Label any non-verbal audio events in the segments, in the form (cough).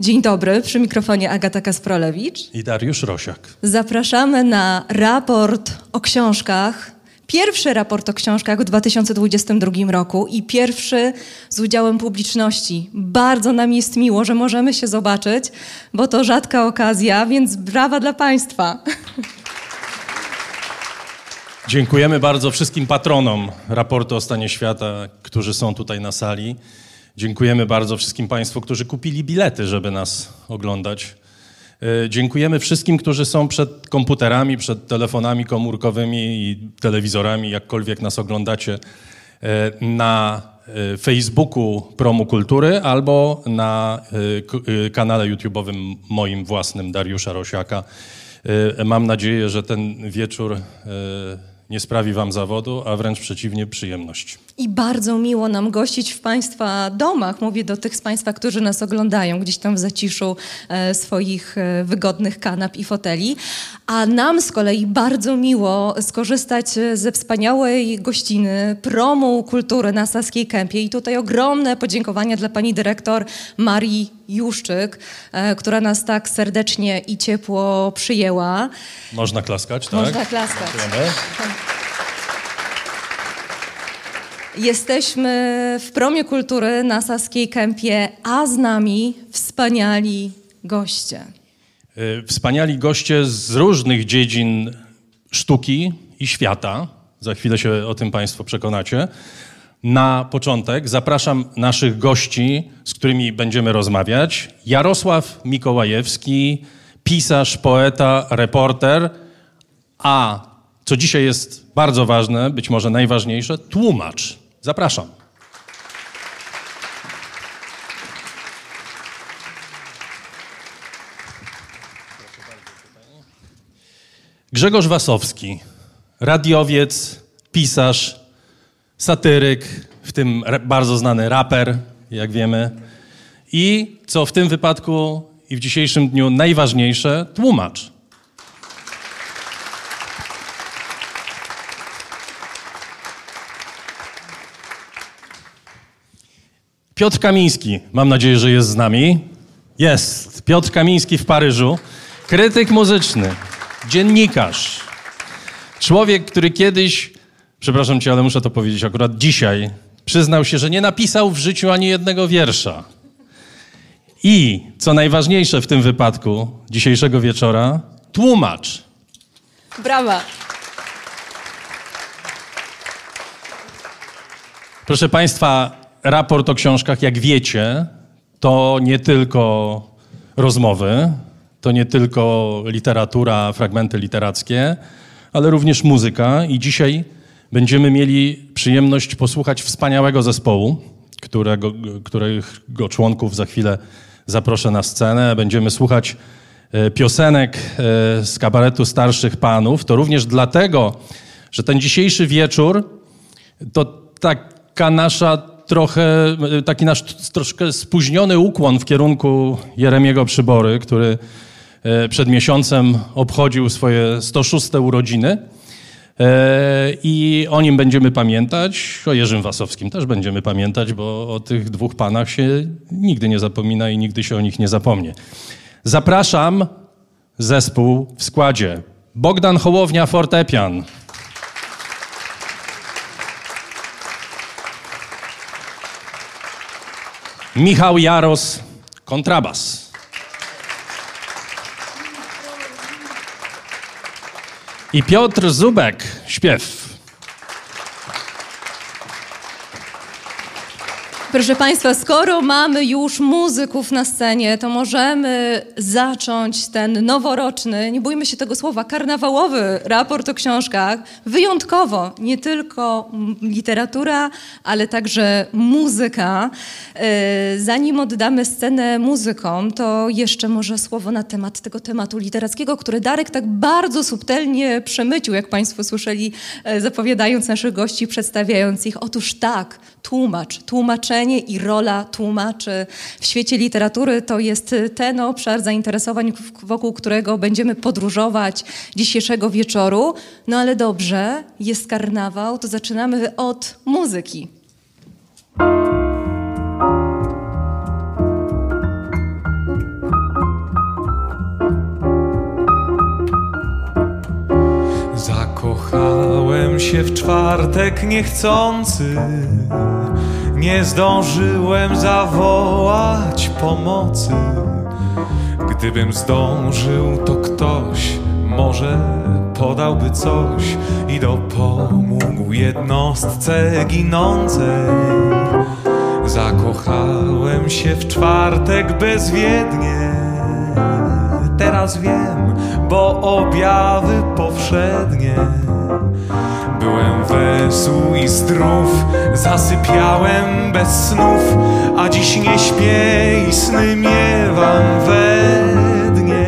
Dzień dobry, przy mikrofonie Agata Kasprolewicz. I Dariusz Rosiak. Zapraszamy na raport o książkach. Pierwszy raport o książkach w 2022 roku i pierwszy z udziałem publiczności. Bardzo nam jest miło, że możemy się zobaczyć, bo to rzadka okazja, więc brawa dla Państwa. Dziękujemy bardzo wszystkim patronom raportu o stanie świata, którzy są tutaj na sali. Dziękujemy bardzo wszystkim Państwu, którzy kupili bilety, żeby nas oglądać. E, dziękujemy wszystkim, którzy są przed komputerami, przed telefonami komórkowymi i telewizorami, jakkolwiek nas oglądacie, e, na e, Facebooku Promu Kultury albo na kanale YouTube'owym moim własnym Dariusza Rosiaka. Mam nadzieję, że ten wieczór nie sprawi wam zawodu, a wręcz przeciwnie, przyjemność. I bardzo miło nam gościć w Państwa domach. Mówię do tych z Państwa, którzy nas oglądają gdzieś tam w zaciszu e, swoich e, wygodnych kanap i foteli. A nam z kolei bardzo miło skorzystać ze wspaniałej gościny promu kultury na Saskiej Kępie. I tutaj ogromne podziękowania dla Pani Dyrektor Marii Juszczyk, e, która nas tak serdecznie i ciepło przyjęła. Można klaskać, tak? Można klaskać. Jesteśmy w Promie Kultury na Saskiej Kępie, a z nami wspaniali goście. E, wspaniali goście z różnych dziedzin sztuki i świata. Za chwilę się o tym Państwo przekonacie. Na początek zapraszam naszych gości, z którymi będziemy rozmawiać. Jarosław Mikołajewski, pisarz, poeta, reporter, a co dzisiaj jest bardzo ważne, być może najważniejsze, tłumacz. Zapraszam. Grzegorz Wasowski, radiowiec, pisarz, satyryk, w tym bardzo znany raper, jak wiemy. I co w tym wypadku i w dzisiejszym dniu najważniejsze, tłumacz. Piotr Kamiński, mam nadzieję, że jest z nami. Jest. Piotr Kamiński w Paryżu. Krytyk muzyczny, dziennikarz. Człowiek, który kiedyś, przepraszam cię, ale muszę to powiedzieć akurat dzisiaj, przyznał się, że nie napisał w życiu ani jednego wiersza. I, co najważniejsze w tym wypadku dzisiejszego wieczora, tłumacz. Brawa. Proszę Państwa, raport o książkach, jak wiecie, to nie tylko rozmowy, to nie tylko literatura, fragmenty literackie, ale również muzyka. I dzisiaj będziemy mieli przyjemność posłuchać wspaniałego zespołu, którego, którego członków za chwilę zaproszę na scenę. Będziemy słuchać e, piosenek e, z kabaretu starszych panów. To również dlatego, że ten dzisiejszy wieczór to taka nasza trochę, taki nasz troszkę spóźniony ukłon w kierunku Jeremiego Przybory, który e, przed miesiącem obchodził swoje 106 urodziny. E, I o nim będziemy pamiętać, o Jerzym Wasowskim też będziemy pamiętać, bo o tych dwóch panach się nigdy nie zapomina i nigdy się o nich nie zapomnie. Zapraszam zespół w składzie. Bogdan Hołownia, fortepian. Michał Jaros, kontrabas. I Piotr Zubek, śpiew. Proszę Państwa, skoro mamy już muzyków na scenie, to możemy zacząć ten noworoczny, nie bójmy się tego słowa, karnawałowy raport o książkach. Wyjątkowo, nie tylko literatura, ale także muzyka. E, zanim oddamy scenę muzykom, to jeszcze może słowo na temat tego tematu literackiego, który Darek tak bardzo subtelnie przemycił, jak Państwo słyszeli, e, zapowiadając naszych gości, przedstawiając ich. Otóż tak, tłumacz, tłumaczenie znaczenie i rola tłumaczy w świecie literatury. To jest y, ten obszar zainteresowań, wokół którego będziemy podróżować dzisiejszego wieczoru. No ale dobrze, jest karnawał, to zaczynamy od muzyki. Zakochałem się w czwartek niechcący nie zdążyłem zawołać pomocy. Gdybym zdążył, to ktoś może podałby coś i dopomógł jednostce ginącej. Zakochałem się w czwartek bezwiednie. Teraz wiem, bo objawy powszednie. Byłem wesół i zdrów, zasypiałem bez snów, a dziś nie śpię i sny miewam we dnie.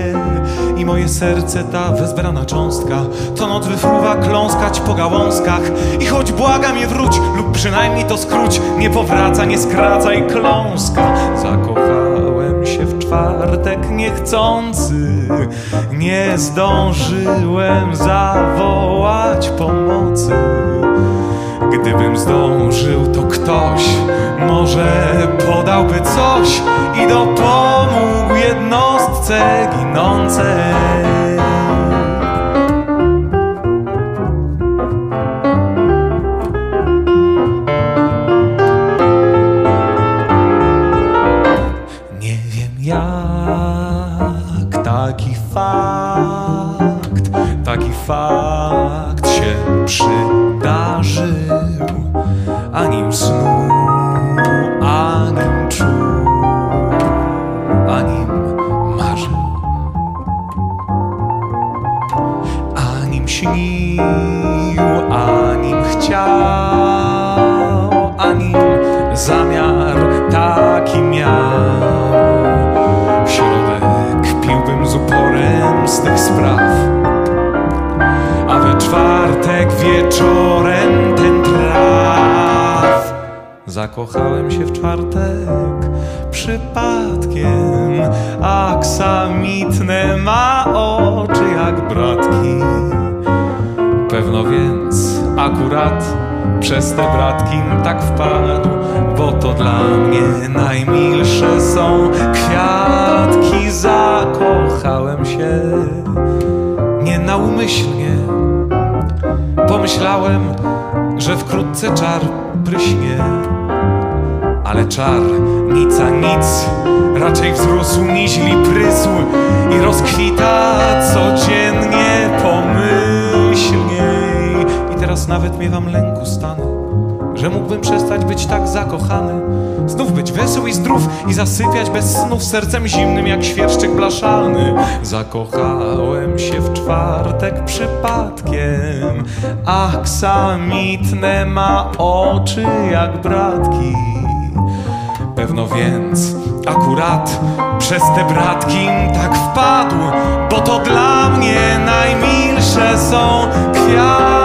I moje serce ta wezbrana cząstka To noc wyfruwa kląskać po gałązkach I choć błagam je wróć lub przynajmniej to skróć Nie powraca, nie skracaj kląska Zakochałem się w czwartek niechcący Nie zdążyłem zawołać pomocy Gdybym zdążył, to ktoś może podałby coś i dopomógł jednostce ginącej. Fakt się przydarzył, wieczorem ten traf. Zakochałem się w czwartek przypadkiem, aksamitne ma oczy jak bratki. Pewno więc akurat przez te bratki tak wpadł, bo to dla mnie najmilsze są kwiatki. Zakochałem się nienaumyślnie. Pomyślałem, że wkrótce czar pryśnie, ale czar nic a nic raczej wzrósł niźli prysł i rozkwita codziennie pomyślniej. I teraz nawet miewam lęku stanu, że mógłbym przestać być tak zakochany. Znów być wesoł i zdrów i zasypiać bez snów sercem zimnym jak świerszczyk blaszany. Zakochałem się w czwartek przypadkiem, aksamitne ma oczy jak bratki. Pewno więc akurat przez te bratki tak wpadł, bo to dla mnie najmilsze są kwiatki.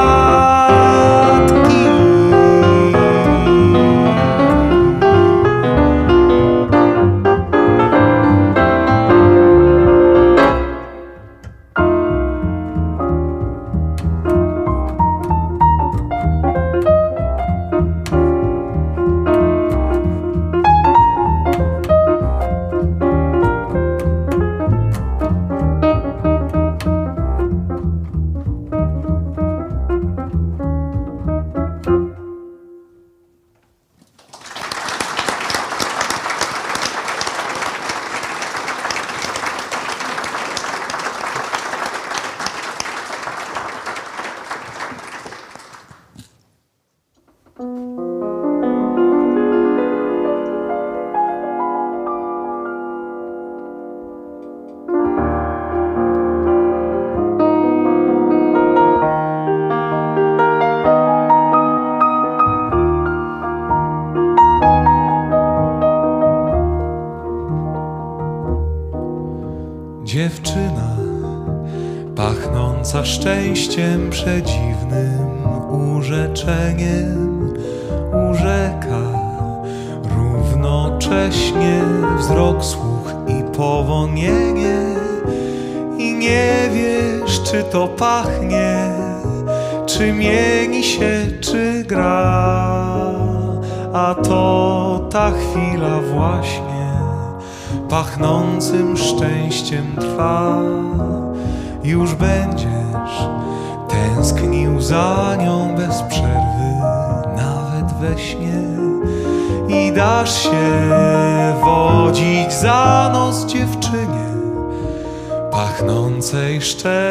Szczęściem.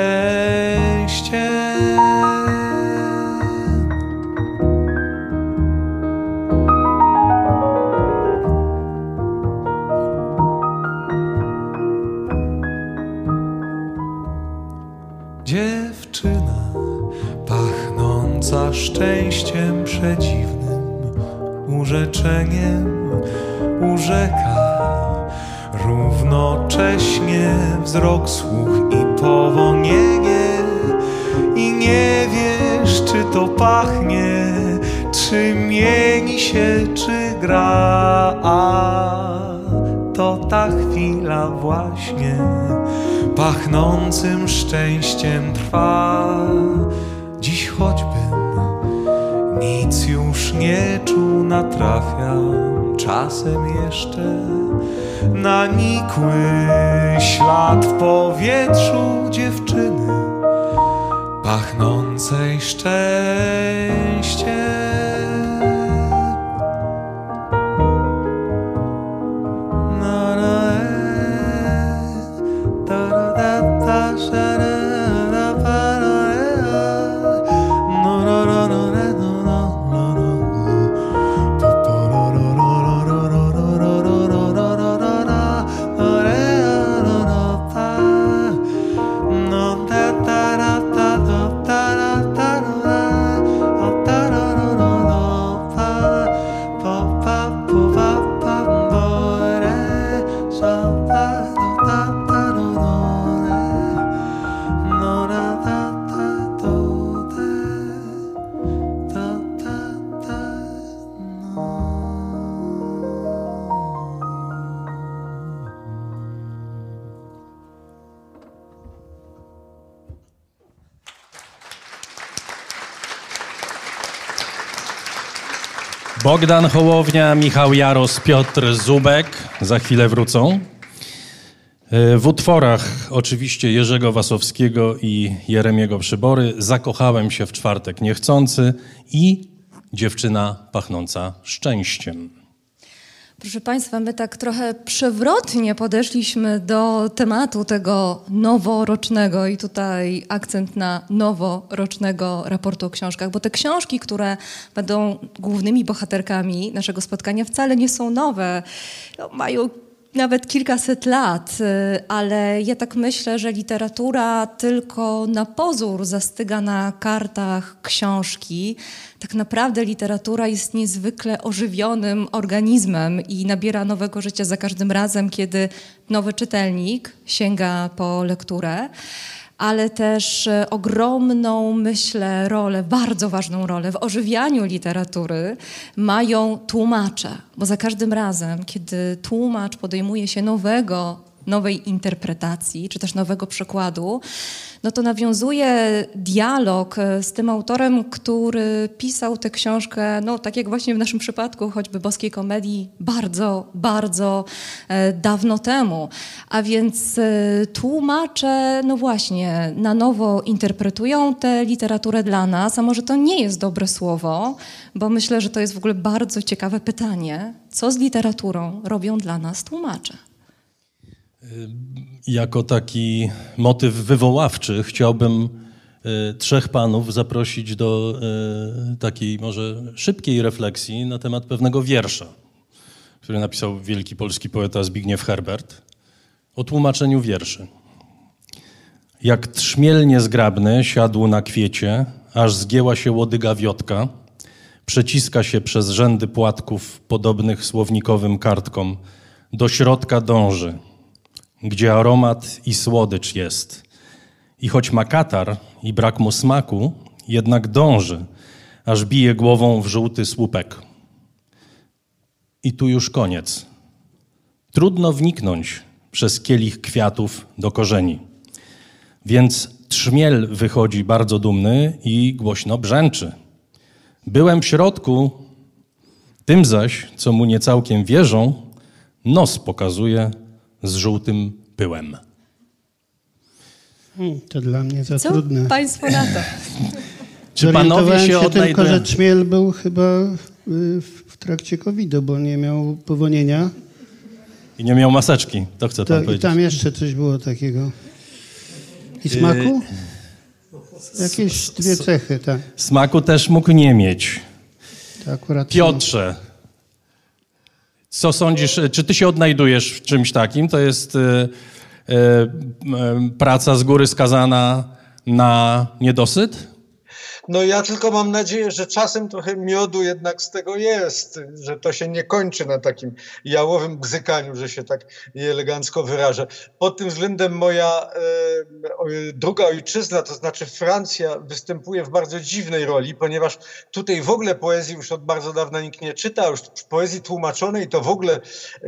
Dziewczyna pachnąca szczęściem przedziwnym, urzeczeniem urzeka równocześnie wzrok, słuch to pachnie, czy mieni się, czy gra. A to ta chwila właśnie pachnącym szczęściem trwa. Dziś choćbym nic już nie czuł, natrafiam czasem jeszcze na nikły ślad w powietrzu dziewczyny pachnącej szczęściem. Bogdan Hołownia, Michał Jaros, Piotr Zubek za chwilę wrócą. E, W utworach oczywiście Jerzego Wasowskiego i Jeremiego Przybory Zakochałem się w czwartek niechcący i Dziewczyna pachnąca szczęściem. Proszę Państwa, my tak trochę przewrotnie podeszliśmy do tematu tego noworocznego i tutaj akcent na noworocznego raportu o książkach, bo te książki, które będą głównymi bohaterkami naszego spotkania wcale nie są nowe. No, mają nawet kilkaset lat, y, ale ja tak myślę, że literatura tylko na pozór zastyga na kartach książki. Tak naprawdę literatura jest niezwykle ożywionym organizmem i nabiera nowego życia za każdym razem, kiedy nowy czytelnik sięga po lekturę ale też e, ogromną, myślę, rolę, bardzo ważną rolę w ożywianiu literatury mają tłumacze, bo za każdym razem, kiedy tłumacz podejmuje się nowego, nowej interpretacji, czy też nowego przykładu, no to nawiązuje dialog e, z tym autorem, który pisał tę książkę, no tak jak właśnie w naszym przypadku, choćby Boskiej Komedii, bardzo, bardzo e, dawno temu. A więc e, tłumacze, no właśnie, na nowo interpretują tę literaturę dla nas, a może to nie jest dobre słowo, bo myślę, że to jest w ogóle bardzo ciekawe pytanie, co z literaturą robią dla nas tłumacze. Jako taki motyw wywoławczy chciałbym e, trzech panów zaprosić do e, takiej może szybkiej refleksji na temat pewnego wiersza, który napisał wielki polski poeta Zbigniew Herbert o tłumaczeniu wierszy. Jak trzmiel niezgrabny siadł na kwiecie, aż zgięła się łodyga wiotka, przeciska się przez rzędy płatków podobnych słownikowym kartkom, do środka dąży, gdzie aromat i słodycz jest. I choć ma katar i brak mu smaku, jednak dąży, aż bije głową w żółty słupek. I tu już koniec. Trudno wniknąć przez kielich kwiatów do korzeni. Więc trzmiel wychodzi bardzo dumny i głośno brzęczy. Byłem w środku, tym zaś, co mu nie całkiem wierzą, nos pokazuje z żółtym pyłem. Hmm, to dla mnie za Co trudne. państwo na to? (laughs) Czy panowie się tylko, odnajdują? że Czmiel był chyba y, w w trakcie COVID-u, bo nie miał powonienia. I nie miał maseczki, to chce To, pan I powiedzieć. tam jeszcze coś było takiego. I smaku? Jakieś dwie cechy, tak. Smaku też mógł nie mieć. To akurat są- Piotrze, co sądzisz, czy ty się odnajdujesz w czymś takim? To jest e, e, m, praca z góry skazana na niedosyt? No ja tylko mam nadzieję, że czasem trochę miodu jednak z tego jest, że to się nie kończy na takim jałowym bzykaniu, że się tak elegancko wyrażę. Pod tym względem moja e, druga ojczyzna, to znaczy Francja, występuje w bardzo dziwnej roli, ponieważ tutaj w ogóle poezji już od bardzo dawna nikt nie czyta, już poezji tłumaczonej to w ogóle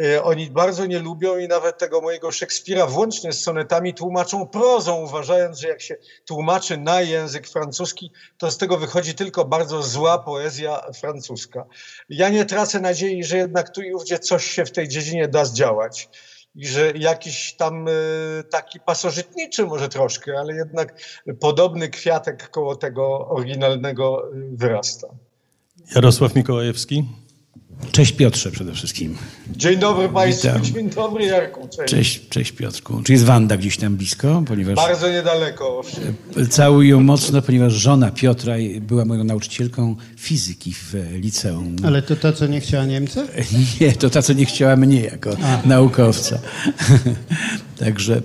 e, oni bardzo nie lubią i nawet tego mojego Szekspira włącznie z sonetami tłumaczą prozą, uważając, że jak się tłumaczy na język francuski, to z tego wychodzi tylko bardzo zła poezja francuska. Ja nie tracę nadziei, że jednak tu i ówdzie coś się w tej dziedzinie da zdziałać i że jakiś tam e, taki pasożytniczy może troszkę, ale jednak podobny kwiatek koło tego oryginalnego e, wyrasta. Jarosław Mikołajewski? Cześć Piotrze przede wszystkim. Dzień dobry Państwu, Witam. dzień dobry Jarku, cześć. Cześć, cześć Piotrku. Czy jest Wanda gdzieś tam blisko? Ponieważ Bardzo niedaleko. owszem. całuję ją mocno, ponieważ żona Piotra była moją nauczycielką fizyki w liceum. Ale to ta, co nie chciała Niemca? Nie, to ta, co nie chciała mnie jako naukowca. (laughs) Także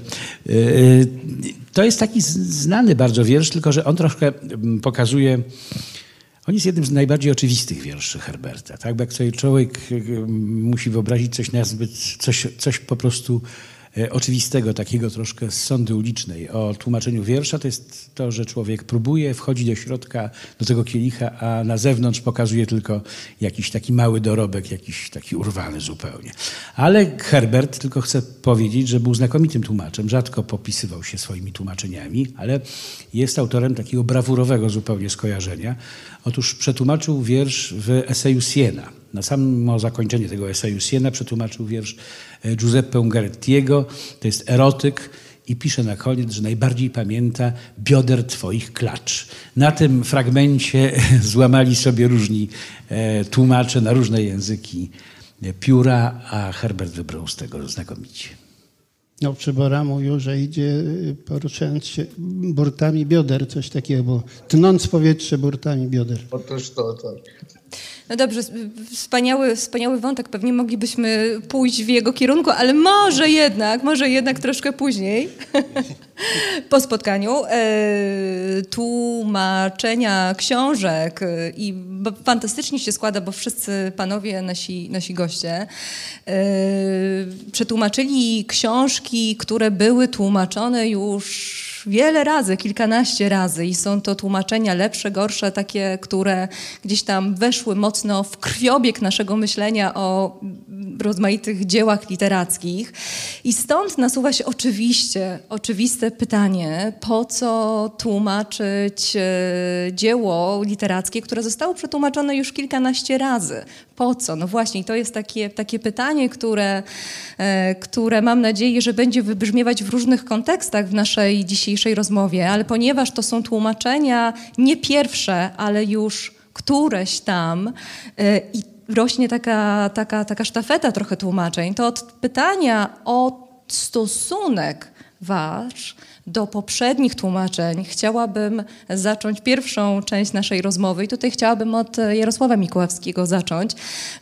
y, to jest taki znany bardzo wiersz, tylko że on troszkę mm, pokazuje. On jest jednym z najbardziej oczywistych wierszy Herberta. Tak? Bo jak sobie człowiek y, musi wyobrazić coś nazbyt, coś, coś po prostu e, oczywistego, takiego troszkę z sądy ulicznej o tłumaczeniu wiersza, to jest to, że człowiek próbuje, wchodzi do środka, do tego kielicha, a na zewnątrz pokazuje tylko jakiś taki mały dorobek, jakiś taki urwany zupełnie. Ale Herbert tylko chce powiedzieć, że był znakomitym tłumaczem, rzadko popisywał się swoimi tłumaczeniami, ale jest autorem takiego brawurowego zupełnie skojarzenia. Otóż przetłumaczył wiersz w eseju Siena. Na samo zakończenie tego eseju Siena przetłumaczył wiersz e, Giuseppe Ungarettiego. To jest erotyk i pisze na koniec, że najbardziej pamięta bioder twoich klacz. Na tym fragmencie (laughs) złamali sobie różni e, tłumacze na różne języki pióra, a Herbert wybrał z tego znakomicie. No, Przybora mówił, że idzie y, poruszając się burtami bioder, coś takiego, bo tnąc powietrze burtami bioder. Otóż to, tak. No dobrze, wspaniały, wspaniały wątek. Pewnie moglibyśmy pójść w jego kierunku, ale może jednak, może jednak troszkę później, (laughs) po spotkaniu, e, tłumaczenia książek e, i fantastycznie się składa, bo wszyscy panowie, nasi, nasi goście, e, przetłumaczyli książki, które były tłumaczone już wiele razy, kilkanaście razy i są to tłumaczenia lepsze, gorsze, takie, które gdzieś tam weszły mocno w krwiobieg naszego myślenia o rozmaitych dziełach literackich. I stąd nasuwa się oczywiście, oczywiste pytanie, po co tłumaczyć e, dzieło literackie, które zostało przetłumaczone już kilkanaście razy. Po co? No właśnie, to jest takie, takie pytanie, które, e, które mam nadzieję, że będzie wybrzmiewać w różnych kontekstach w naszej dzisiejszej rozmowie, ale ponieważ to są tłumaczenia nie pierwsze, ale już któreś tam e, i rośnie taka, taka, taka sztafeta trochę tłumaczeń, to od pytania o stosunek wasz do poprzednich tłumaczeń chciałabym zacząć pierwszą część naszej rozmowy i tutaj chciałabym od Jarosława Mikoławskiego zacząć,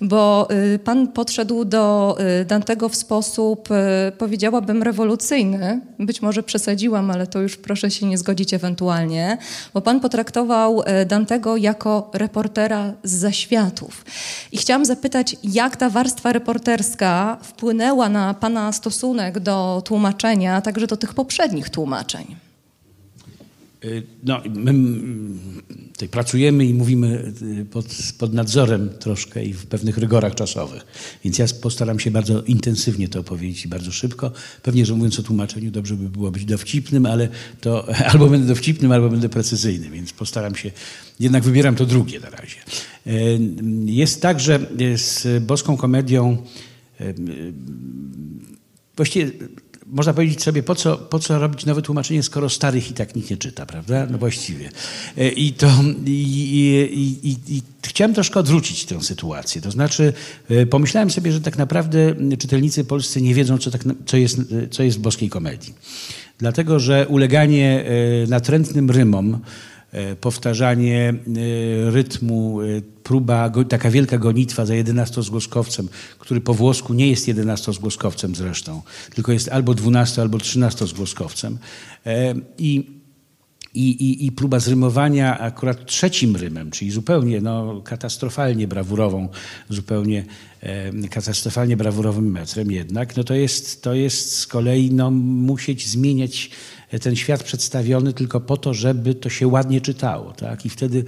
bo y, pan podszedł do y, Dantego w sposób, powiedziałabym, rewolucyjny. Być może przesadziłam, ale to już proszę się nie zgodzić ewentualnie, bo pan potraktował Dantego jako reportera z zaświatów. I chciałam zapytać, jak ta warstwa reporterska wpłynęła na pana stosunek do tłumaczenia, także do tych poprzednich tłumaczeń. Y, No, my tutaj pracujemy i mówimy y, pod, pod nadzorem troszkę i w pewnych rygorach czasowych. Więc ja postaram się bardzo intensywnie to opowiedzieć i bardzo szybko. Pewnie, że mówiąc o tłumaczeniu, dobrze by było być dowcipnym, ale to (laughs) albo będę dowcipnym, albo będę precyzyjny, więc postaram się. Jednak wybieram to drugie na razie. Y, Jest tak, że z boską komedią Właściwie można powiedzieć sobie, po co, po co robić nowe tłumaczenie, skoro starych i tak nikt nie czyta, prawda? No właściwie. E, I to i, i, i, chciałem troszkę odwrócić tę sytuację. To znaczy, e, pomyślałem sobie, że tak naprawdę czytelnicy polscy nie wiedzą, co, tak, co, jest, co jest w boskiej komedii. Dlatego, że uleganie natrętnym rymom, powtarzanie rytmu, próba, taka wielka gonitwa za jedenastozgłoskowcem, który po włosku nie jest jedenastozgłoskowcem zresztą, tylko jest albo dwunasto, albo trzynastozgłoskowcem. I i, i, i, próba zrymowania akurat trzecim rymem, czyli zupełnie no, katastrofalnie brawurową, zupełnie e, katastrofalnie brawurowym metrem jednak, no to jest, to jest z kolei no, musieć zmieniać ten świat przedstawiony tylko po to, żeby to się ładnie czytało. Tak? I wtedy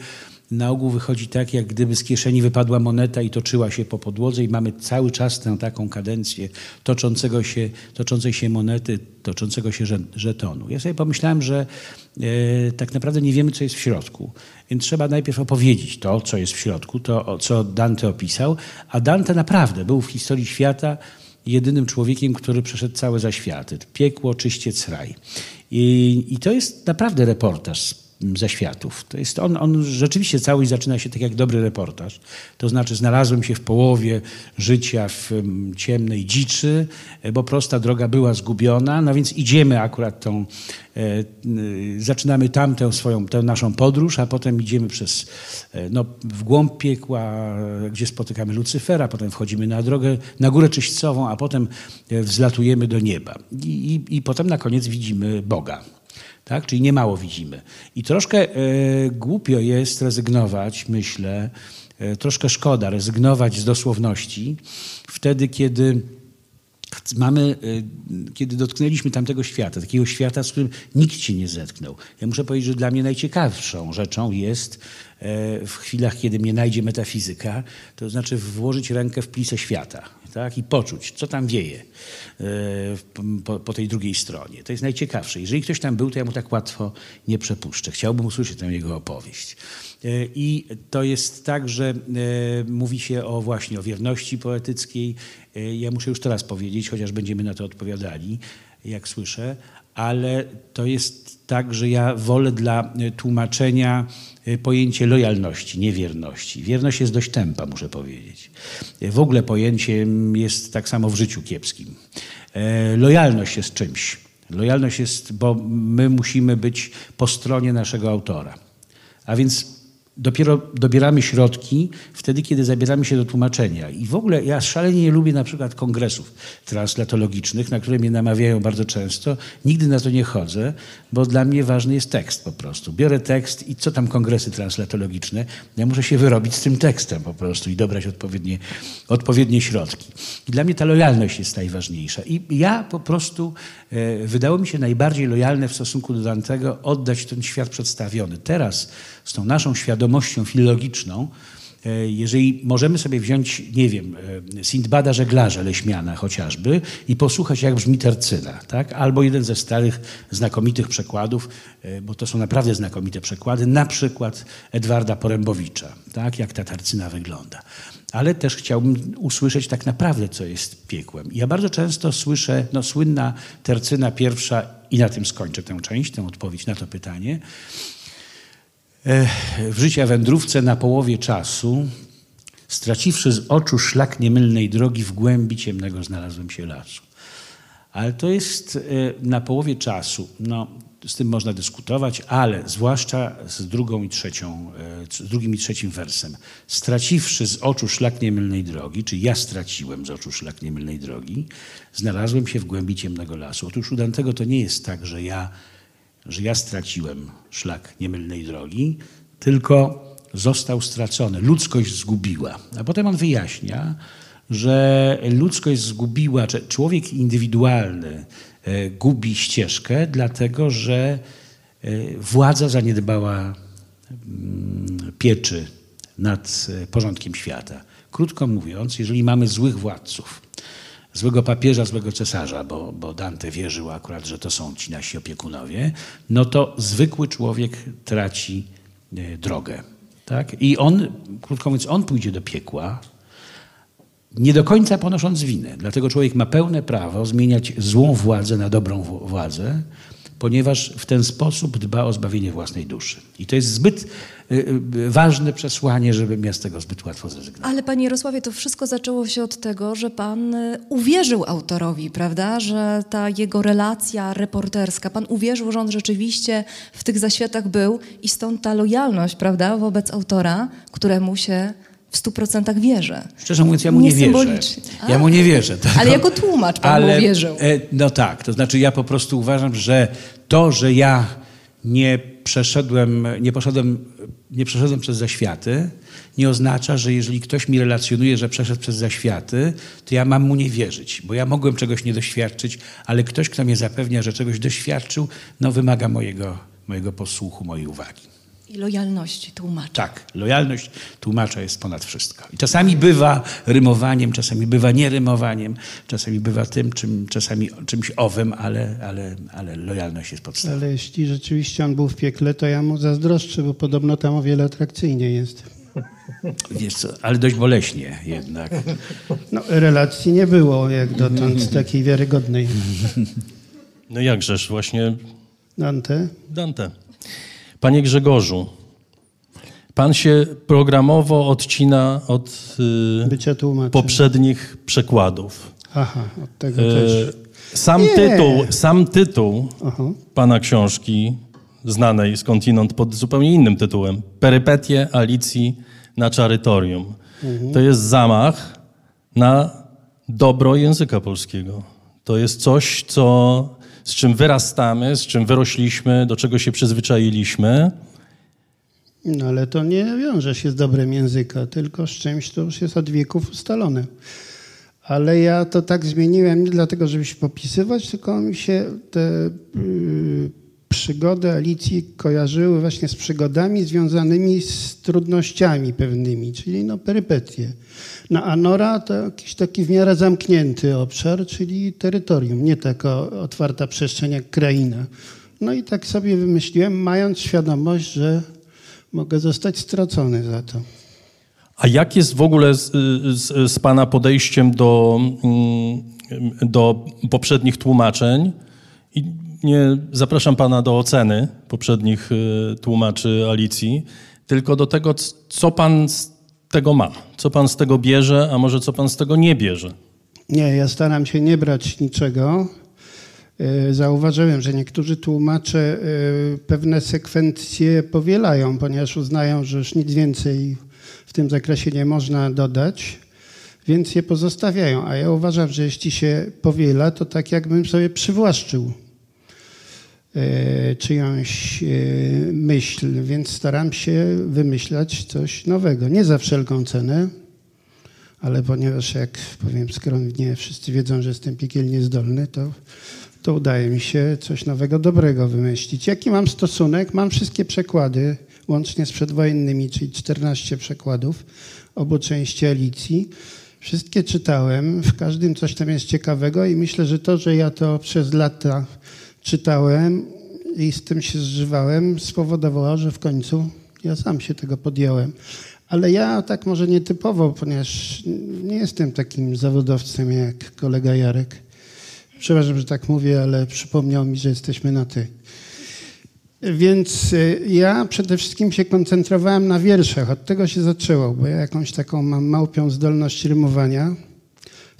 na ogół wychodzi tak, jak gdyby z kieszeni wypadła moneta i toczyła się po podłodze i mamy cały czas tę taką kadencję toczącego się, toczącej się monety, toczącego się żetonu. Ja sobie pomyślałem, że e, tak naprawdę nie wiemy, co jest w środku. Więc trzeba najpierw opowiedzieć to, co jest w środku, to, co Dante opisał. A Dante naprawdę był w historii świata jedynym człowiekiem, który przeszedł całe zaświaty. Piekło, czyściec, raj. I, I to jest naprawdę reportaż ze światów. To jest on, on rzeczywiście całość zaczyna się tak jak dobry reportaż. To znaczy znalazłem się w połowie życia w ciemnej dziczy, e, bo prosta droga była zgubiona, no więc idziemy akurat tą, e, zaczynamy tamtę swoją, tę naszą podróż, a potem idziemy przez, e, no, w głąb piekła, gdzie spotykamy Lucyfera, potem wchodzimy na drogę, na górę czyśćcową, a potem wzlatujemy do nieba. I, i, i potem na koniec widzimy Boga tak? czyli niemało widzimy. I troszkę e, głupio jest rezygnować, myślę, e, troszkę szkoda rezygnować z dosłowności wtedy, kiedy mamy, e, kiedy dotknęliśmy tamtego świata, takiego świata, z którym nikt się nie zetknął. Ja muszę powiedzieć, że dla mnie najciekawszą rzeczą jest w chwilach, kiedy mnie najdzie metafizyka, to znaczy włożyć rękę w plisę świata tak? i poczuć, co tam wieje e, po, po, tej drugiej stronie. To jest najciekawsze. Jeżeli ktoś tam był, to ja mu tak łatwo nie przepuszczę. Chciałbym usłyszeć tę jego opowieść. E, I to jest tak, że e, mówi się o właśnie o wierności poetyckiej. Ja muszę już teraz powiedzieć, chociaż będziemy na to odpowiadali, jak słyszę, ale to jest tak, że ja wolę dla tłumaczenia pojęcie lojalności, niewierności. Wierność jest dość tępa, muszę powiedzieć. W ogóle pojęciem jest tak samo w życiu kiepskim. E, lojalność jest czymś. Lojalność jest, bo my musimy być po stronie naszego autora. A więc dopiero dobieramy środki wtedy, kiedy zabieramy się do tłumaczenia. I w ogóle ja szalenie nie lubię na przykład kongresów translatologicznych, na które mnie namawiają bardzo często. Nigdy na to nie chodzę, bo dla mnie ważny jest tekst po prostu. Biorę tekst i co tam kongresy translatologiczne? Ja muszę się wyrobić z tym tekstem po prostu i dobrać odpowiednie, odpowiednie środki. I dla mnie ta lojalność jest najważniejsza. I ja po prostu e, wydało mi się najbardziej lojalne w stosunku do Dantego oddać ten świat przedstawiony. Teraz z tą naszą świadomością filologiczną, e, jeżeli możemy sobie wziąć, nie wiem, e, Sindbada Żeglarza Leśmiana chociażby i posłuchać, jak brzmi tercyna, tak? albo jeden ze starych, znakomitych przekładów, e, bo to są naprawdę znakomite przekłady, na przykład Edwarda Porębowicza, tak? jak ta tercyna wygląda. Ale też chciałbym usłyszeć tak naprawdę, co jest piekłem. Ja bardzo często słyszę, no słynna tercyna pierwsza, i na tym skończę tę część, tę odpowiedź na to pytanie, w życia wędrówce na połowie czasu, straciwszy z oczu szlak niemylnej drogi, w głębi ciemnego znalazłem się lasu. Ale to jest e, na połowie czasu. No, z tym można dyskutować, ale zwłaszcza z drugą i trzecią, e, z drugim i trzecim wersem. Straciwszy z oczu szlak niemylnej drogi, czy ja straciłem z oczu szlak niemylnej drogi, znalazłem się w głębi ciemnego lasu. Otóż u Dantego to nie jest tak, że ja że ja straciłem szlak niemylnej drogi, tylko został stracony. Ludzkość zgubiła. A potem on wyjaśnia, że ludzkość zgubiła, człowiek indywidualny e, gubi ścieżkę, dlatego że e, władza zaniedbała mm, pieczy nad e, porządkiem świata. Krótko mówiąc, jeżeli mamy złych władców, złego papieża, złego cesarza, bo, bo Dante wierzył akurat, że to są ci nasi opiekunowie, no to zwykły człowiek traci e, drogę. Tak? I on, krótko mówiąc, on pójdzie do piekła, nie do końca ponosząc winę. Dlatego człowiek ma pełne prawo zmieniać złą władzę na dobrą władzę, ponieważ w ten sposób dba o zbawienie własnej duszy. I to jest zbyt ważne przesłanie, żebym ja z tego zbyt łatwo zrezygnował. Ale panie Jarosławie, to wszystko zaczęło się od tego, że pan y, uwierzył autorowi, prawda? Że ta jego relacja reporterska, pan uwierzył, że on rzeczywiście w tych zaświatach był i stąd ta lojalność, prawda, wobec autora, któremu się w stu procentach wierzę. Szczerze mówiąc, ja mu nie, nie wierzę. Ja mu nie wierzę. Ale jako tłumacz pan ale, mu wierzył. E, no tak, to znaczy ja po prostu uważam, że to, że ja nie przeszedłem, nie poszedłem, nie przeszedłem przez zaświaty, nie oznacza, że jeżeli ktoś mi relacjonuje, że przeszedł przez zaświaty, to ja mam mu nie wierzyć, bo ja mogłem czegoś nie doświadczyć, ale ktoś, kto mnie zapewnia, że czegoś doświadczył, no wymaga mojego, mojego posłuchu, mojej uwagi. I lojalności tłumacza. Tak, lojalność tłumacza jest ponad wszystko. I czasami bywa rymowaniem, czasami bywa nierymowaniem, czasami bywa tym, czym, czasami czymś owym, ale, ale, ale lojalność jest podstawą. Ale jeśli rzeczywiście on był w piekle, to ja mu zazdroszczę, bo podobno tam o wiele atrakcyjniej jest. Wiesz co, ale dość boleśnie jednak. No, relacji nie było jak dotąd (laughs) takiej wiarygodnej. No jakżeż, właśnie... Dante? Dante. Panie Grzegorzu, pan się programowo odcina od y, poprzednich przekładów. Aha, od tego y, też. Sam tytuł, sam tytuł pana książki, znanej skądinąd pod zupełnie innym tytułem, Perypetie Alicji na Czarytorium. Mhm. To jest zamach na dobro języka polskiego. To jest coś, co z czym wyrastamy, z czym wyrośliśmy, do czego się przyzwyczailiśmy. No ale to nie wiąże się z dobrem języka, tylko z czymś, co już jest od wieków ustalone. Ale ja to tak zmieniłem nie dlatego, żeby się popisywać, tylko mi się te yy, przygody Alicji kojarzyły właśnie z przygodami związanymi z trudnościami pewnymi, czyli no perypetie. No a Nora to jakiś taki w miarę zamknięty obszar, czyli terytorium, nie taka otwarta przestrzeń jak kraina. No i tak sobie wymyśliłem, mając świadomość, że mogę zostać stracony za to. A jak jest w ogóle z, z, z Pana podejściem do, mm, do poprzednich tłumaczeń? I nie zapraszam Pana do oceny poprzednich y, tłumaczy Alicji, tylko do tego, co Pan z tego ma, co Pan z tego bierze, a może co Pan z tego nie bierze. Nie, ja staram się nie brać niczego. Y, zauważyłem, że niektórzy tłumacze y, pewne sekwencje powielają, ponieważ uznają, że już nic więcej w tym zakresie nie można dodać, więc je pozostawiają. A ja uważam, że jeśli się powiela, to tak jakbym sobie przywłaszczył czyjąś e, myśl, więc staram się wymyślać coś nowego. Nie za wszelką cenę, ale ponieważ, jak powiem skromnie, wszyscy wiedzą, że jestem piekielnie zdolny, to, to udaje mi się coś nowego, dobrego wymyślić. Jaki mam stosunek? Mam wszystkie przekłady, łącznie z przedwojennymi, czyli 14 przekładów obu części Alicji. Wszystkie czytałem, w każdym coś tam jest ciekawego i myślę, że to, że ja to przez lata czytałem i z tym się zżywałem, spowodowało, że w końcu ja sam się tego podjąłem. Ale ja tak może nietypowo, ponieważ nie jestem takim zawodowcem jak kolega Jarek. Przepraszam, że tak mówię, ale przypomniał mi, że jesteśmy na ty. Więc y, ja przede wszystkim się koncentrowałem na wierszach. Od tego się zaczęło, bo ja jakąś taką mam małpią zdolność rymowania.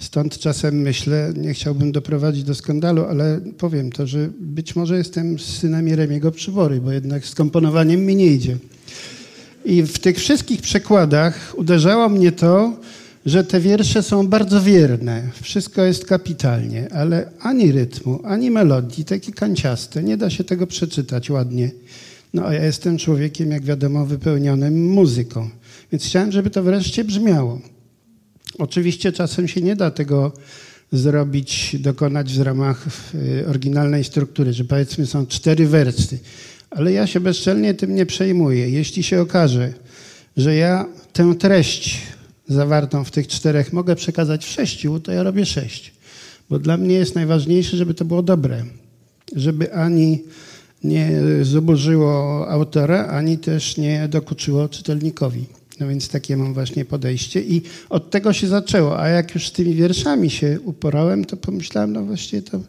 Stąd czasem myślę, nie chciałbym doprowadzić do skandalu, ale powiem to, że być może jestem synem Jeremiego Przybory, bo jednak z komponowaniem mi nie idzie. I w tych wszystkich przekładach uderzało mnie to, że te wiersze są bardzo wierne. Wszystko jest kapitalnie, ale ani rytmu, ani melodii, takie kanciaste, nie da się tego przeczytać ładnie. No a ja jestem człowiekiem, jak wiadomo, wypełnionym muzyką. Więc chciałem, żeby to wreszcie brzmiało. Oczywiście czasem się nie da tego zrobić, dokonać w ramach y, oryginalnej struktury, że powiedzmy są cztery wersy, ale ja się bezczelnie tym nie przejmuję. Jeśli się okaże, że ja tę treść zawartą w tych czterech mogę przekazać w sześciu, to ja robię sześć. Bo dla mnie jest najważniejsze, żeby to było dobre. Żeby ani nie zubożyło autora, ani też nie dokuczyło czytelnikowi. No więc takie mam właśnie podejście i od tego się zaczęło. A jak już z tymi wierszami się uporałem, to pomyślałem, no właściwie to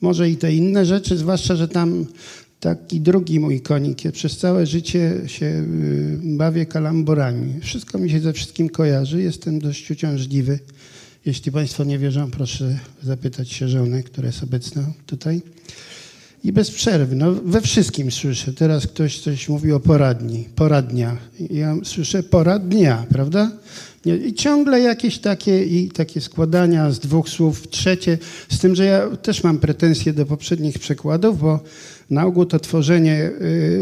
może i te inne rzeczy, zwłaszcza, że tam taki drugi mój konik. Ja przez całe życie się y, bawię kalamborami. Wszystko mi się ze wszystkim kojarzy. Jestem dość uciążliwy. Jeśli Państwo nie wierzą, proszę zapytać się żony, która jest obecna tutaj. I bez przerwy, no we wszystkim słyszę. Teraz ktoś coś mówi o poradni, poradnia. Ja słyszę poradnia, prawda? I ciągle jakieś takie i takie składania z dwóch słów, trzecie, z tym, że ja też mam pretensje do poprzednich przekładów, bo na ogół to tworzenie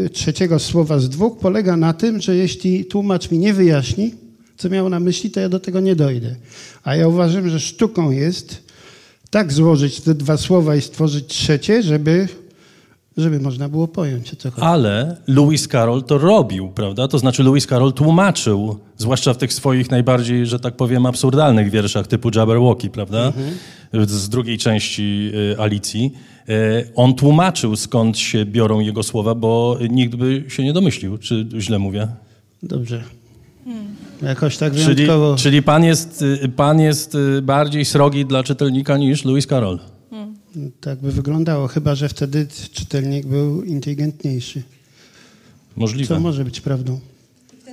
y, trzeciego słowa z dwóch polega na tym, że jeśli tłumacz mi nie wyjaśni, co miał na myśli, to ja do tego nie dojdę. A ja uważam, że sztuką jest tak złożyć te dwa słowa i stworzyć trzecie, żeby żeby można było pojąć, o co chodzi. Ale Lewis Carroll to robił, prawda? To znaczy Lewis Carroll tłumaczył, zwłaszcza w tych swoich najbardziej, że tak powiem, absurdalnych wierszach typu Jabberwocky, prawda? Mhm. Z drugiej części y, Alicji. Y, on tłumaczył, skąd się biorą jego słowa, bo nikt by się nie domyślił. Czy źle mówię? Dobrze. Hmm. Jakoś tak wyjątkowo... Czyli, czyli pan, jest, y, pan jest bardziej srogi dla czytelnika niż Lewis Carroll? Tak by wyglądało, chyba że wtedy czytelnik był inteligentniejszy. Możliwe. Co może być prawdą.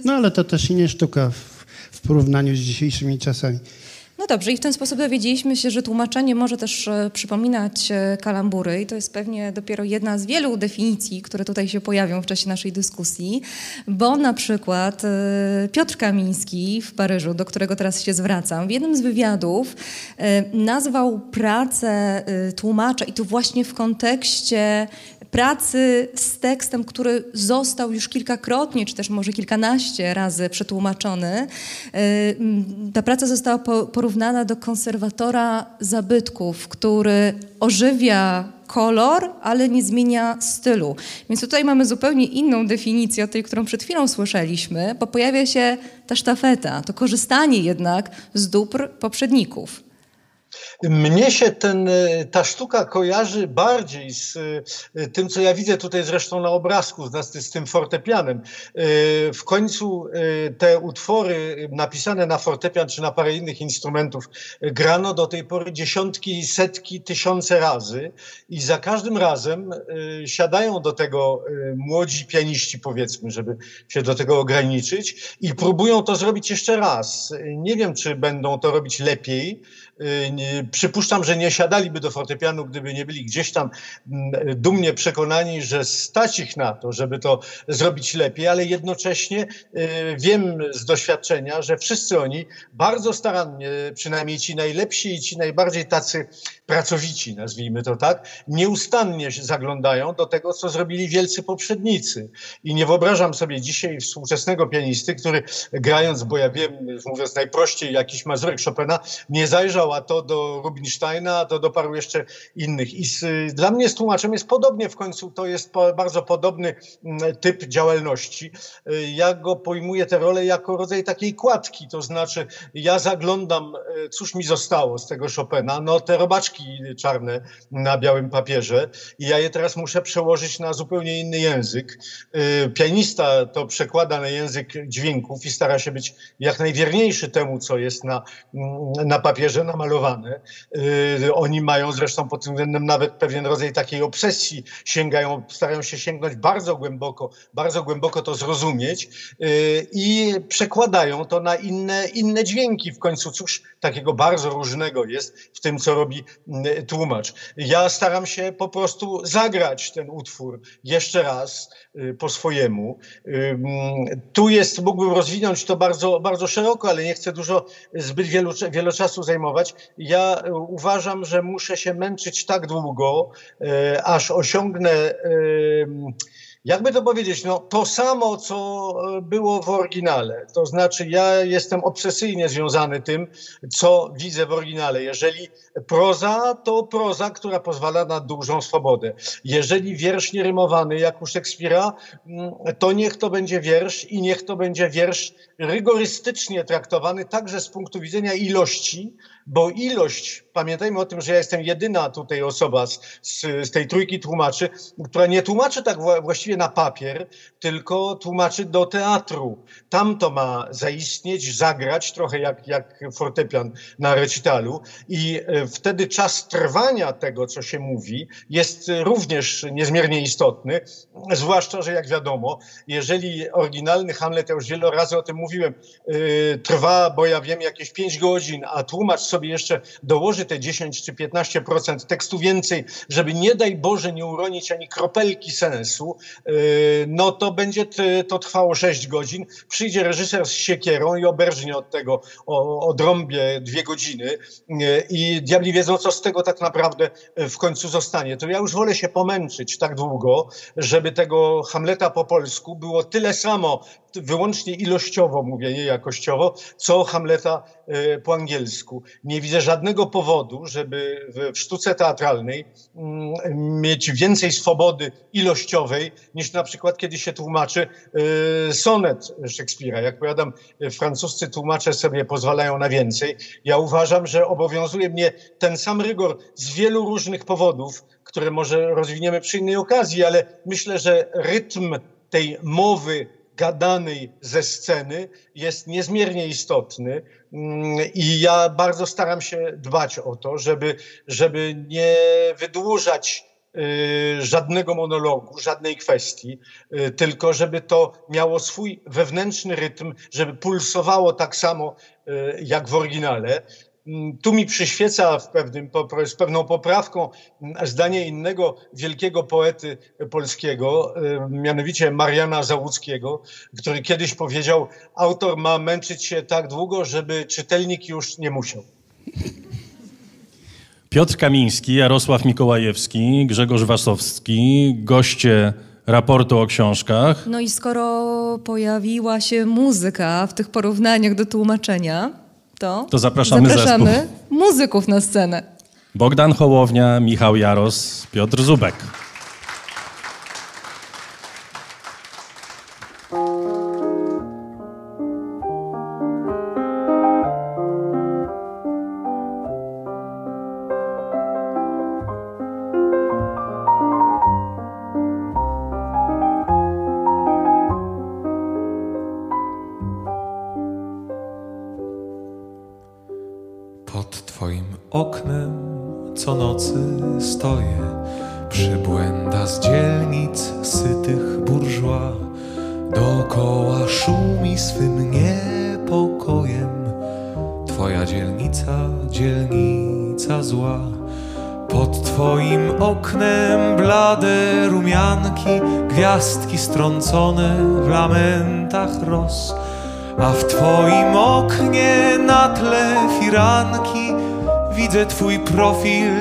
No ale to też i nie sztuka w, w porównaniu z dzisiejszymi czasami. No dobrze, i w ten sposób dowiedzieliśmy się, że tłumaczenie może też e, przypominać e, kalambury. I to jest pewnie dopiero jedna z wielu definicji, które tutaj się pojawią w czasie naszej dyskusji, bo na przykład e, Piotr Kamiński w Paryżu, do którego teraz się zwracam, w jednym z wywiadów nazwał pracę tłumacza i tu właśnie w kontekście pracy z tekstem, który został już kilkakrotnie, czy też może kilkanaście razy przetłumaczony. Ta praca została porównana do konserwatora zabytków, który ożywia kolor, ale nie zmienia stylu. Więc tutaj mamy zupełnie inną definicję od tej, którą przed chwilą słyszeliśmy, bo pojawia się ta sztafeta, to korzystanie jednak z dóbr poprzedników. Mnie się ten, e, ta sztuka kojarzy bardziej z e, tym, co ja widzę tutaj zresztą na obrazku, z, z tym fortepianem. E, w końcu te utwory napisane na fortepian czy na parę innych instrumentów grano do tej pory dziesiątki, setki, tysiące razy i za każdym razem siadają do tego młodzi pianiści, powiedzmy, żeby się do tego ograniczyć i próbują to zrobić jeszcze raz. Nie wiem, czy będą to robić lepiej, przypuszczam, że nie siadaliby do fortepianu, gdyby nie byli gdzieś tam mm, dumnie przekonani, że stać ich na to, żeby to zrobić lepiej, ale jednocześnie y, wiem z doświadczenia, że wszyscy oni bardzo starannie, przynajmniej ci najlepsi i ci najbardziej tacy pracowici, nazwijmy to tak, nieustannie zaglądają do tego, co zrobili wielcy poprzednicy. I nie wyobrażam sobie dzisiaj współczesnego pianisty, który grając, bo ja wiem, mówiąc najprościej, jakiś mazurek Chopina, nie zajrzał a to do Rubinsteina, a to do paru jeszcze innych. I z, dla mnie z tłumaczem jest podobnie w końcu, to jest po, bardzo podobny mm, typ działalności. Ja go pojmuję tę rolę jako rodzaj takiej kładki, to znaczy ja zaglądam, e, cóż mi zostało z tego Chopina, no te robaczki czarne na białym papierze i ja je teraz muszę przełożyć na zupełnie inny język. E, pianista to przekłada na język dźwięków i stara się być jak najwierniejszy temu, co jest na, mm, na papierze, na namalowane. Y, oni mają zresztą pod tym względem nawet pewien rodzaj takiej obsesji, sięgają, starają się sięgnąć bardzo głęboko, bardzo głęboko to zrozumieć y, i przekładają to na inne, inne dźwięki. W końcu cóż takiego bardzo różnego jest w tym, co robi y, tłumacz. Ja staram się po prostu zagrać ten utwór jeszcze raz po swojemu. Tu jest, mógłbym rozwinąć to bardzo, bardzo szeroko, ale nie chcę dużo, zbyt wielu, wiele czasu zajmować ja e, uważam, że muszę się męczyć tak długo, e, aż osiągnę jakby to powiedzieć, no, to samo, co e, było w oryginale. To znaczy, ja jestem obsesyjnie związany tym, co widzę w oryginale. Jeżeli proza, to proza, która pozwala na dużą swobodę. Jeżeli wiersz nierymowany, jak u Szekspira, mm, to niech to będzie wiersz i niech to będzie wiersz rygorystycznie traktowany także z punktu widzenia ilości, bo ilość, pamiętajmy o tym, że ja jestem jedyna tutaj osoba z, z, z tej trójki tłumaczy, która nie tłumaczy tak właściwie na papier, tylko tłumaczy do teatru. Tam to ma zaistnieć, zagrać, trochę jak, jak fortepian na recitalu i e, wtedy czas trwania tego, co się mówi, jest również niezmiernie istotny, zwłaszcza, że jak wiadomo, jeżeli oryginalny Hamlet, ja już wiele razy o tym mówiłem, yy, trwa, bo ja wiem, jakieś 5 godzin, a tłumacz sobie jeszcze dołoży te 10 czy 15% tekstu więcej, żeby nie daj Boże nie uronić ani kropelki sensu, yy, no to będzie to trwało 6 godzin. Przyjdzie reżyser z siekierą i oberżnie od tego, odrąbie dwie godziny yy, i diabli wiedzą, co z tego tak naprawdę w końcu zostanie. To ja już wolę się pomęczyć tak długo, żeby tego Hamleta po polsku było tyle samo, wyłącznie ilościowo mówię, nie jakościowo, co Hamleta po angielsku. Nie widzę żadnego powodu, żeby w sztuce teatralnej mm, mieć więcej swobody ilościowej niż na przykład kiedy się tłumaczy e, sonet Szekspira. Jak powiadam, francuscy tłumacze sobie pozwalają na więcej. Ja uważam, że obowiązuje mnie ten sam rygor z wielu różnych powodów, które może rozwiniemy przy innej okazji, ale myślę, że rytm tej mowy gadanej ze sceny jest niezmiernie istotny mm, i ja bardzo staram się dbać o to, żeby, żeby nie wydłużać y, żadnego monologu, żadnej kwestii, y, tylko żeby to miało swój wewnętrzny rytm, żeby pulsowało tak samo y, jak w oryginale. Mm, tu mi przyświeca w pewnym, z pewną poprawką mm, zdanie innego wielkiego poety polskiego, y, mianowicie Mariana Załuckiego, który kiedyś powiedział, autor ma męczyć się tak długo, żeby czytelnik już nie musiał. Piotr Kamiński, Jarosław Mikołajewski, Grzegorz Wasowski, goście raportu o książkach. No i skoro pojawiła się muzyka w tych porównaniach do tłumaczenia, to, to zapraszamy, zapraszamy muzyków na scenę. Bogdan Hołownia, Michał Jaros, Piotr Zubek. Profil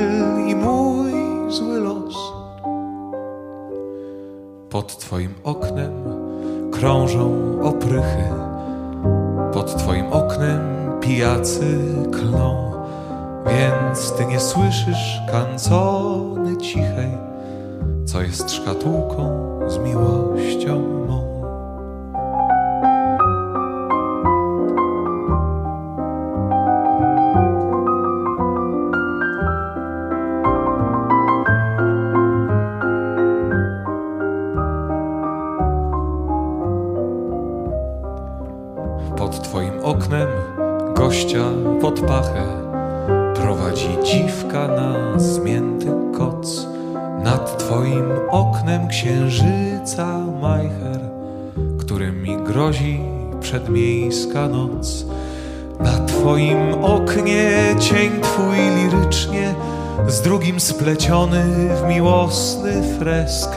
fresk.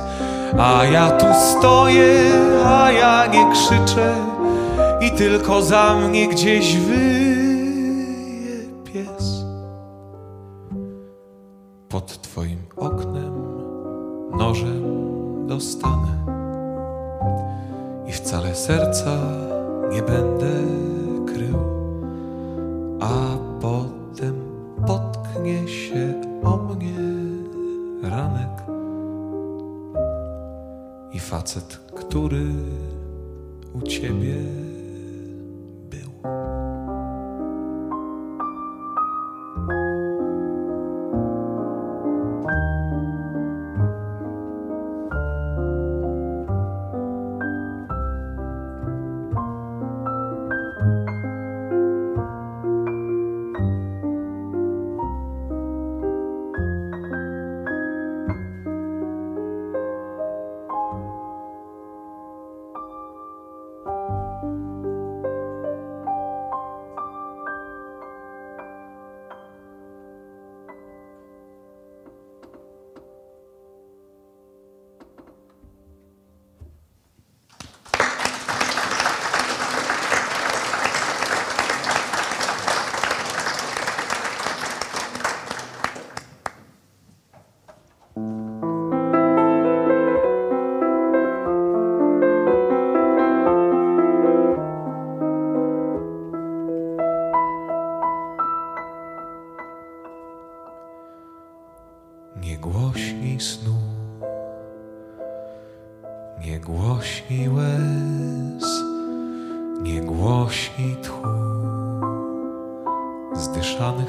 A ja tu stoję, a ja nie krzyczę i tylko za mnie gdzieś wyje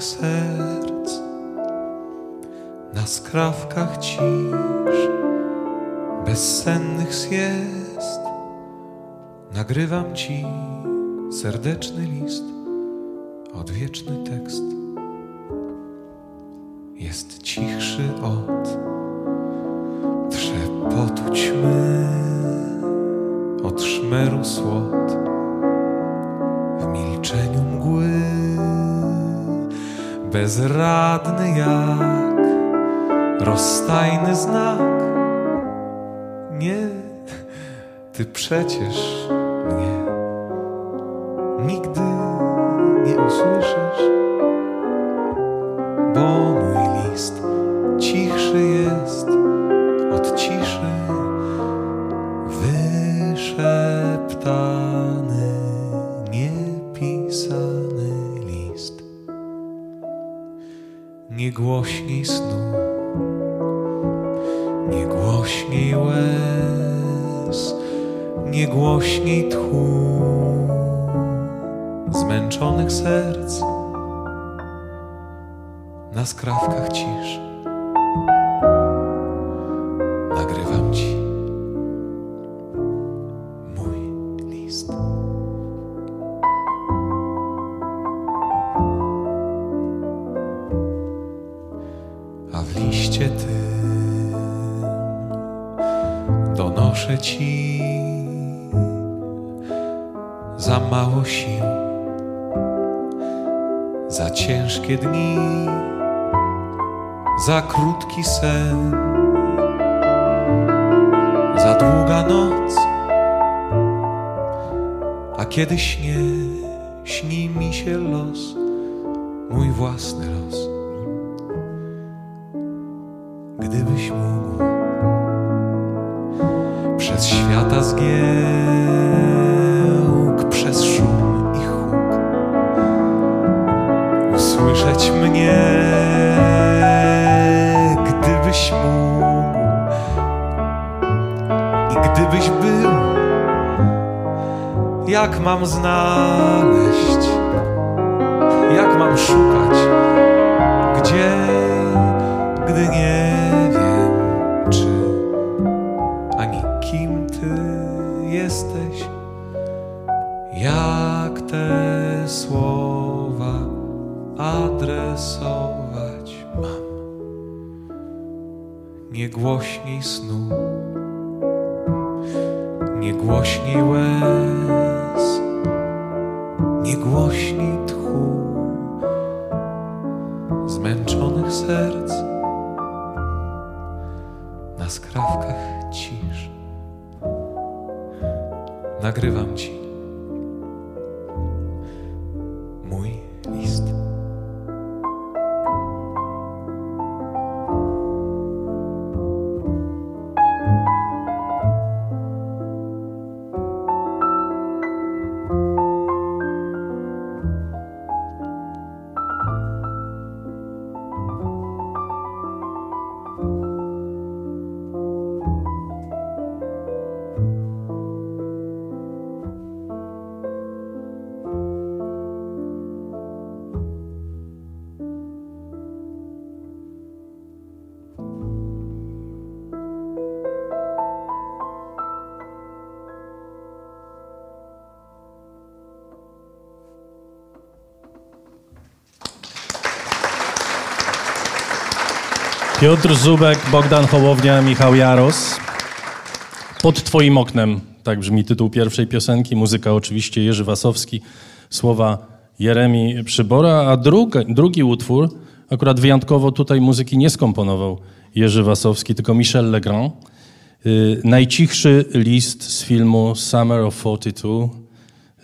zdyszanych serc, na skrawkach cisz, bezsennych siest. Nagrywam ci serdeczny list, odwieczny tekst. Jest cichszy od trzepotu ćmy, od szmeru słod, bezradny jak rozstajny znak. Nie, ty przecież A Piotr Zubek, Bogdan Hołownia, Michał Jaros. Pod twoim oknem, tak brzmi tytuł pierwszej piosenki. Muzyka oczywiście Jerzy Wasowski, słowa Jeremi Przybora, a drugi, drugi utwór, akurat wyjątkowo tutaj muzyki nie skomponował Jerzy Wasowski, tylko Michel Legrand. Y, najcichszy list z filmu Summer of 42,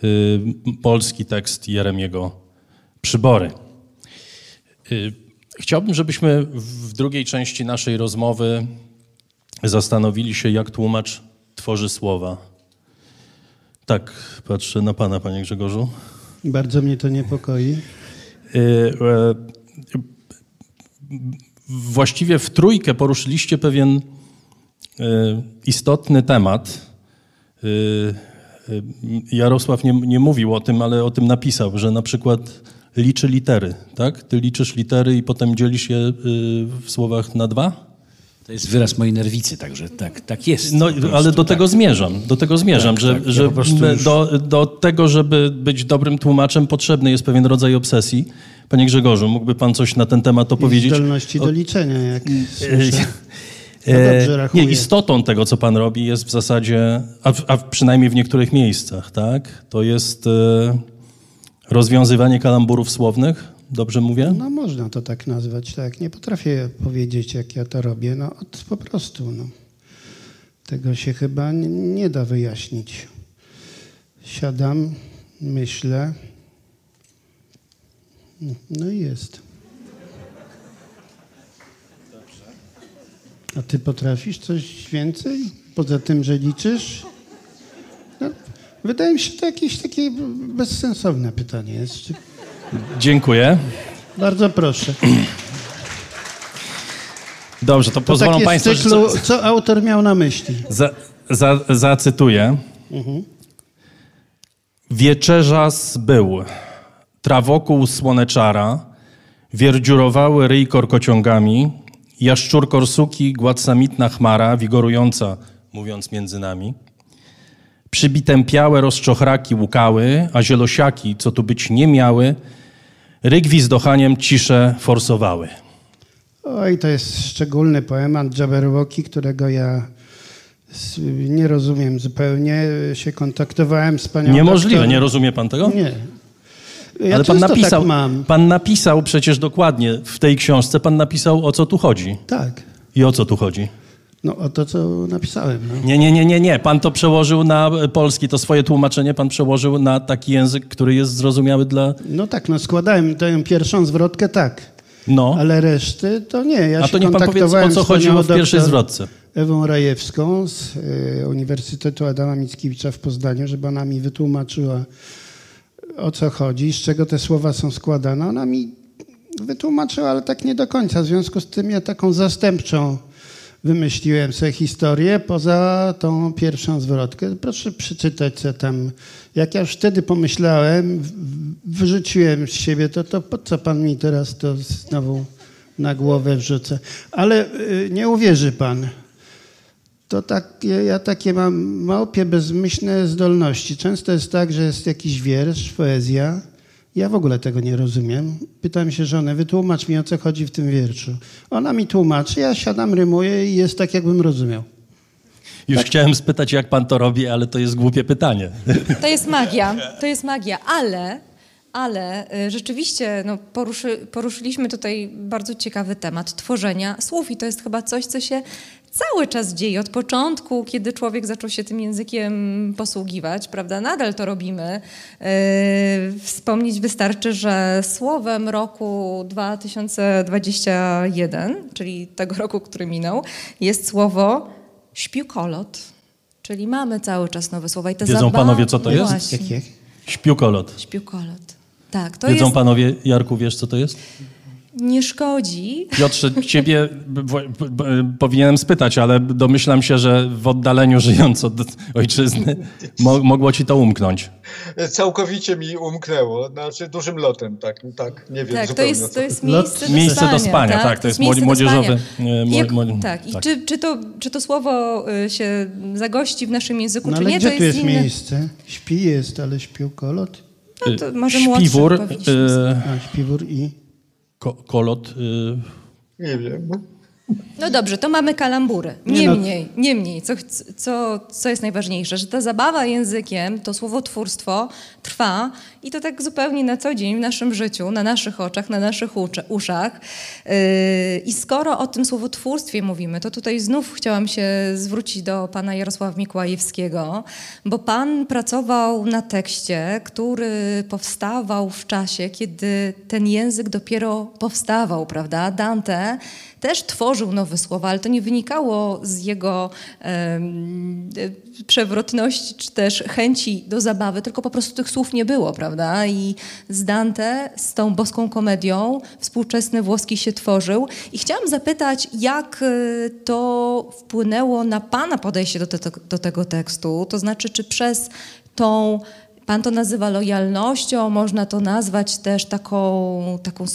y, polski tekst Jeremiego Przybory. Y, Chciałbym, żebyśmy w drugiej części naszej rozmowy zastanowili się, jak tłumacz tworzy słowa. Tak, patrzę na pana, panie Grzegorzu. Bardzo mnie to niepokoi. Y, e, Właściwie w trójkę poruszyliście pewien istotny temat. Y, y, Jarosław nie, nie mówił o tym, ale o tym napisał, że na przykład liczy litery, tak? Ty liczysz litery i potem dzielisz je y, w słowach na dwa? To jest wyraz mojej nerwicy, także tak, tak jest. No, prostu, ale do tak. tego zmierzam, do tego zmierzam, Tak, że, tak, ja że już- do, do tego, żeby być dobrym tłumaczem, potrzebny jest pewien rodzaj obsesji. Panie Grzegorzu, mógłby pan coś na ten temat I opowiedzieć? zdolności do liczenia, jak słyszę. E, No dobrze nie, istotą tego, co pan robi, jest w zasadzie, a, w, a przynajmniej w niektórych miejscach, tak? To jest e, rozwiązywanie kalamburów słownych, dobrze mówię? No można to tak nazwać, tak. Nie potrafię powiedzieć, jak ja to robię. No od, po prostu, no. Tego się chyba nie, nie da wyjaśnić. Siadam, myślę. No i jest. A ty potrafisz coś więcej? Poza tym, że liczysz? Wydaje mi się, to jakieś takie bezsensowne pytanie jest. Dziękuję. Bardzo proszę. Dobrze, to To pozwolą tak jest państwo, cyklu, że co autor miał na myśli. za, za, zacytuję. Wieczerzas był, trawokół słoneczara, wierdziurowały ryj korkociągami, jaszczur korsuki, gładsamitna chmara, wigorująca, mówiąc między nami. Przybitępiałe rozczochraki łukały, a zielosiaki, co tu być nie miały, ryk wizdochaniem ciszę forsowały. Oj, to jest szczególny poemat Jabberwocky, którego ja nie rozumiem zupełnie. Się kontaktowałem z panią Niemożliwe, doktor. nie rozumie pan tego? Nie. Ja Ale pan często napisał, tak mam. pan napisał przecież dokładnie w tej książce, pan napisał o co tu chodzi. Tak. I o co tu chodzi? No o to, co napisałem. No. Nie, nie, nie, nie, nie. Pan to przełożył na polski, to swoje tłumaczenie pan przełożył na taki język, który jest zrozumiały dla... no tak, no składałem tę pierwszą zwrotkę tak. No. Ale reszty to nie. Ja A to niech pan kontaktowałem o co chodziło w pierwszej zwrotce. Ewą Rajewską z y, Uniwersytetu Adama Mickiewicza w Poznaniu, żeby ona mi wytłumaczyła, o co chodzi, z czego te słowa są składane. Ona mi wytłumaczyła, ale tak nie do końca. W związku z tym ja taką zastępczą wymyśliłem sobie historię poza tą pierwszą zwrotkę. Proszę przeczytać, co tam... Jak ja już wtedy pomyślałem, wyrzuciłem z siebie to, to po co pan mi teraz to znowu na głowę wrzuca? Ale y, nie uwierzy pan. To tak, ja takie mam małpie, bezmyślne zdolności. Często jest tak, że jest jakiś wiersz, poezja. Ja w ogóle tego nie rozumiem. Pytam się żonę, wytłumacz mi, o co chodzi w tym wierszu. Ona mi tłumaczy, ja siadam, rymuję i jest tak, jakbym rozumiał. Już chciałem spytać, jak pan to robi, ale to jest głupie pytanie. To jest magia, to jest magia, ale, ale y, rzeczywiście no, poruszy, poruszyliśmy tutaj bardzo ciekawy temat tworzenia słów i to jest chyba coś, co się cały czas dzieje od początku, kiedy człowiek zaczął się tym językiem posługiwać, prawda? Nadal to robimy. Yy, wspomnieć wystarczy, że słowem roku 2021, czyli tego roku, który minął, jest słowo śpiukolot. Czyli mamy cały czas nowe słowa i te Wiedzą zabawy- panowie, co to jest? Właśnie. Jak, jak? Śpiukolot. Śpiukolot. Tak, to Wiedzą jest, panowie, Jarku, wiesz, co to jest? Nie szkodzi. Piotrze, ciebie powinienem spytać, ale domyślam się, że w oddaleniu żyjąc od ojczyzny mo mogło ci to umknąć. Całkowicie mi umknęło, znaczy dużym lotem, tak, tak, nie wiem Tak, to jest, to jest Lot- miejsce do Miejsce spania. do spania, tak, to jest młodzieżowy, e, Jak, tak, i tak. Czy, czy, to, czy to słowo y, się zagości w naszym języku, No czy ale nie, gdzie to tu jest inne. miejsce? Śpi jest, ale śpiukolot. No to może młodszy Śpiwór, powinniśmy e, A, śpiwór i... ko kolot, e, Nie wiem. No dobrze, to mamy kalambury. Nie no- Niemniej, niemniej co, co, co jest najważniejsze, że ta zabawa językiem, to słowotwórstwo trwa i to tak zupełnie na co dzień w naszym życiu, na naszych oczach, na naszych uszach. Yy, I skoro o tym słowotwórstwie mówimy, to tutaj znów chciałam się zwrócić do pana Jarosława Mikołajewskiego, bo pan pracował na tekście, który powstawał w czasie, kiedy ten język dopiero powstawał, prawda? Dante też tworzył nowe słowa, ale to nie wynikało z jego przewrotności czy też chęci do zabawy, tylko po prostu tych słów nie było, prawda? I z Dante, z tą boską komedią współczesny włoski się tworzył. I chciałam zapytać, jak e, to wpłynęło na Pana podejście do, te, do tego tekstu? To znaczy, czy przez tą Pan to nazywa lojalnością, można to nazwać też taką, taką,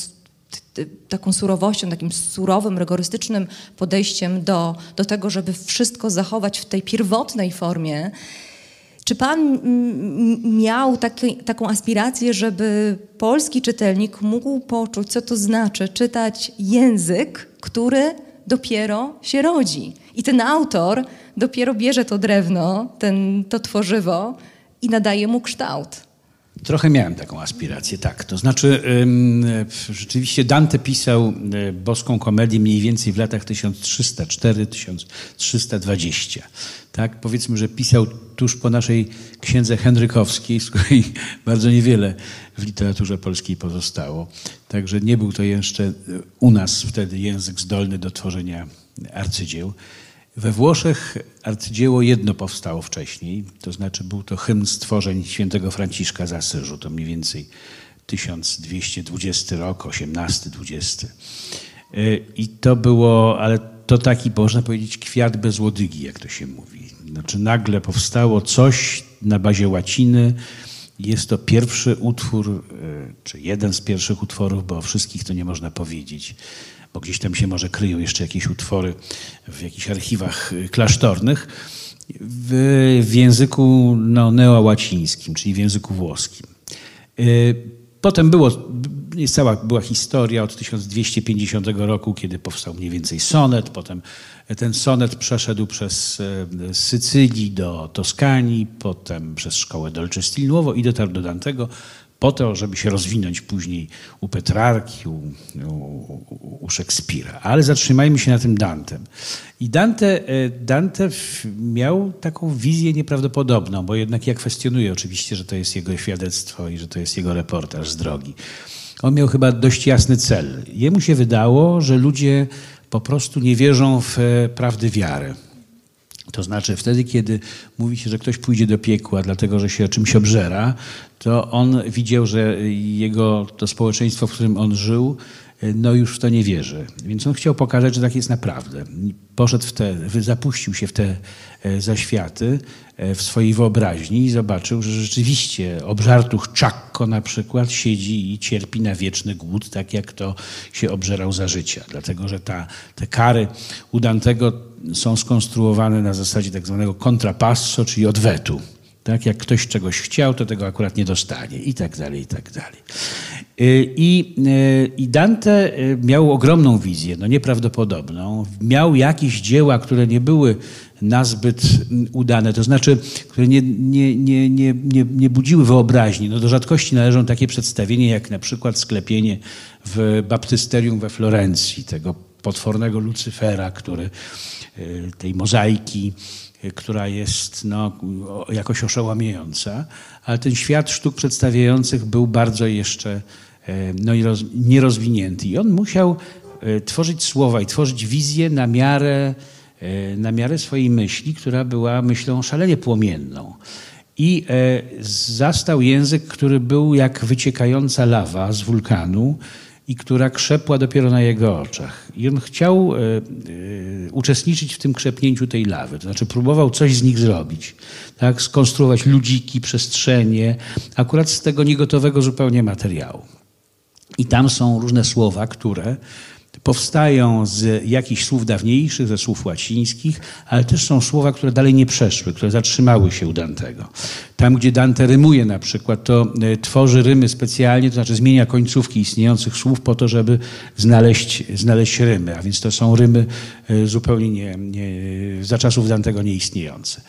taką surowością, takim surowym, rygorystycznym podejściem do, do tego, żeby wszystko zachować w tej pierwotnej formie. Czy Pan miał taki, taką aspirację, żeby polski czytelnik mógł poczuć, co to znaczy czytać język, który dopiero się rodzi? I ten autor dopiero bierze to drewno, ten, to tworzywo i nadaje mu kształt. Trochę miałem taką aspirację, tak. To znaczy, rzeczywiście Dante pisał e, boską komedię mniej więcej w latach 1304-1320. Tak, powiedzmy, że pisał tuż po naszej księdze Henrykowskiej, z której (laughs) bardzo niewiele w literaturze polskiej pozostało. Także nie był to jeszcze u nas wtedy język zdolny do tworzenia arcydzieł. We Włoszech arcydzieło jedno powstało wcześniej, to znaczy był to hymn stworzeń świętego Franciszka z Asyżu, to mniej więcej 1220 rok, 18-20. Y, I to było, ale to taki, można powiedzieć, kwiat bez łodygi, jak to się mówi. Znaczy nagle powstało coś na bazie łaciny. Jest to pierwszy utwór, y, czy jeden z pierwszych utworów, bo o wszystkich to nie można powiedzieć bo gdzieś tam się może kryją jeszcze jakieś utwory w jakichś archiwach y, klasztornych, w, w języku no, neołacińskim, czyli w języku włoskim. Y, potem było, cała była historia od 1250 roku, kiedy powstał mniej więcej sonet. Potem ten sonet przeszedł przez y, Sycylii do Toskanii, potem przez szkołę Dolce Stil Nuovo i dotarł do Dantego po to, żeby się rozwinąć później u Petrarki, u, u, u Szekspira. Ale zatrzymajmy się na tym Dantem. I Dante, e, Dante miał taką wizję nieprawdopodobną, bo jednak ja kwestionuję oczywiście, że to jest jego świadectwo i że to jest jego reportaż z drogi. On miał chyba dość jasny cel. Jemu się wydało, że ludzie po prostu nie wierzą w e, prawdy wiary. To znaczy wtedy, kiedy mówi się, że ktoś pójdzie do piekła, dlatego że się czymś obżera, to on widział, że jego, to społeczeństwo, w którym on żył, no już w to nie wierzy. Więc on chciał pokazać, że tak jest naprawdę. Poszedł w te, zapuścił się w te e, zaświaty e, w swojej wyobraźni i zobaczył, że rzeczywiście obżartuch Czakko na przykład siedzi i cierpi na wieczny głód, tak jak to się obżerał za życia. Dlatego, że ta, te kary u Dantego są skonstruowane na zasadzie tak zwanego contrapasso, czyli odwetu. Tak, jak ktoś czegoś chciał, to tego akurat nie dostanie i tak dalej, i tak dalej. Y, I, y, I Dante y, miał ogromną wizję, no nieprawdopodobną. Miał jakieś dzieła, które nie były nazbyt udane, to znaczy, które nie, nie, nie, nie, nie, nie budziły wyobraźni. No do rzadkości należą takie przedstawienie, jak na przykład sklepienie w baptysterium we Florencji, tego potwornego Lucyfera, który tej mozaiki, która jest no, jakoś oszałamiająca, ale ten świat sztuk przedstawiających był bardzo jeszcze e, no, nierozwinięty. I on musiał e, tworzyć słowa i tworzyć wizję na miarę, e, na miarę swojej myśli, która była myślą szalenie płomienną. I zastał język, który był jak wyciekająca lawa z wulkanu, i która krzepła dopiero na jego oczach. I on chciał e, e, uczestniczyć w tym krzepnięciu tej lawy, to znaczy próbował coś z nich zrobić, tak? skonstruować ludziki, przestrzenie, akurat z tego niegotowego zupełnie materiału. I tam są różne słowa, które powstają z jakichś słów dawniejszych, ze słów łacińskich, ale też są słowa, które dalej nie przeszły, które zatrzymały się u Dantego. Tam, gdzie Dante rymuje na przykład, to e, tworzy rymy specjalnie, to znaczy zmienia końcówki istniejących słów po to, żeby znaleźć, znaleźć rymy, a więc to są rymy e, zupełnie nie, nie, za czasów Dantego nieistniejące.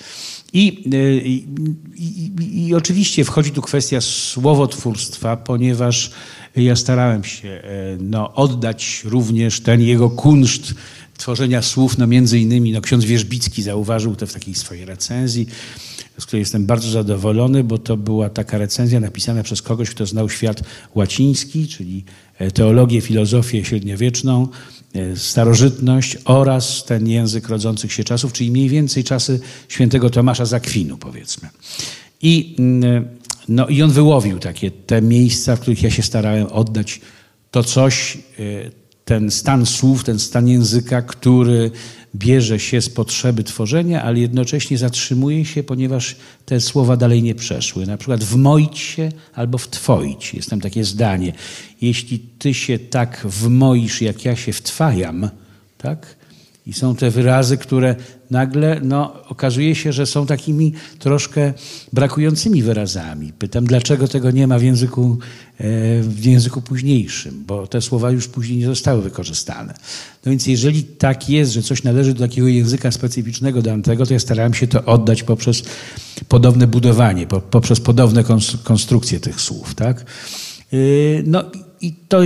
I, e, i, i, I, oczywiście wchodzi tu kwestia słowotwórstwa, ponieważ ja starałem się e, no, oddać również ten jego kunszt tworzenia słów, no między innymi no, ksiądz Wierzbicki zauważył to w takiej swojej recenzji, z której jestem bardzo zadowolony, bo to była taka recenzja napisana przez kogoś, kto znał świat łaciński, czyli e, teologię, filozofię średniowieczną e, starożytność oraz ten język rodzących się czasów, czyli mniej więcej czasy świętego Tomasza z Akwinu, powiedzmy. I, mm, no, I on wyłowił takie te miejsca, w których ja się starałem oddać to coś, ten stan słów, ten stan języka, który bierze się z potrzeby tworzenia, ale jednocześnie zatrzymuje się, ponieważ te słowa dalej nie przeszły. Na przykład wmoić się albo wtwoić. Jest tam takie zdanie. Jeśli ty się tak wmoisz, jak ja się wtwajam, tak? I są te wyrazy, które nagle no, okazuje się, że są takimi troszkę brakującymi wyrazami. Pytam, dlaczego tego nie ma w języku, e, w języku późniejszym, bo te słowa już później nie zostały wykorzystane. No więc jeżeli tak jest, że coś należy do takiego języka specyficznego danego, to ja starałem się to oddać poprzez podobne budowanie, poprzez podobne konstrukcje tych słów. Tak? E, no i to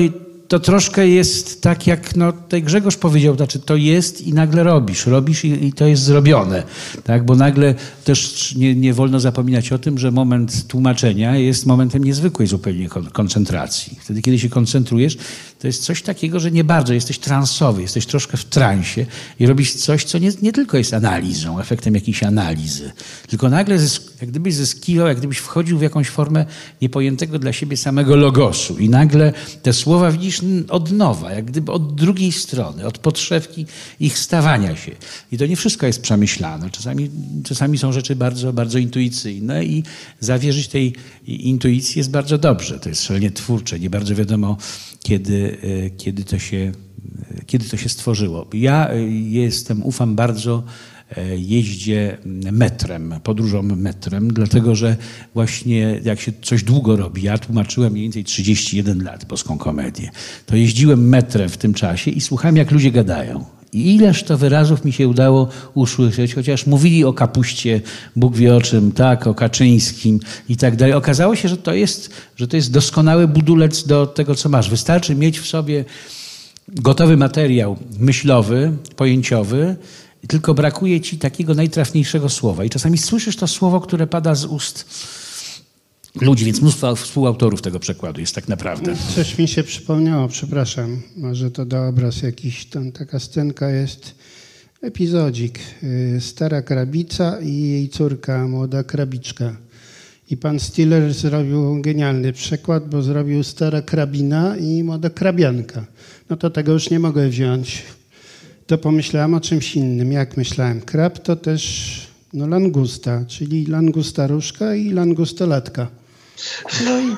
to troszkę jest tak, jak no, tutaj Grzegorz powiedział, znaczy to jest i nagle robisz, robisz i, i to jest zrobione, tak? bo nagle też nie, nie, wolno zapominać o tym, że moment tłumaczenia jest momentem niezwykłej zupełnie koncentracji. Wtedy, kiedy się koncentrujesz, to jest coś takiego, że nie bardzo jesteś transowy, jesteś troszkę w transie i robisz coś, co nie, nie tylko jest analizą, efektem jakiejś analizy, tylko nagle jak gdybyś zyskiwał, jak gdybyś wchodził w jakąś formę niepojętego dla siebie samego logosu i nagle te słowa widzisz od nowa, jak gdyby od drugiej strony, od podszewki ich stawania się. I to nie wszystko jest przemyślane. Czasami, czasami są rzeczy bardzo, bardzo intuicyjne i zawierzyć tej intuicji jest bardzo dobrze. To jest szalenie twórcze. Nie bardzo wiadomo, kiedy, e, kiedy, to, się, e, kiedy to się stworzyło. Ja e, jestem, ufam bardzo jeździe metrem, podróżą metrem, dlatego że właśnie jak się coś długo robi, ja tłumaczyłem mniej więcej 31 lat polską komedię, to jeździłem metrem w tym czasie i słuchałem jak ludzie gadają. Ileż to wyrazów mi się udało usłyszeć, chociaż mówili o kapuście, Bóg wie o czym, tak, o Kaczyńskim i tak dalej. Okazało się, że to jest, że to jest doskonały budulec do tego, co masz. Wystarczy mieć w sobie gotowy materiał myślowy, pojęciowy, tylko brakuje ci takiego najtrafniejszego słowa. I czasami słyszysz to słowo, które pada z ust ludzi, więc mnóstwo współautorów tego przekładu jest tak naprawdę. Coś mi się przypomniało, przepraszam, może to da obraz jakiś, tam taka scenka jest, epizodzik. Y, stara krabica i jej córka, młoda krabiczka. I pan Stiller zrobił genialny przekład, bo zrobił stara krabina i młoda krabianka. No to tego już nie mogę wziąć. To pomyślałem o czymś innym. Jak myślałem? Krab to też no, langusta, czyli langusta różka i langustolatka. No i,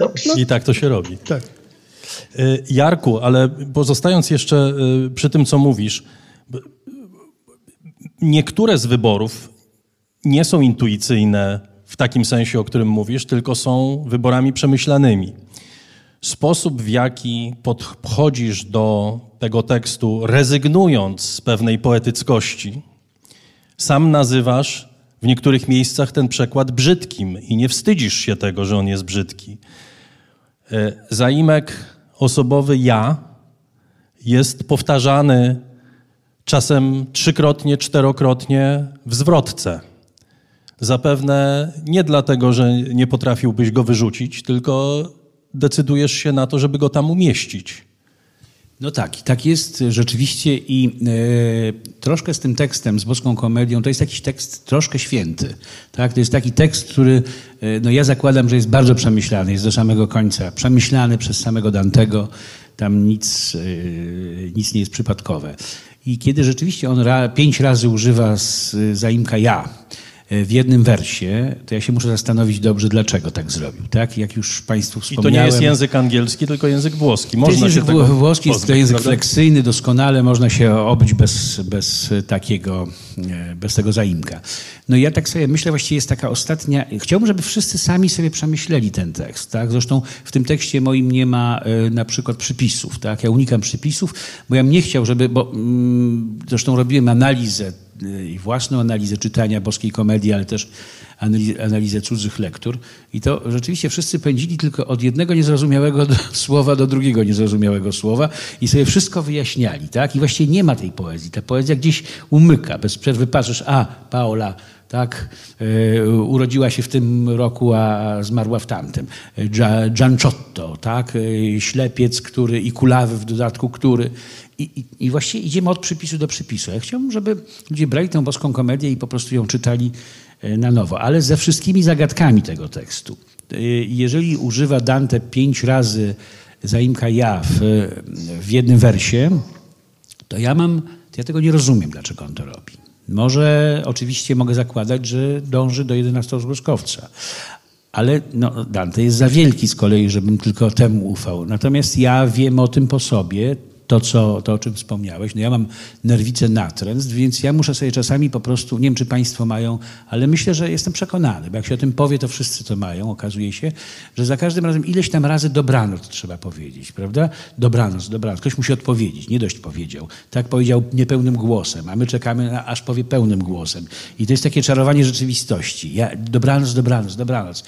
no, I tak to się robi. Tak. E, Jarku, ale pozostając jeszcze e, przy tym, co mówisz, niektóre z wyborów nie są intuicyjne w takim sensie, o którym mówisz, tylko są wyborami przemyślanymi. Sposób, w jaki podchodzisz do tego tekstu, rezygnując z pewnej poetyckości, sam nazywasz w niektórych miejscach ten przekład brzydkim i nie wstydzisz się tego, że on jest brzydki. E, zaimek osobowy ja jest powtarzany czasem trzykrotnie, czterokrotnie w zwrotce. Zapewne nie dlatego, że nie potrafiłbyś go wyrzucić, tylko decydujesz się na to, żeby go tam umieścić. No tak, tak jest rzeczywiście i e, troszkę z tym tekstem, z boską komedią, to jest jakiś tekst troszkę święty. Tak? To jest taki tekst, który e, no ja zakładam, że jest bardzo przemyślany, jest do samego końca. Przemyślany przez samego Dantego, tam nic, e, nic nie jest przypadkowe. I kiedy rzeczywiście on ra, pięć razy używa z, zaimka ja, w jednym wersie, to ja się muszę zastanowić dobrze, dlaczego tak zrobił. Tak? Jak już Państwu wspomniałem... I to nie jest język angielski, tylko język włoski. Można to jest język się włoski, jest to język prawda? fleksyjny, doskonale można się obyć bez, bez takiego, e, bez tego zaimka. No i ja tak sobie myślę, właściwie jest taka ostatnia... Chciałbym, żeby wszyscy sami sobie przemyśleli ten tekst. Tak? Zresztą w tym tekście moim nie ma e, na przykład przypisów. Tak? Ja unikam przypisów, bo ja bym nie chciał, żeby... Bo, mm, zresztą robiłem analizę i własną analizę czytania boskiej komedii, ale też analizę cudzych lektur. I to rzeczywiście wszyscy pędzili tylko od jednego niezrozumiałego (laughs) do, słowa do drugiego niezrozumiałego słowa i sobie wszystko wyjaśniali. Tak? I właściwie nie ma tej poezji. Ta poezja gdzieś umyka. Bez przerwy patrzysz, a Paola tak? E, urodziła się w tym roku, a zmarła w tamtym. Gianciotto, tak? Ślepiec, który i kulawy w dodatku, który... I, i, I właściwie idziemy od przypisu do przypisu. Ja chciałbym, żeby ludzie brali tę boską komedię i po prostu ją czytali e, na nowo, ale ze wszystkimi zagadkami tego tekstu. Jeżeli używa Dante pięć razy zaimka ja w, w jednym wersie, to ja mam, to ja tego nie rozumiem, dlaczego on to robi. Może oczywiście mogę zakładać, że dąży do 11 zgłoszkowca. Ale no, Dante jest za wielki z kolei, żebym tylko temu ufał. Natomiast ja wiem o tym po sobie, to, co, to o czym wspomniałeś. No ja mam nerwicę natręst, więc ja muszę sobie czasami po prostu, nie wiem czy państwo mają, ale myślę, że jestem przekonany, bo jak się o tym powie, to wszyscy to mają. Okazuje się, że za każdym razem ileś tam razy dobranoc trzeba powiedzieć, prawda? Dobranoc, dobranoc. Ktoś musi odpowiedzieć, nie dość powiedział. Tak powiedział niepełnym głosem, a my czekamy, na, aż powie pełnym głosem. I to jest takie czarowanie rzeczywistości. Ja, dobranoc, dobranoc, dobranoc.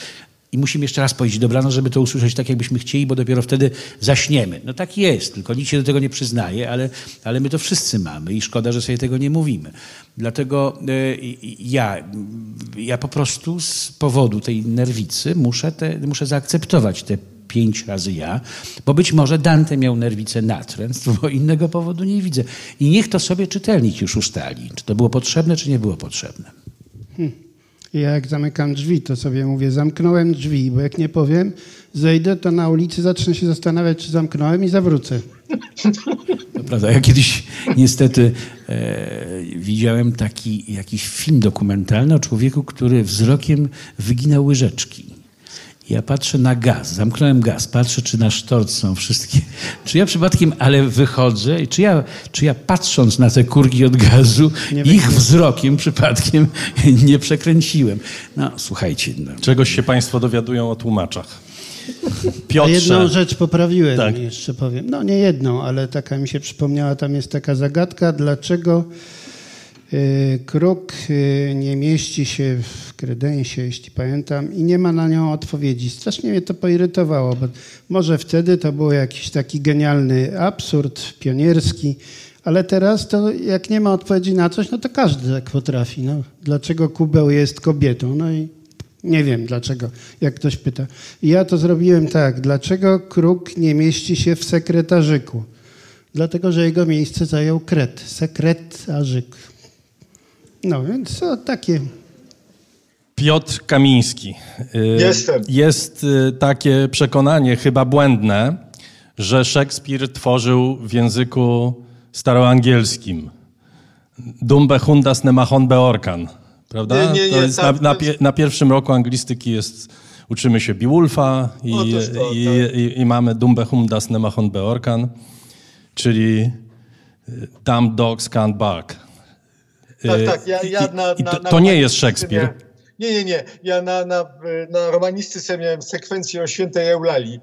I musimy jeszcze raz powiedzieć dobranoc, żeby to usłyszeć tak, jakbyśmy chcieli, bo dopiero wtedy zaśniemy. No tak jest, tylko nikt się do tego nie przyznaje, ale, ale my to wszyscy mamy i szkoda, że sobie tego nie mówimy. Dlatego y, ja, ja po prostu z powodu tej nerwicy muszę, te, muszę zaakceptować te pięć razy ja, bo być może Dante miał nerwicę natręstw, (laughs) bo innego powodu nie widzę. I niech to sobie czytelnik już ustali, czy to było potrzebne, czy nie było potrzebne. Hmm. Ja jak zamykam drzwi, to sobie mówię, zamknąłem drzwi, bo jak nie powiem, zejdę, to na ulicy zacznę się zastanawiać, czy zamknąłem i zawrócę. To prawda. Ja kiedyś niestety e, widziałem taki jakiś film dokumentalny o człowieku, który wzrokiem wyginał łyżeczki. Ja patrzę na gaz, zamknąłem gaz, patrzę, czy na sztort są wszystkie. Czy ja przypadkiem, ale wychodzę, czy ja, czy ja patrząc na te kurki od gazu, nie ich wzrokiem przypadkiem (laughs) nie przekręciłem. No, słuchajcie. No. Czegoś się Państwo dowiadują o tłumaczach. Piotrze. A jedną rzecz poprawiłem, tak. jeszcze powiem. No nie jedną, ale taka mi się przypomniała, tam jest taka zagadka, dlaczego kruk y, nie mieści się w kredensie, jeśli pamiętam, i nie ma na nią odpowiedzi. Strasznie mnie to poirytowało, bo może wtedy to był jakiś taki genialny absurd pionierski, ale teraz to jak nie ma odpowiedzi na coś, no to każdy tak potrafi. No, dlaczego kubeł jest kobietą? No i nie wiem dlaczego, jak ktoś pyta. I ja to zrobiłem tak. Dlaczego kruk nie mieści się w sekretarzyku? Dlatego, że jego miejsce zajął kret, sekretarzyk. No więc o, takie. Piotr Kamiński. Y, Jestem. Jest y, takie przekonanie, chyba błędne, że Szekspir tworzył w języku staroangielskim. Dumbe hundas nemachon beorkan. Prawda? Nie, nie, nie, na, na, na, pierwszym roku anglistyki jest, uczymy się Beowulfa i, to, i, tak. i, i, mamy Dumbe hundas nemachon beorkan, czyli y, Dumb dogs can't bark. Tak, tak. Ja, ja na, na, na, to nie jest Szekspir. Nie, nie, nie. Ja na, na, na romanistyce miałem sekwencję o świętej Eulalii.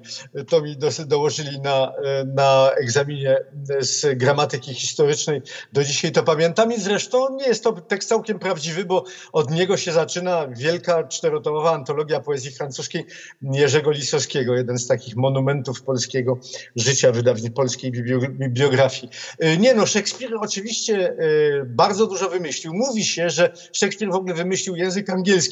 To mi dołożyli na, na egzaminie z gramatyki historycznej. Do dzisiaj to pamiętam i zresztą nie jest to tekst całkiem prawdziwy, bo od niego się zaczyna wielka czterotomowa antologia poezji francuskiej Jerzego Lisowskiego, jeden z takich monumentów polskiego życia, wydawni polskiej bibliografii. Nie no, Szekspir oczywiście e, bardzo dużo wymyślił. Mówi się, że Szekspir w ogóle wymyślił język angielski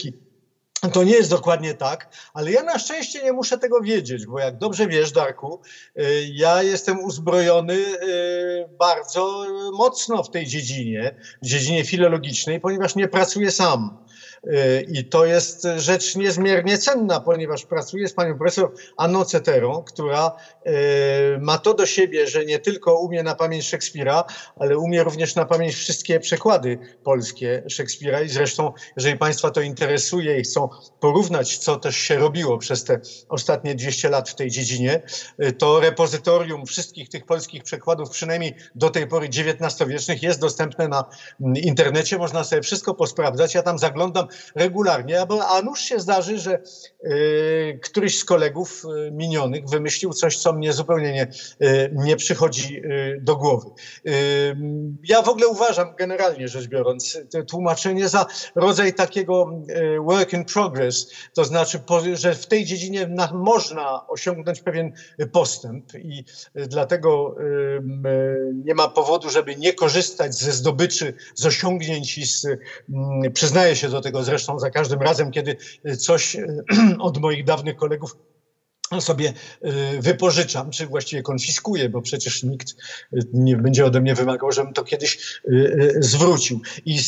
to nie jest dokładnie tak, ale ja na szczęście nie muszę tego wiedzieć, bo jak dobrze wiesz, Darku, y, ja jestem uzbrojony y, bardzo mocno w tej dziedzinie, w dziedzinie filologicznej, ponieważ nie pracuję sam. I to jest rzecz niezmiernie cenna, ponieważ pracuję z panią profesor Anną Ceterą, która e, ma to do siebie, że nie tylko umie na pamięć Szekspira, ale umie również na pamięć wszystkie przekłady polskie Szekspira i zresztą, jeżeli państwa to interesuje i chcą porównać, co też się robiło przez te ostatnie 200 lat w tej dziedzinie, e, to repozytorium wszystkich tych polskich przekładów, przynajmniej do tej pory XIX-wiecznych, jest dostępne na internecie. Można sobie wszystko posprawdzać. Ja tam zaglądam regularnie, a nuż się zdarzy, że y, któryś z kolegów y, minionych wymyślił coś, co mnie zupełnie nie, y, nie przychodzi do głowy. Ja w ogóle uważam, generalnie rzecz biorąc, tłumaczenie za rodzaj takiego work in progress, to znaczy, że w tej dziedzinie można osiągnąć pewien postęp i dlatego nie ma powodu, żeby nie korzystać ze zdobyczy, z osiągnięć i z, przyznaję się do tego, zresztą za każdym razem, kiedy coś (clears throat) od moich dawnych kolegów sobie wypożyczam, czy właściwie konfiskuję, bo przecież nikt nie będzie ode mnie wymagał, żebym to kiedyś zwrócił. I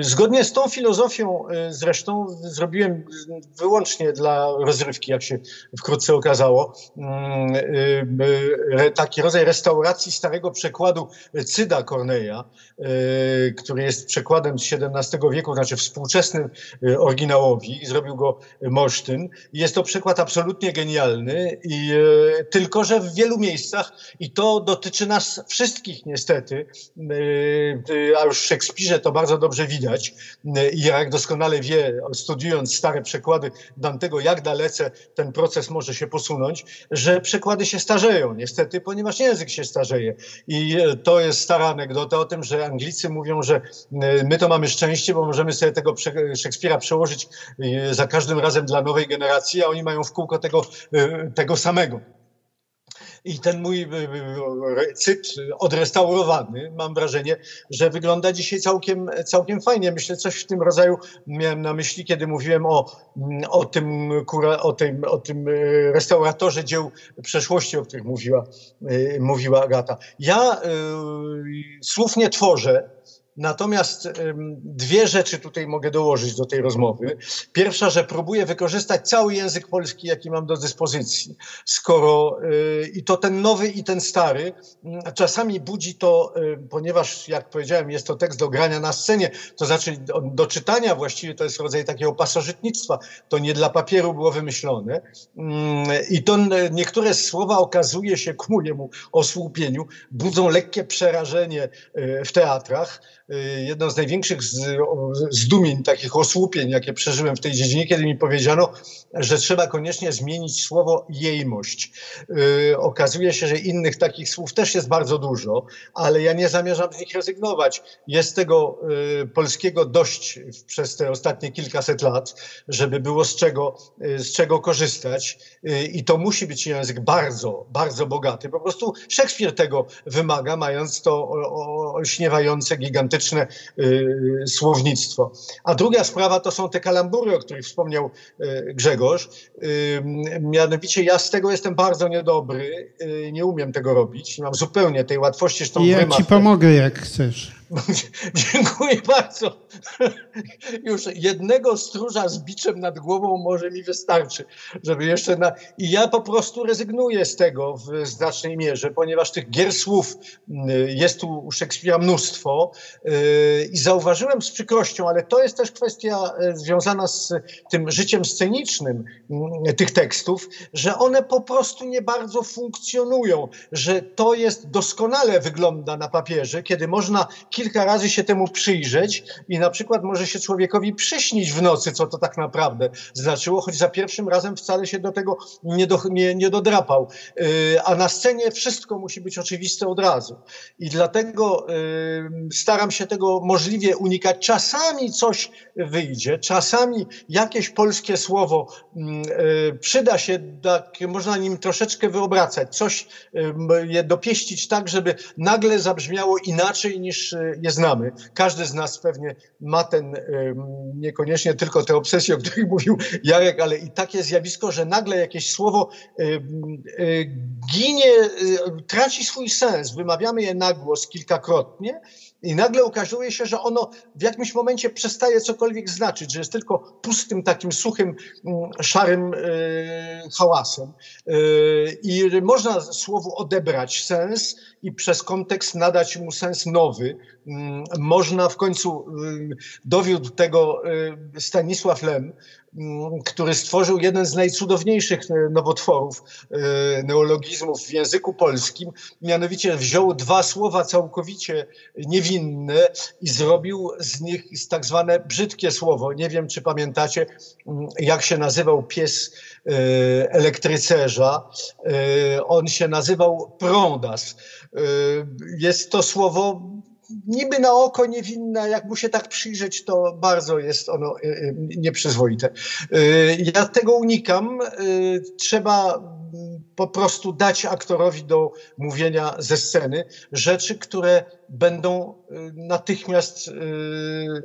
zgodnie z tą filozofią zresztą zrobiłem wyłącznie dla rozrywki, jak się wkrótce okazało, taki rodzaj restauracji starego przekładu Cyda Corneja, który jest przekładem z XVII wieku, znaczy współczesnym oryginałowi. Zrobił go Morsztyn. Jest to przekład absolutnie genialny i, e, tylko, że w wielu miejscach, i to dotyczy nas wszystkich niestety, e, a już w Szekspirze to bardzo dobrze widać, e, i jak doskonale wie, studiując stare przekłady Dantego, jak dalece ten proces może się posunąć, że przekłady się starzeją niestety, ponieważ język się starzeje. I to jest stara anegdota o tym, że Anglicy mówią, że my to mamy szczęście, bo możemy sobie tego Szekspira przełożyć za każdym razem dla nowej generacji, a oni mają w kółko tego tego samego. I ten mój y, y, cyt odrestaurowany, mam wrażenie, że wygląda dzisiaj całkiem, całkiem fajnie. Myślę, coś w tym rodzaju miałem na myśli, kiedy mówiłem o, o, tym, o, tym, o tym restauratorze dzieł przeszłości, o których mówiła, mówiła Agata. Ja y, słów nie tworzę, Natomiast dwie rzeczy tutaj mogę dołożyć do tej rozmowy. Pierwsza, że próbuję wykorzystać cały język polski, jaki mam do dyspozycji. Skoro y, i to ten nowy, i ten stary, czasami budzi to, y, ponieważ jak powiedziałem, jest to tekst do grania na scenie, to znaczy do czytania właściwie to jest rodzaj takiego pasożytnictwa. To nie dla papieru było wymyślone. Mm, I to niektóre słowa okazuje się ku mojemu osłupieniu, budzą lekkie przerażenie y, w teatrach. Y, jedno z największych zdumień, takich osłupień, jakie przeżyłem w tej dziedzinie, kiedy mi powiedziano, że trzeba koniecznie zmienić słowo jejmość. Y, okazuje się, że innych takich słów też jest bardzo dużo, ale ja nie zamierzam z nich rezygnować. Jest tego y, polskiego dość przez te ostatnie kilkaset lat, żeby było z czego, z czego korzystać i to musi być język bardzo, bardzo bogaty. Po prostu Szekspir tego wymaga, mając to olśniewające, gigantyczne y, słownictwo. A druga sprawa to są te kalambury, o których wspomniał y, Grzegorz. Y, mianowicie ja z tego jestem bardzo niedobry, nie umiem tego robić, nie mam zupełnie tej łatwości. Ja ci pomogę jak chcesz. (laughs) Dziękuję bardzo. Już jednego stróża z biczem nad głową może mi wystarczy, żeby jeszcze na... I ja po prostu rezygnuję z tego w znacznej mierze, ponieważ tych gier słów y, jest tu u Szekspira mnóstwo y, i zauważyłem z przykrością, ale to jest też kwestia y, związana z tym życiem scenicznym tych tekstów, że one po prostu nie bardzo funkcjonują, że to jest doskonale wygląda na papierze, kiedy można kilka razy się temu przyjrzeć i na przykład może się człowiekowi przyśnić w nocy, co to tak naprawdę znaczyło, choć za pierwszym razem wcale się do tego nie, do, nie, nie dodrapał. Yy, a na scenie wszystko musi być oczywiste od razu. I dlatego yy, staram się tego możliwie unikać. Czasami coś wyjdzie, czasami jakieś polskie słowo yy, przyda się, tak, można nim troszeczkę wyobracać, coś je dopieścić tak, żeby nagle zabrzmiało inaczej niż je znamy. Każdy z nas pewnie ma ten, niekoniecznie tylko te obsesje, o których (laughs) mówił Jarek, ale i takie zjawisko, że nagle jakieś słowo ginie, y, traci swój sens. Wymawiamy je na głos kilkakrotnie i nagle okazuje się, że ono w jakimś momencie przestaje cokolwiek znaczyć, że jest tylko pustym, takim suchym, mm, szarym y, hałasem. I można słowu odebrać sens i przez kontekst nadać mu sens nowy. Mm, można w końcu, y, dowiódł tego Stanisław Lem, Mm, który stworzył jeden z najcudowniejszych e, nowotworów, neologizmów w języku polskim. Mianowicie wziął dwa słowa całkowicie niewinne i zrobił z nich tak zwane brzydkie słowo. Nie wiem, czy pamiętacie, mm, jak się nazywał pies elektrycerza. On się nazywał prądas. Jest to słowo niby na oko niewinna, jak mu się tak przyjrzeć, to bardzo jest ono y, y, nieprzyzwoite. Y, ja tego unikam. Trzeba po prostu dać aktorowi do mówienia ze sceny rzeczy, które będą natychmiast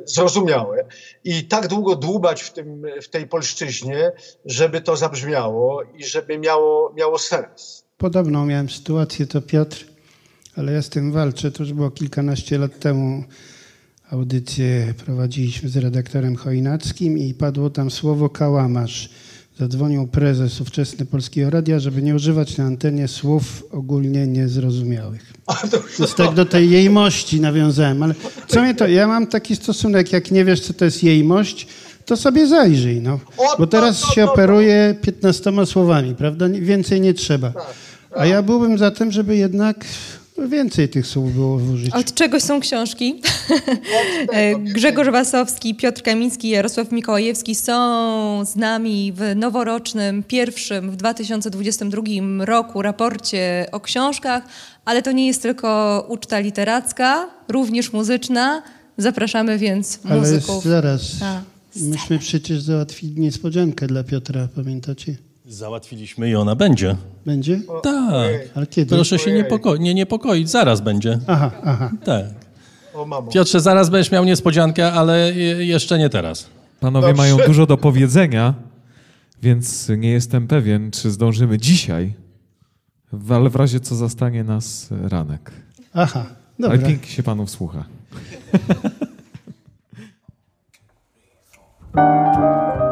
zrozumiałe. i tak długo dłubać w, tym, w tej polszczyźnie, żeby to zabrzmiało i żeby miało, miało sens. Podobną miałem sytuację, to Piotr, ale ja z tym walczę. To już było kilkanaście lat temu. Audycję prowadziliśmy z redaktorem Chojnackim i padło tam słowo kałamarz. Zadzwonił prezes ówczesny Polskiego Radia, żeby nie używać na antenie słów ogólnie niezrozumiałych. (laughs) Więc tak do tej jejmości nawiązałem. Ale co mnie to... Ja mam taki stosunek, jak nie wiesz, co to jest jejmość, to sobie zajrzyj, no. Bo teraz się operuje 15 słowami, prawda? Więcej nie trzeba. A ja byłbym za tym, żeby jednak więcej tych słów było w użyciu. Od czegoś są książki. (laughs) E, Grzegorz Wasowski, Piotr Kamiński, Jarosław Mikołajewski są z nami w noworocznym, pierwszym w 2022 roku raporcie o książkach, ale to nie jest tylko uczta literacka, również muzyczna. Zapraszamy więc Ale muzyków. zaraz, A, myśmy przecież załatwili niespodziankę dla Piotra, pamiętacie? Załatwiliśmy i ona będzie. Będzie? Tak. Ale kiedy? Proszę się niepoko- nie niepokoić, zaraz będzie. Aha, aha. Tak. O mamo. Piotrze, zaraz będziesz miał niespodziankę, ale je- jeszcze nie teraz. Panowie Dobrze. mają dużo do powiedzenia, więc nie jestem pewien, czy zdążymy dzisiaj, ale w razie co zastanie nas ranek. Aha, Ale dobra. pięknie się panów słucha. (laughs)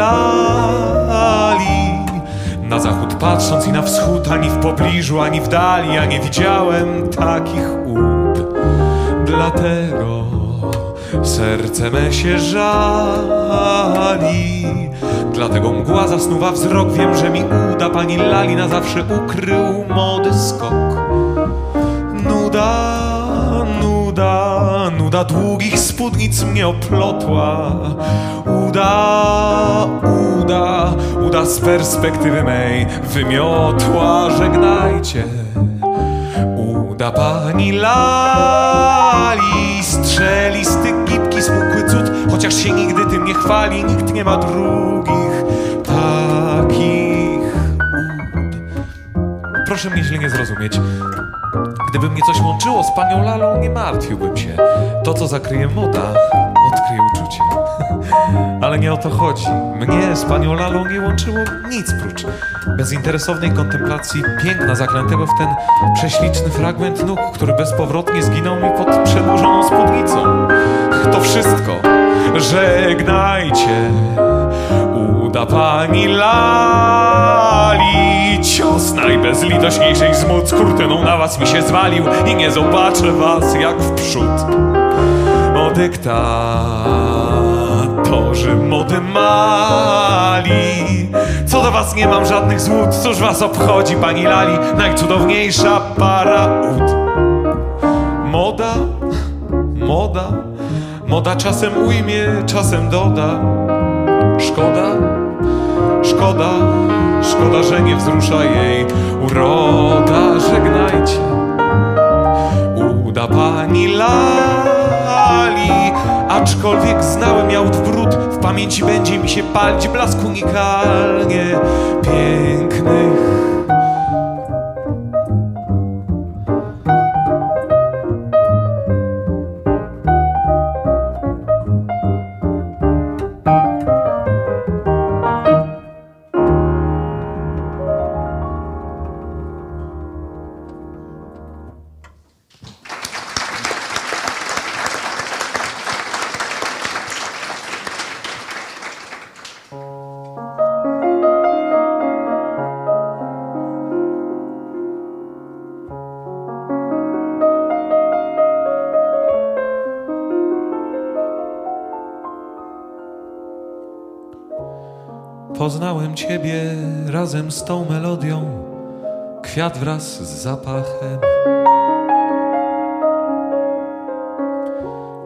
lali. Na zachód patrząc i na wschód, ani w pobliżu, ani w dali, ja nie widziałem takich ud. Dlatego serce me się żali. Dlatego mgła zasnuwa wzrok, wiem, że mi uda pani lali na zawsze ukrył młody skok. Nuda długich spódnic mnie oplotła. Uda, uda, uda z perspektywy mej wymiotła. Żegnajcie, uda pani lali. Strzelisty, gibki, smukły cud, chociaż się nigdy tym nie chwali, nikt nie ma drugich takich ud. Proszę mnie źle nie zrozumieć. Gdyby mnie coś łączyło z panią Lalą, nie martwiłbym się. To, co zakryje moda, odkryje uczucie. (laughs) Ale nie o to chodzi. Mnie z panią Lalą nie łączyło nic prócz bezinteresownej kontemplacji piękna zaklętego w ten prześliczny fragment nóg, który bezpowrotnie zginął mi pod przedłużoną spódnicą. To wszystko. Żegnajcie, uda pani lali. Cios najbezlitośniejszej z móc kurtyną na was mi się zwalił I nie zobaczę was jak w przód. O dyktatorzy mody mali. Co do was nie mam żadnych złód. Cóż was obchodzi pani lali? Najcudowniejsza para ud. Moda, moda, moda czasem ujmie, czasem doda. Szkoda, szkoda, szkoda, że nie wzrusza jej uroda. Żegnajcie, uda pani lali. Aczkolwiek znałem w brud, w pamięci będzie mi się palić blask unikalnie pięknych. Ciebie razem z tą melodią, kwiat wraz z zapachem.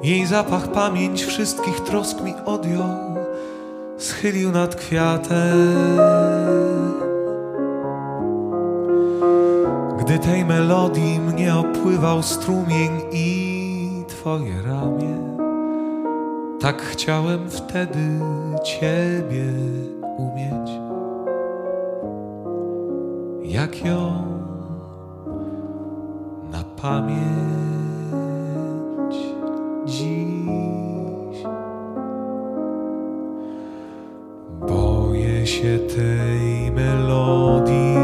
Jej zapach pamięć wszystkich trosk mi odjął, schylił nad kwiatem. Gdy tej melodii mnie opływał strumień i Twoje ramię Tak chciałem wtedy Ciebie umieć, jak ją na pamięć dziś. Boję się tej melodii,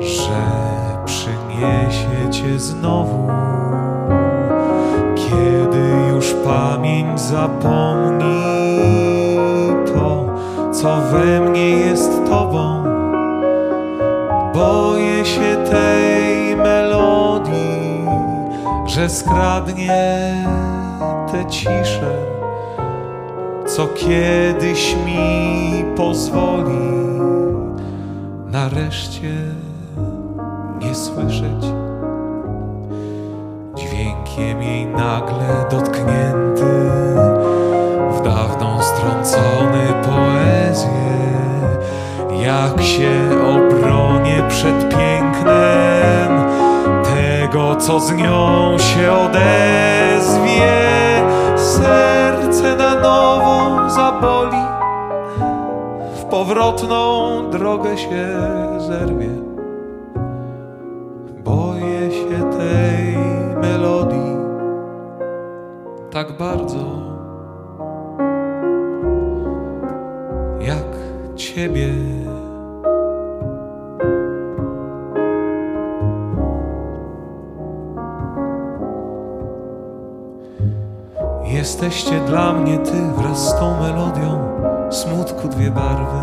że przyniesie Cię znowu kiedy już pamięć zapomni we mnie jest Tobą. Boję się tej melodii, że skradnie tę ciszę, co kiedyś mi pozwoli nareszcie nie słyszeć dźwiękiem jej nagle dotknięty co z nią się odezwie, serce na nowo zaboli, w powrotną drogę się zerwie. Boję się tej melodii tak bardzo, jak Ciebie. Jesteście dla mnie Ty wraz z tą melodią, smutku dwie barwy.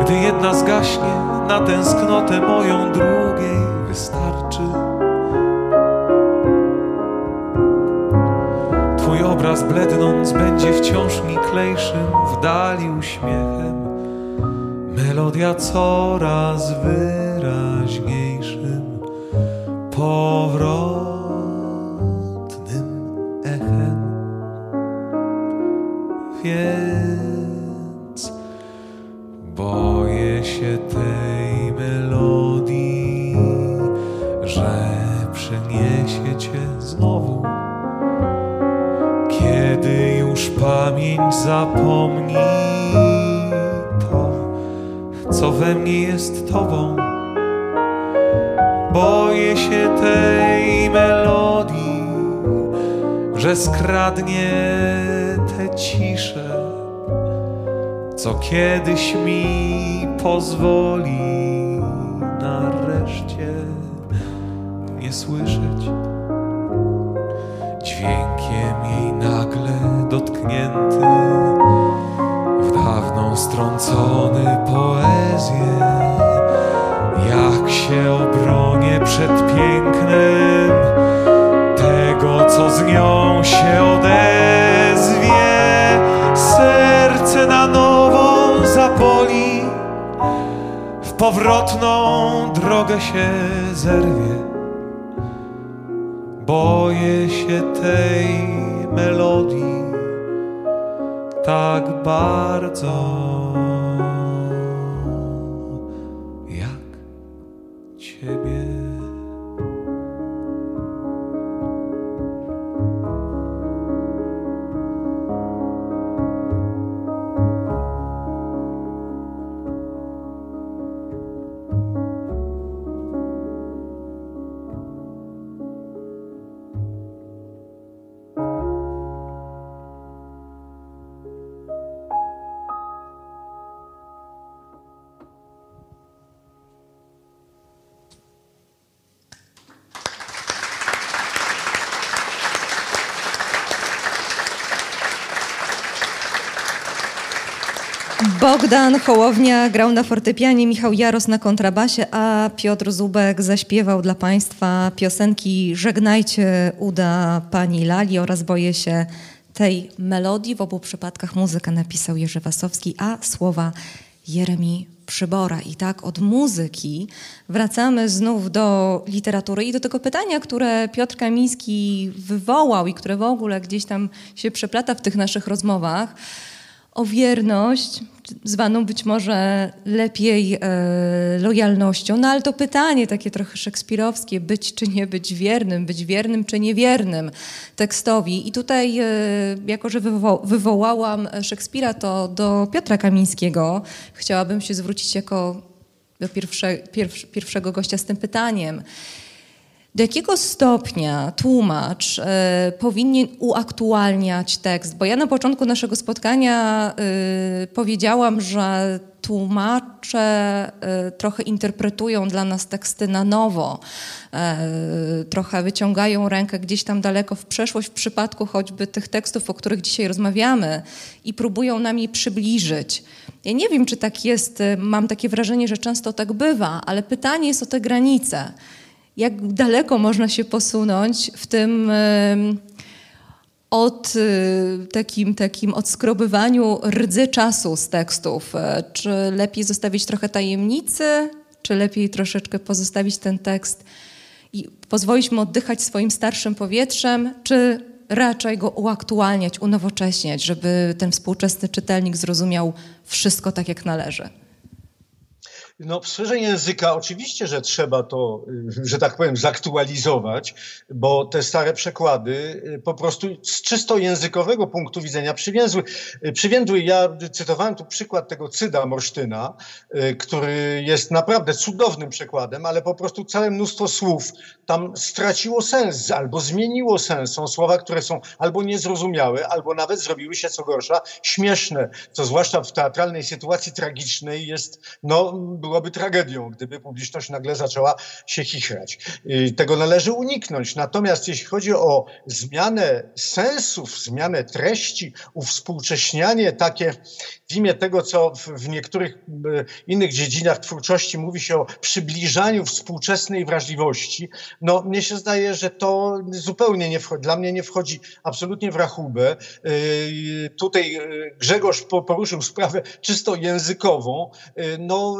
Gdy jedna zgaśnie, na tęsknotę moją drugiej wystarczy. Twój obraz blednąc będzie wciąż miklejszym w dali uśmiechem. Melodia coraz wyraźniejszym, powrotnym Kiedy już pamięć zapomni to, co we mnie jest Tobą. Boję się tej melodii, że skradnie tę ciszę, co kiedyś mi pozwoli nareszcie nie słyszeć. Jej nagle dotknięty w dawną strącony poezję. Jak się obronię przed pięknem tego, co z nią się odezwie, serce na nowo zaboli, w powrotną drogę się zerwie. Boję się tej melodii tak bardzo, Bogdan Hołownia grał na fortepianie, Michał Jaros na kontrabasie, a Piotr Zubek zaśpiewał dla Państwa piosenki Żegnajcie uda Pani Lali oraz Boję się tej melodii. W obu przypadkach muzykę napisał Jerzy Wasowski, a słowa Jeremi Przybora. I tak od muzyki wracamy znów do literatury i do tego pytania, które Piotr Kamiński wywołał i które w ogóle gdzieś tam się przeplata w tych naszych rozmowach o wierność, zwaną być może lepiej e, lojalnością. No ale to pytanie takie trochę szekspirowskie, być czy nie być wiernym, być wiernym czy niewiernym tekstowi. I tutaj, e, jako że wywo wywołałam Szekspira, to do Piotra Kamińskiego chciałabym się zwrócić jako do pierwsze, pierw, pierwszego gościa z tym pytaniem. Do jakiego stopnia tłumacz y, powinien uaktualniać tekst? Bo ja na początku naszego spotkania y, powiedziałam, że tłumacze y, trochę interpretują dla nas teksty na nowo, trochę wyciągają rękę gdzieś tam daleko w przeszłość, w przypadku choćby tych tekstów, o których dzisiaj rozmawiamy, i próbują nam je przybliżyć. Ja nie wiem, czy tak jest, mam takie wrażenie, że często tak bywa, ale pytanie jest o te granice jak daleko można się posunąć w tym od y, takim, takim odskrobywaniu rdzy czasu z tekstów. E, czy lepiej zostawić trochę tajemnicy, czy lepiej troszeczkę pozostawić ten tekst i pozwolić mu oddychać swoim starszym powietrzem, czy raczej go uaktualniać, unowocześniać, żeby ten współczesny czytelnik zrozumiał wszystko tak, jak należy? No, sferze języka oczywiście, że trzeba to, y, że tak powiem, zaktualizować, bo te stare przekłady y, po prostu z czysto językowego punktu widzenia przywięzły. Y, przywięzły. Ja cytowałem tu przykład tego Cyda Morsztyna, który jest naprawdę cudownym przekładem, ale po prostu całe mnóstwo słów tam straciło sens albo zmieniło sens. Są słowa, które są albo niezrozumiałe, albo nawet zrobiły się, co gorsza, śmieszne, co zwłaszcza w teatralnej sytuacji tragicznej jest, no, byłoby tragedią, gdyby publiczność nagle zaczęła się chichrać. Tego należy uniknąć. Natomiast jeśli chodzi o zmianę sensów, zmianę treści, uwspółcześnianie takie w imię tego, co w, niektórych innych dziedzinach twórczości mówi się o przybliżaniu współczesnej wrażliwości, no mnie się zdaje, że to zupełnie nie wchodzi, dla mnie nie wchodzi absolutnie w rachubę. Yy, tutaj yy, Grzegorz poruszył sprawę czysto językową. No,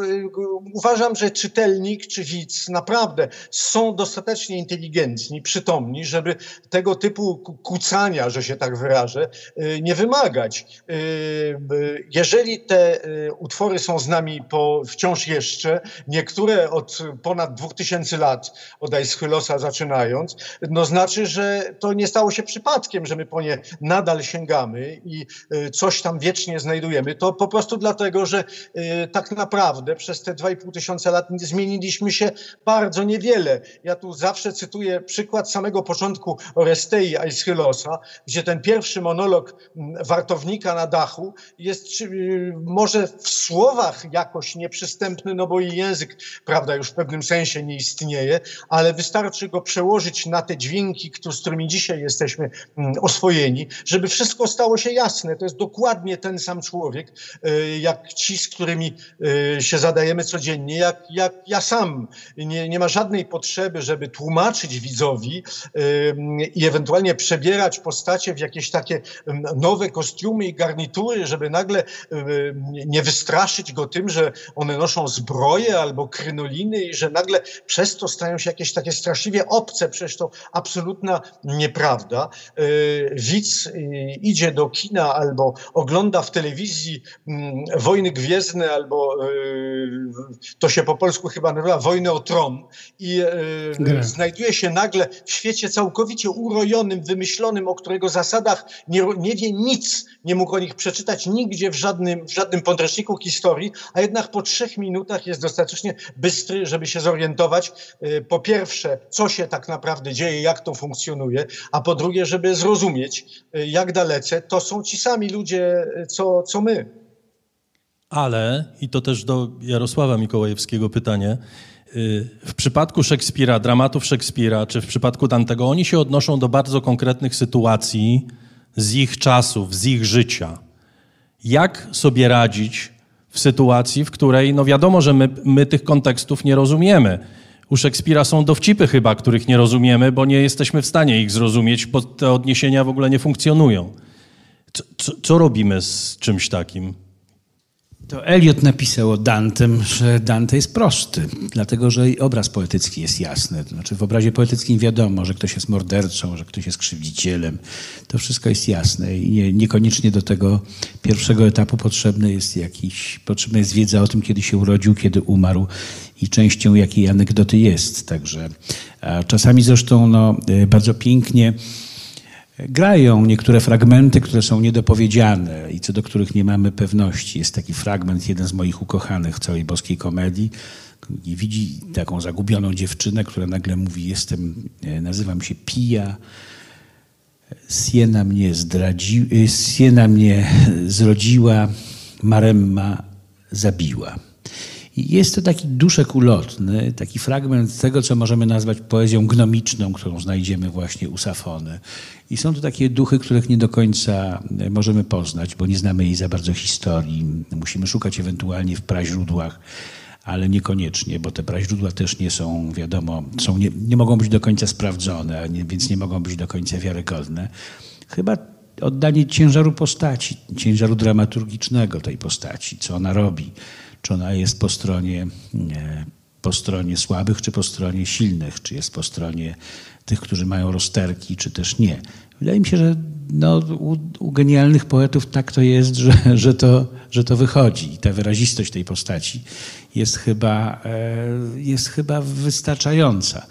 uważam, że czytelnik czy widz naprawdę są dostatecznie inteligentni, przytomni, żeby tego typu kucania, że się tak wyrażę, nie wymagać. Jeżeli te utwory są z nami po, wciąż jeszcze, niektóre od ponad dwóch tysięcy lat, od Aeschylosa zaczynając, no znaczy, że to nie stało się przypadkiem, że my po nie nadal sięgamy i coś tam wiecznie znajdujemy. To po prostu dlatego, że tak naprawdę przez te 2,5 tysiąca lat zmieniliśmy się bardzo niewiele. Ja tu zawsze cytuję przykład samego początku Orestei Aeschylosa, gdzie ten pierwszy monolog mm, wartownika na dachu jest y, może w słowach jakoś nieprzystępny, no bo i język, prawda, już w pewnym sensie nie istnieje, ale wystarczy go przełożyć na te dźwięki, z którymi dzisiaj jesteśmy mm, oswojeni, żeby wszystko stało się jasne. To jest dokładnie ten sam człowiek, y, jak ci, z którymi y, się zadajemy codziennie, jak, jak ja sam. Nie, nie ma żadnej potrzeby, żeby tłumaczyć widzowi i ewentualnie przebierać postacie w jakieś takie nowe kostiumy i garnitury, żeby nagle nie wystraszyć go tym, że one noszą zbroje albo krynoliny i że nagle przez to stają się jakieś takie straszliwie obce. Przecież to absolutna nieprawda. Y, widz y, idzie do kina albo ogląda w telewizji Wojny Gwiezdne albo y, to się po polsku chyba nazywa Wojny o Tron i e, znajduje się nagle w świecie całkowicie urojonym, wymyślonym, o którego zasadach nie, nie wie nic, nie mógł o nich przeczytać nigdzie w żadnym, w żadnym podręczniku historii, a jednak po trzech minutach jest dostatecznie bystry, żeby się zorientować, e, po pierwsze, co się tak naprawdę dzieje, jak to funkcjonuje, a po drugie, żeby zrozumieć, e, jak dalece to są ci sami ludzie, co, co my. Ale, i to też do Jarosława Mikołajewskiego pytanie, y, w przypadku Szekspira, dramatów Szekspira, czy w przypadku Dantego, oni się odnoszą do bardzo konkretnych sytuacji z ich czasów, z ich życia. Jak sobie radzić w sytuacji, w której, no wiadomo, że my, my tych kontekstów nie rozumiemy. U Szekspira są dowcipy chyba, których nie rozumiemy, bo nie jesteśmy w stanie ich zrozumieć, bo te odniesienia w ogóle nie funkcjonują. Co, co, co robimy z czymś takim? To Eliot napisał o Dantem, że Dante jest prosty, dlatego że obraz poetycki jest jasny. To znaczy w obrazie poetyckim wiadomo, że ktoś jest mordercą, że ktoś jest krzywdzicielem. To wszystko jest jasne i nie, niekoniecznie do tego pierwszego etapu potrzebny jest jakiś, potrzebna jest wiedza o tym, kiedy się urodził, kiedy umarł i częścią jakiej anegdoty jest. Także czasami zresztą no, bardzo pięknie grają niektóre fragmenty, które są niedopowiedziane i co do których nie mamy pewności. Jest taki fragment, jeden z moich ukochanych w całej boskiej komedii, i widzi taką zagubioną dziewczynę, która nagle mówi, jestem, e, nazywam się Pija, Siena mnie zdradzi, e, Siena mnie zrodziła, Maremma zabiła. Jest to taki duszek ulotny, taki fragment tego, co możemy nazwać poezją gnomiczną, którą znajdziemy właśnie u Safony. I są to takie duchy, których nie do końca możemy poznać, bo nie znamy jej za bardzo historii. Musimy szukać ewentualnie w praźródłach, ale niekoniecznie, bo te praźródła też nie są, wiadomo, są, nie, nie mogą być do końca sprawdzone, więc nie mogą być do końca wiarygodne. Chyba oddanie ciężaru postaci, ciężaru dramaturgicznego tej postaci, co ona robi czy ona jest po stronie, po stronie słabych, czy po stronie silnych, czy jest po stronie tych, którzy mają rozterki, czy też nie. Wydaje mi się, że no, u, u, genialnych poetów tak to jest, że, (laughs) że, to, że to wychodzi. I ta wyrazistość tej postaci jest chyba, e, jest chyba wystarczająca.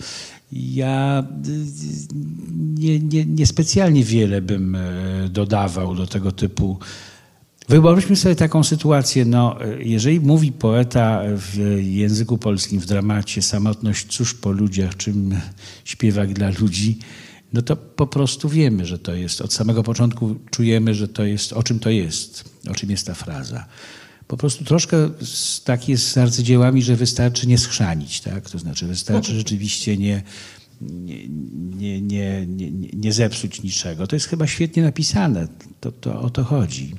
Ja nie, nie, niespecjalnie wiele bym e, dodawał do tego typu Wyobraźmy sobie taką sytuację, no, jeżeli mówi poeta w języku polskim, w dramacie samotność cóż po ludziach, czym śpiewak dla ludzi, no to po prostu wiemy, że to jest, od samego początku czujemy, że to jest, o czym to jest, o czym jest ta fraza. Po prostu troszkę tak jest z arcydziełami, że wystarczy nie schrzanić, tak? To znaczy wystarczy rzeczywiście nie, nie, nie, nie, nie, zepsuć niczego. To jest chyba świetnie napisane, to, to o to chodzi.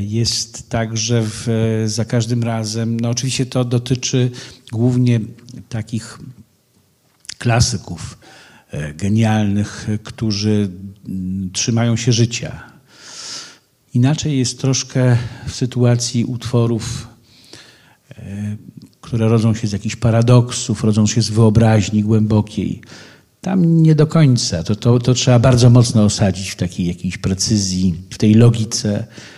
Jest tak, że w, za każdym razem, no oczywiście to dotyczy głównie takich klasyków e, genialnych, którzy trzymają się życia. Inaczej jest troszkę w sytuacji utworów, e, które rodzą się z jakichś paradoksów, rodzą się z wyobraźni głębokiej. Tam nie do końca. To, to, to trzeba bardzo mocno osadzić w takiej jakiejś precyzji, w tej logice E,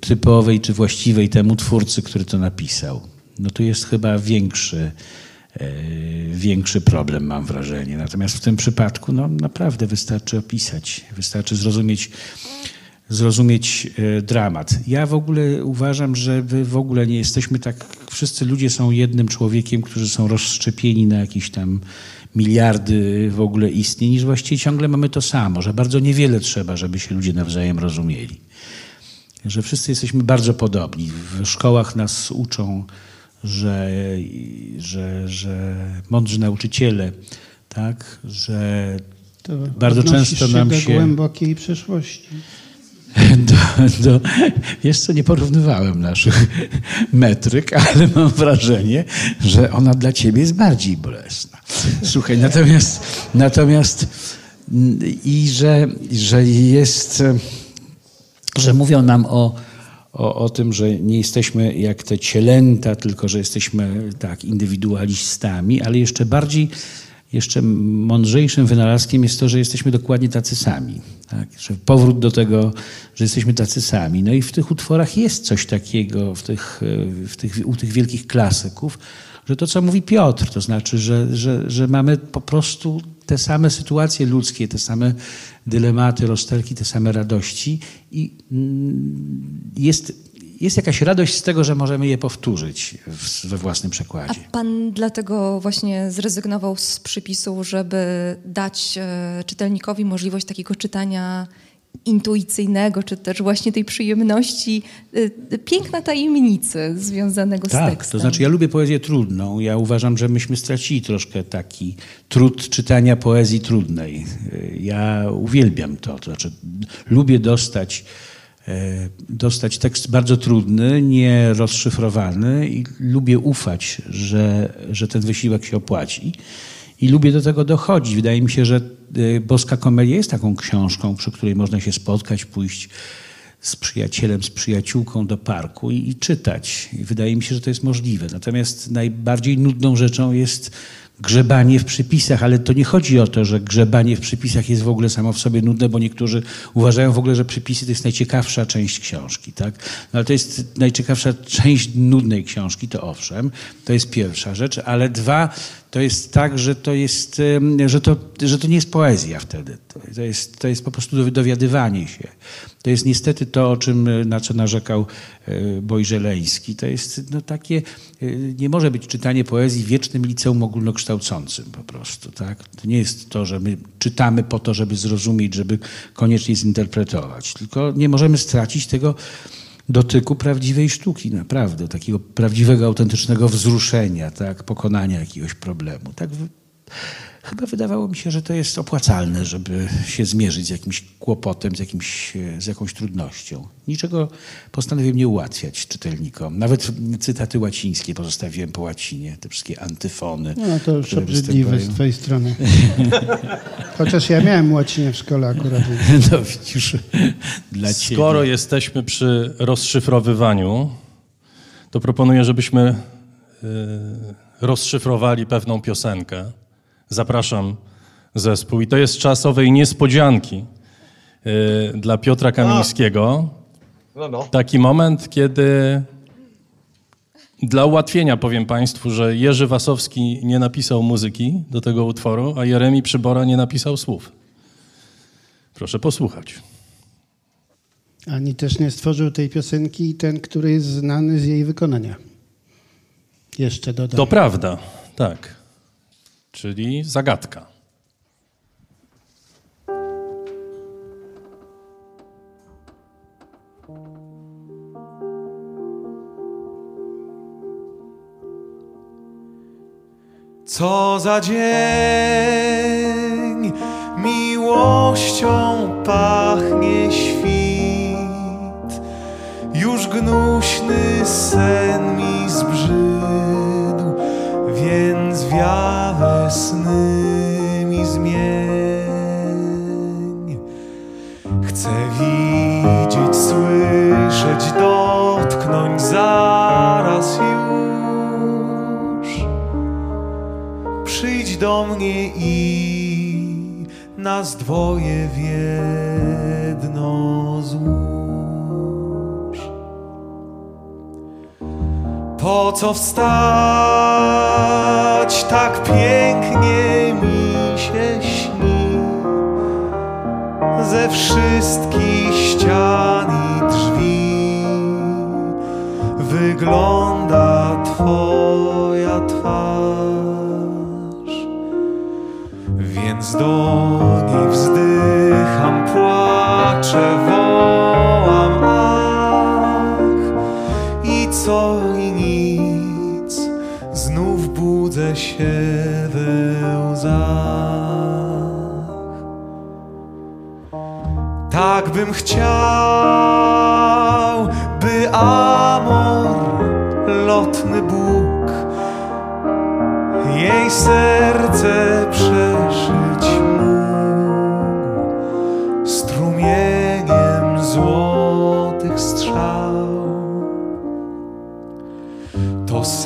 typowej czy właściwej temu twórcy, który to napisał. No tu jest chyba większy, e, większy problem, mam wrażenie. Natomiast w tym przypadku no, naprawdę wystarczy opisać, wystarczy zrozumieć, zrozumieć e, dramat. Ja w ogóle uważam, że w ogóle nie jesteśmy tak, wszyscy ludzie są jednym człowiekiem, którzy są rozszczepieni na jakieś tam miliardy w ogóle istnień, niż właściwie ciągle mamy to samo, że bardzo niewiele trzeba, żeby się ludzie nawzajem rozumieli że wszyscy jesteśmy bardzo podobni. W szkołach nas uczą, że, że, że mądrzy nauczyciele, tak, że to bardzo często nam się... do głębokiej przeszłości. (laughs) Do, do, wiesz co, nie porównywałem naszych metryk, ale mam wrażenie, że ona dla ciebie jest bardziej bolesna. Słuchaj, natomiast, natomiast i że, że jest że mówią nam o, o, o tym, że nie jesteśmy jak te cielęta, tylko że jesteśmy tak indywidualistami, ale jeszcze bardziej, jeszcze mądrzejszym wynalazkiem jest to, że jesteśmy dokładnie tacy sami. Tak? Że powrót do tego, że jesteśmy tacy sami. No i w tych utworach jest coś takiego, w tych, w tych, u tych wielkich klasyków, że to, co mówi Piotr, to znaczy, że, że, że mamy po prostu te same sytuacje ludzkie, te same dylematy, rozterki, te same radości i mm, jest, jest jakaś radość z tego, że możemy je powtórzyć we własnym przekładzie. A pan dlatego właśnie zrezygnował z przypisu, żeby dać e, czytelnikowi możliwość takiego czytania intuicyjnego, czy też właśnie tej przyjemności, y, piękna tajemnicy związanego tak, z tekstem. to znaczy ja lubię poezję trudną. Ja uważam, że myśmy stracili troszkę taki trud czytania poezji trudnej. Ja uwielbiam to. To znaczy lubię dostać e, dostać tekst bardzo trudny, nie rozszyfrowany i lubię ufać, że, że ten wysiłek się opłaci. I lubię do tego dochodzić. Wydaje mi się, że y, Boska Komedia jest taką książką, przy której można się spotkać, pójść z przyjacielem, z przyjaciółką do parku i, i czytać. I wydaje mi się, że to jest możliwe. Natomiast najbardziej nudną rzeczą jest grzebanie w przypisach, ale to nie chodzi o to, że grzebanie w przypisach jest w ogóle samo w sobie nudne, bo niektórzy uważają w ogóle, że przypisy to jest najciekawsza część książki, tak? No ale to jest najciekawsza część nudnej książki, to owszem, to jest pierwsza rzecz, ale dwa, to jest tak, że to jest, że to, że to nie jest poezja wtedy. To jest, to jest po prostu dowiadywanie się. To jest niestety to, o czym, na co narzekał e, Bojżeleński. To jest no, takie, e, nie może być czytanie poezji wiecznym liceum ogólnokształcącym po prostu. Tak? To nie jest to, że my czytamy po to, żeby zrozumieć, żeby koniecznie zinterpretować. Tylko nie możemy stracić tego dotyku prawdziwej sztuki, naprawdę, takiego prawdziwego, autentycznego wzruszenia, tak, pokonania jakiegoś problemu. Tak, chyba wydawało mi się, że to jest opłacalne, żeby się zmierzyć z jakimś kłopotem, z, jakimś, z jakąś trudnością. Niczego postanowiłem nie ułatwiać czytelnikom. Nawet cytaty łacińskie pozostawiłem po łacinie, te wszystkie antyfony. No to już obrzydliwe z twojej strony. (laughs) Chociaż ja miałem łacinę w szkole akurat. (laughs) No widzisz, dla ciebie. Skoro jesteśmy przy rozszyfrowywaniu, to proponuję, żebyśmy yy, rozszyfrowali pewną piosenkę. Zapraszam zespół. I to jest czasowej niespodzianki yy, dla Piotra Kamińskiego. No, no. Taki moment, kiedy dla ułatwienia powiem Państwu, że Jerzy Wasowski nie napisał muzyki do tego utworu, a Jeremi Przybora nie napisał słów. Proszę posłuchać. Ani też nie stworzył tej piosenki ten, który jest znany z jej wykonania. Jeszcze dodam. To prawda, tak. Czyli zagadka. Co za dzień miłością pachnie świt, już gnuśny sen mi wiałe sny mi zmień. Chcę widzieć, słyszeć, dotknąć zaraz już. Przyjdź do mnie i nas dwoje w jedno złóż. Po co wstać, tak pięknie mi się śni. Ze wszystkich ścian i drzwi wygląda Twoja twarz, więc do niej wzdycham, płaczę, wołam, ach, i co się we łzach. Tak bym chciał, by Amor, lotny Bóg, jej serce przeszyć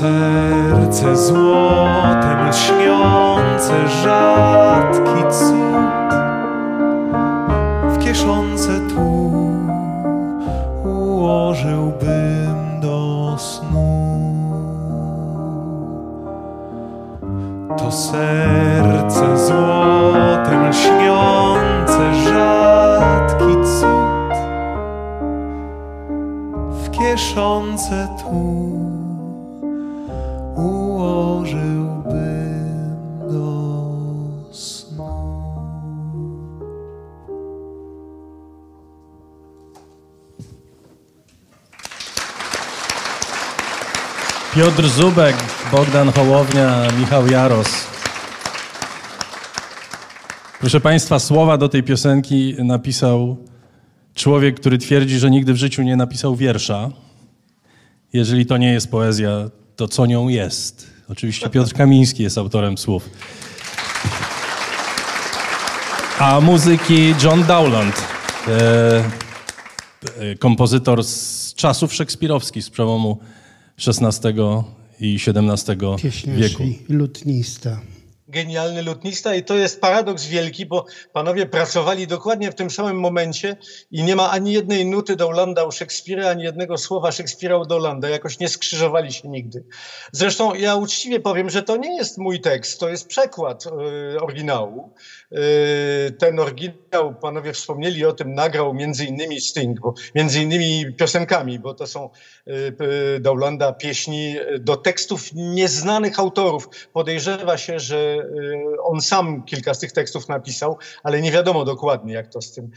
serce złotem lśniące, rzadki cud w kieszonce tu ułożyłbym do snu. To serce złotem lśniące, rzadki cud w kieszonce tu Piotr Zubek, Bogdan Hołownia, Michał Jaros. Proszę Państwa, słowa do tej piosenki napisał człowiek, który twierdzi, że nigdy w życiu nie napisał wiersza. Jeżeli to nie jest poezja, to co nią jest? Oczywiście Piotr Kamiński jest autorem słów. A muzyki John Dowland. E, e, kompozytor z czasów szekspirowskich, z przełomu XVI i XVII wieku. lutnista. genialny lutnista i to jest paradoks wielki, bo panowie pracowali dokładnie w tym samym momencie i nie ma ani jednej nuty Dolanda u Szekspira, ani jednego słowa Szekspira u Dolanda. Jakoś nie skrzyżowali się nigdy. Zresztą ja uczciwie powiem, że to nie jest mój tekst, to jest przekład y, oryginału. Y, ten oryginał, panowie wspomnieli o tym, nagrał między innymi Sting, bo między innymi piosenkami, bo to są y, Dolanda pieśni do tekstów nieznanych autorów. Podejrzewa się, że y, on sam kilka z tych tekstów napisał, ale nie wiadomo dokładnie, jak to z tym,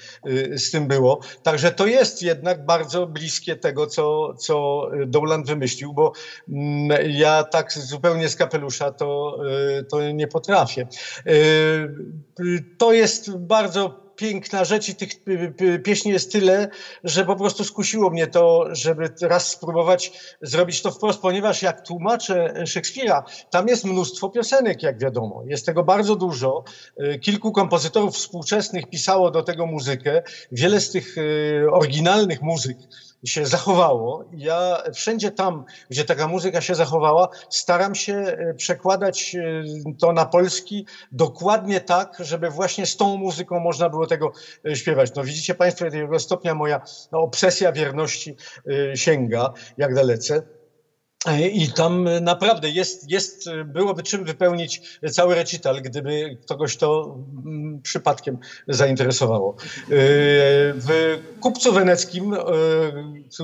z tym było. Także to jest jednak bardzo bliskie tego, co, co Dowland wymyślił, bo mm, ja tak zupełnie z kapelusza to, to nie potrafię. To jest bardzo piękna rzecz i tych y, y, pieśni jest tyle, że po prostu skusiło mnie to, żeby raz spróbować zrobić to wprost, ponieważ jak tłumaczę Szekspira, tam jest mnóstwo piosenek, jak wiadomo. Jest tego bardzo dużo. Y, Kilku kompozytorów współczesnych pisało do tego muzykę. Wiele z tych oryginalnych muzyk się zachowało. Ja wszędzie tam, gdzie taka muzyka się zachowała, staram się e, przekładać e, to na polski dokładnie tak, żeby właśnie z tą muzyką można było tego e, śpiewać. No widzicie Państwo, jakiego stopnia moja no, obsesja wierności sięga, jak dalece. I tam naprawdę jest, jest, byłoby czym wypełnić cały recital, gdyby kogoś to mm, przypadkiem zainteresowało. E, W Kupcu Weneckim, e,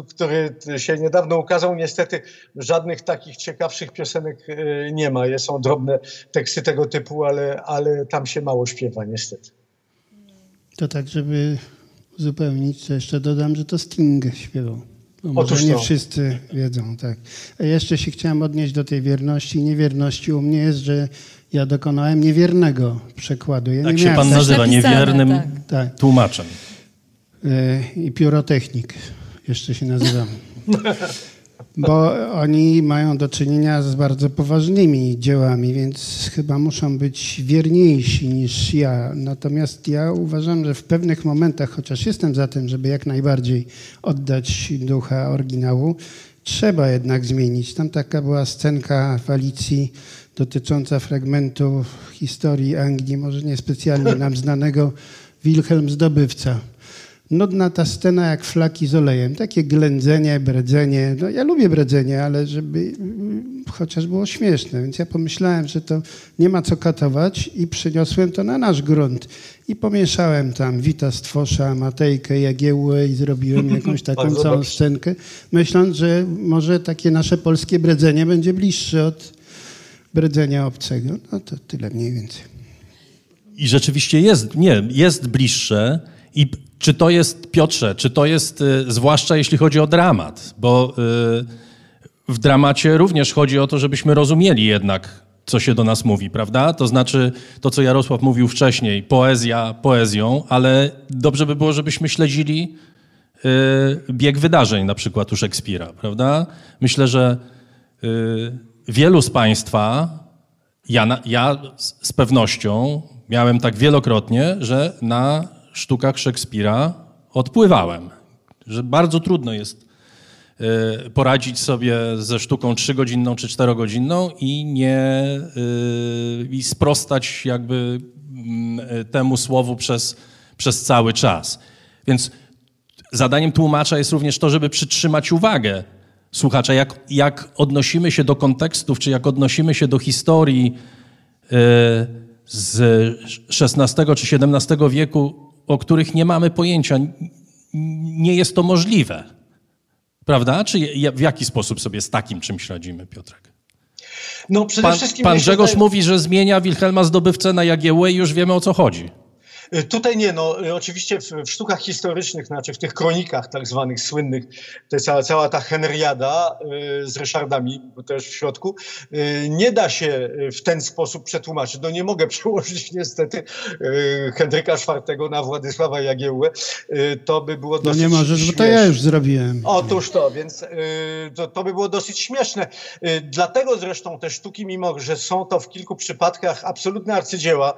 który się niedawno ukazał, niestety żadnych takich ciekawszych piosenek e, nie ma. Są drobne teksty tego typu, ale, ale tam się mało śpiewa, niestety. To tak, żeby uzupełnić, to jeszcze dodam, że to Sting śpiewał. No, może Otóż nie to. wszyscy wiedzą, tak. A jeszcze się chciałem odnieść do tej wierności i niewierności. U mnie jest, że ja dokonałem niewiernego przekładu. Ja Tak nie się pan nazywa, napisane, niewiernym tak. Tak. tłumaczem. E, i piórotechnik jeszcze się nazywam. (laughs) Bo oni mają do czynienia z bardzo poważnymi dziełami, więc chyba muszą być wierniejsi niż ja. Natomiast ja uważam, że w pewnych momentach, chociaż jestem za tym, żeby jak najbardziej oddać ducha oryginału, trzeba jednak zmienić. Tam taka była scenka w Alicji dotycząca fragmentu historii Anglii, może niespecjalnie nam znanego, Wilhelm Zdobywca. Nudna ta scena jak flaki z olejem. Takie ględzenie, bredzenie. No ja lubię bredzenie, ale żeby mm, chociaż było śmieszne. Więc ja pomyślałem, że to nie ma co katować i przyniosłem to na nasz grunt. I pomieszałem tam Wita Stwosza, Matejkę, Jagiełłę i zrobiłem (laughs) jakąś taką całą scenkę, myśląc, że może takie nasze polskie bredzenie będzie bliższe od bredzenia obcego. No to tyle mniej więcej. I rzeczywiście jest, nie, jest bliższe. I czy to jest, Piotrze, czy to jest, y, zwłaszcza jeśli chodzi o dramat, bo y, w dramacie również chodzi o to, żebyśmy rozumieli jednak, co się do nas mówi, prawda? To znaczy, to co Jarosław mówił wcześniej, poezja poezją, ale dobrze by było, żebyśmy śledzili y, bieg wydarzeń, na przykład u Szekspira, prawda? Myślę, że wielu z Państwa, ja, ja z pewnością miałem tak wielokrotnie, że na sztukach Szekspira odpływałem. Że bardzo trudno jest y, poradzić sobie ze sztuką trzygodzinną czy czterogodzinną i nie y, i sprostać jakby mm, y, temu słowu przez, przez cały czas. Więc zadaniem tłumacza jest również to, żeby przytrzymać uwagę słuchacza, jak, jak odnosimy się do kontekstów, czy jak odnosimy się do historii z XVI czy XVII wieku, o których nie mamy pojęcia. Nie jest to możliwe. Prawda? Czy w jaki sposób sobie z takim czymś radzimy, Piotrek? No przede Pan, wszystkim... pan Grzegorz wydaje- mówi, że zmienia Wilhelma Zdobywcę na Jagiełłę i już wiemy, o co chodzi. Y, Tutaj nie, no y, oczywiście w, w sztukach historycznych, znaczy w tych kronikach tak zwanych słynnych, to jest cała, cała ta Henriada y, z Ryszardami też w środku, y, nie da się y, w ten sposób przetłumaczyć. No nie mogę (laughs) przełożyć niestety y, Henryka IV na Władysława Jagiełłę. To by było No dosyć nie możesz, bo to ja już zrobiłem. Otóż to, więc to, to by było dosyć śmieszne. Dlatego zresztą te sztuki, mimo że są to w kilku przypadkach absolutne arcydzieła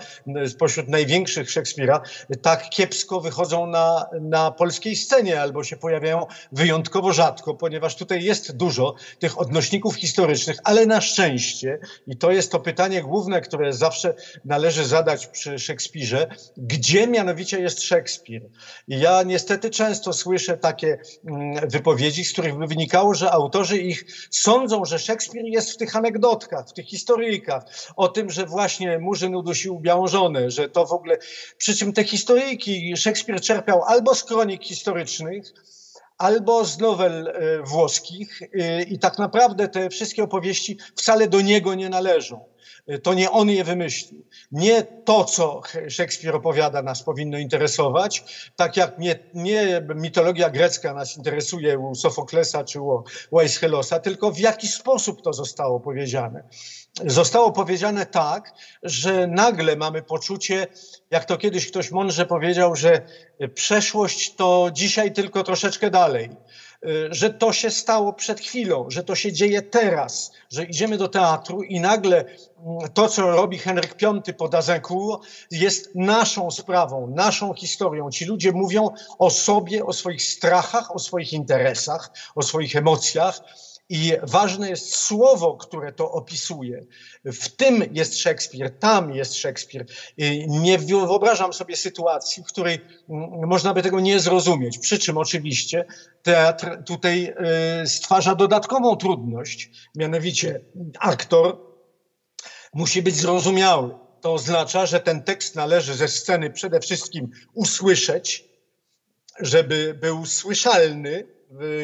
spośród największych Szekspira, Szekspira tak kiepsko wychodzą na, na polskiej scenie albo się pojawiają wyjątkowo rzadko, ponieważ tutaj jest dużo tych odnośników historycznych, ale na szczęście, i to jest to pytanie główne, które zawsze należy zadać przy Szekspirze, gdzie mianowicie jest Szekspir? I ja niestety często słyszę takie mm, wypowiedzi, z których by wynikało, że autorzy ich sądzą, że Szekspir jest w tych anegdotkach, w tych historyjkach, o tym, że właśnie Murzyn udusił białą żonę, że to w ogóle... Przy czym te historyjki Szekspir czerpiał albo z kronik historycznych, albo z nowel e, włoskich e, i tak naprawdę te wszystkie opowieści wcale do niego nie należą. E, to nie on je wymyślił. Nie to, co Szekspir opowiada, nas powinno interesować, tak jak nie, nie mitologia grecka nas interesuje u Sofoklesa czy u Aeschylosa, tylko w jaki sposób to zostało powiedziane zostało powiedziane tak, że nagle mamy poczucie, jak to kiedyś ktoś mądrze powiedział, że przeszłość to dzisiaj tylko troszeczkę dalej, że to się stało przed chwilą, że to się dzieje teraz, że idziemy do teatru i nagle to, co robi Henryk V po Dazincourt, jest naszą sprawą, naszą historią. Ci ludzie mówią o sobie, o swoich strachach, o swoich interesach, o swoich emocjach i ważne jest słowo, które to opisuje. W tym jest Szekspir, tam jest Szekspir. Nie wyobrażam sobie sytuacji, w której mm, można by tego nie zrozumieć. Przy czym oczywiście teatr tutaj y, stwarza dodatkową trudność, mianowicie aktor musi być zrozumiały. To oznacza, że ten tekst należy ze sceny przede wszystkim usłyszeć, żeby był słyszalny,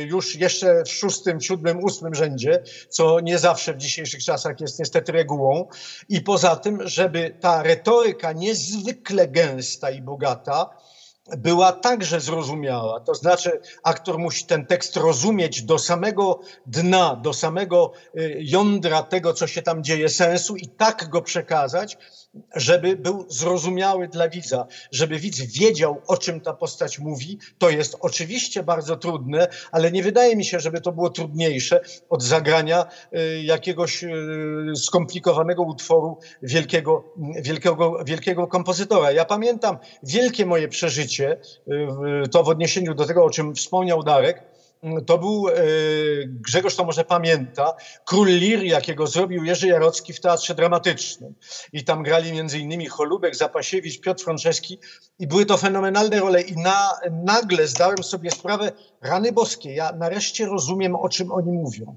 już jeszcze w szóstym, siódmym, ósmym rzędzie, co nie zawsze w dzisiejszych czasach jest niestety regułą. I poza tym, żeby ta retoryka niezwykle gęsta i bogata była także zrozumiała. To znaczy, aktor musi ten tekst rozumieć do samego dna, do samego y, jądra tego, co się tam dzieje, sensu i tak go przekazać, żeby był zrozumiały dla widza, żeby widz wiedział, o czym ta postać mówi. To jest oczywiście bardzo trudne, ale nie wydaje mi się, żeby to było trudniejsze od zagrania y, jakiegoś y, skomplikowanego utworu wielkiego, wielkiego, wielkiego kompozytora. Ja pamiętam wielkie moje przeżycie, y, to w odniesieniu do tego, o czym wspomniał Darek, to był, e, Grzegorz to może pamięta, Król Lir, jakiego zrobił Jerzy Jarocki w Teatrze Dramatycznym. I tam grali między innymi Holubek, Zapasiewicz, Piotr Franceski i były to fenomenalne role i na, nagle zdałem sobie sprawę, rany boskie, ja nareszcie rozumiem, o czym oni mówią.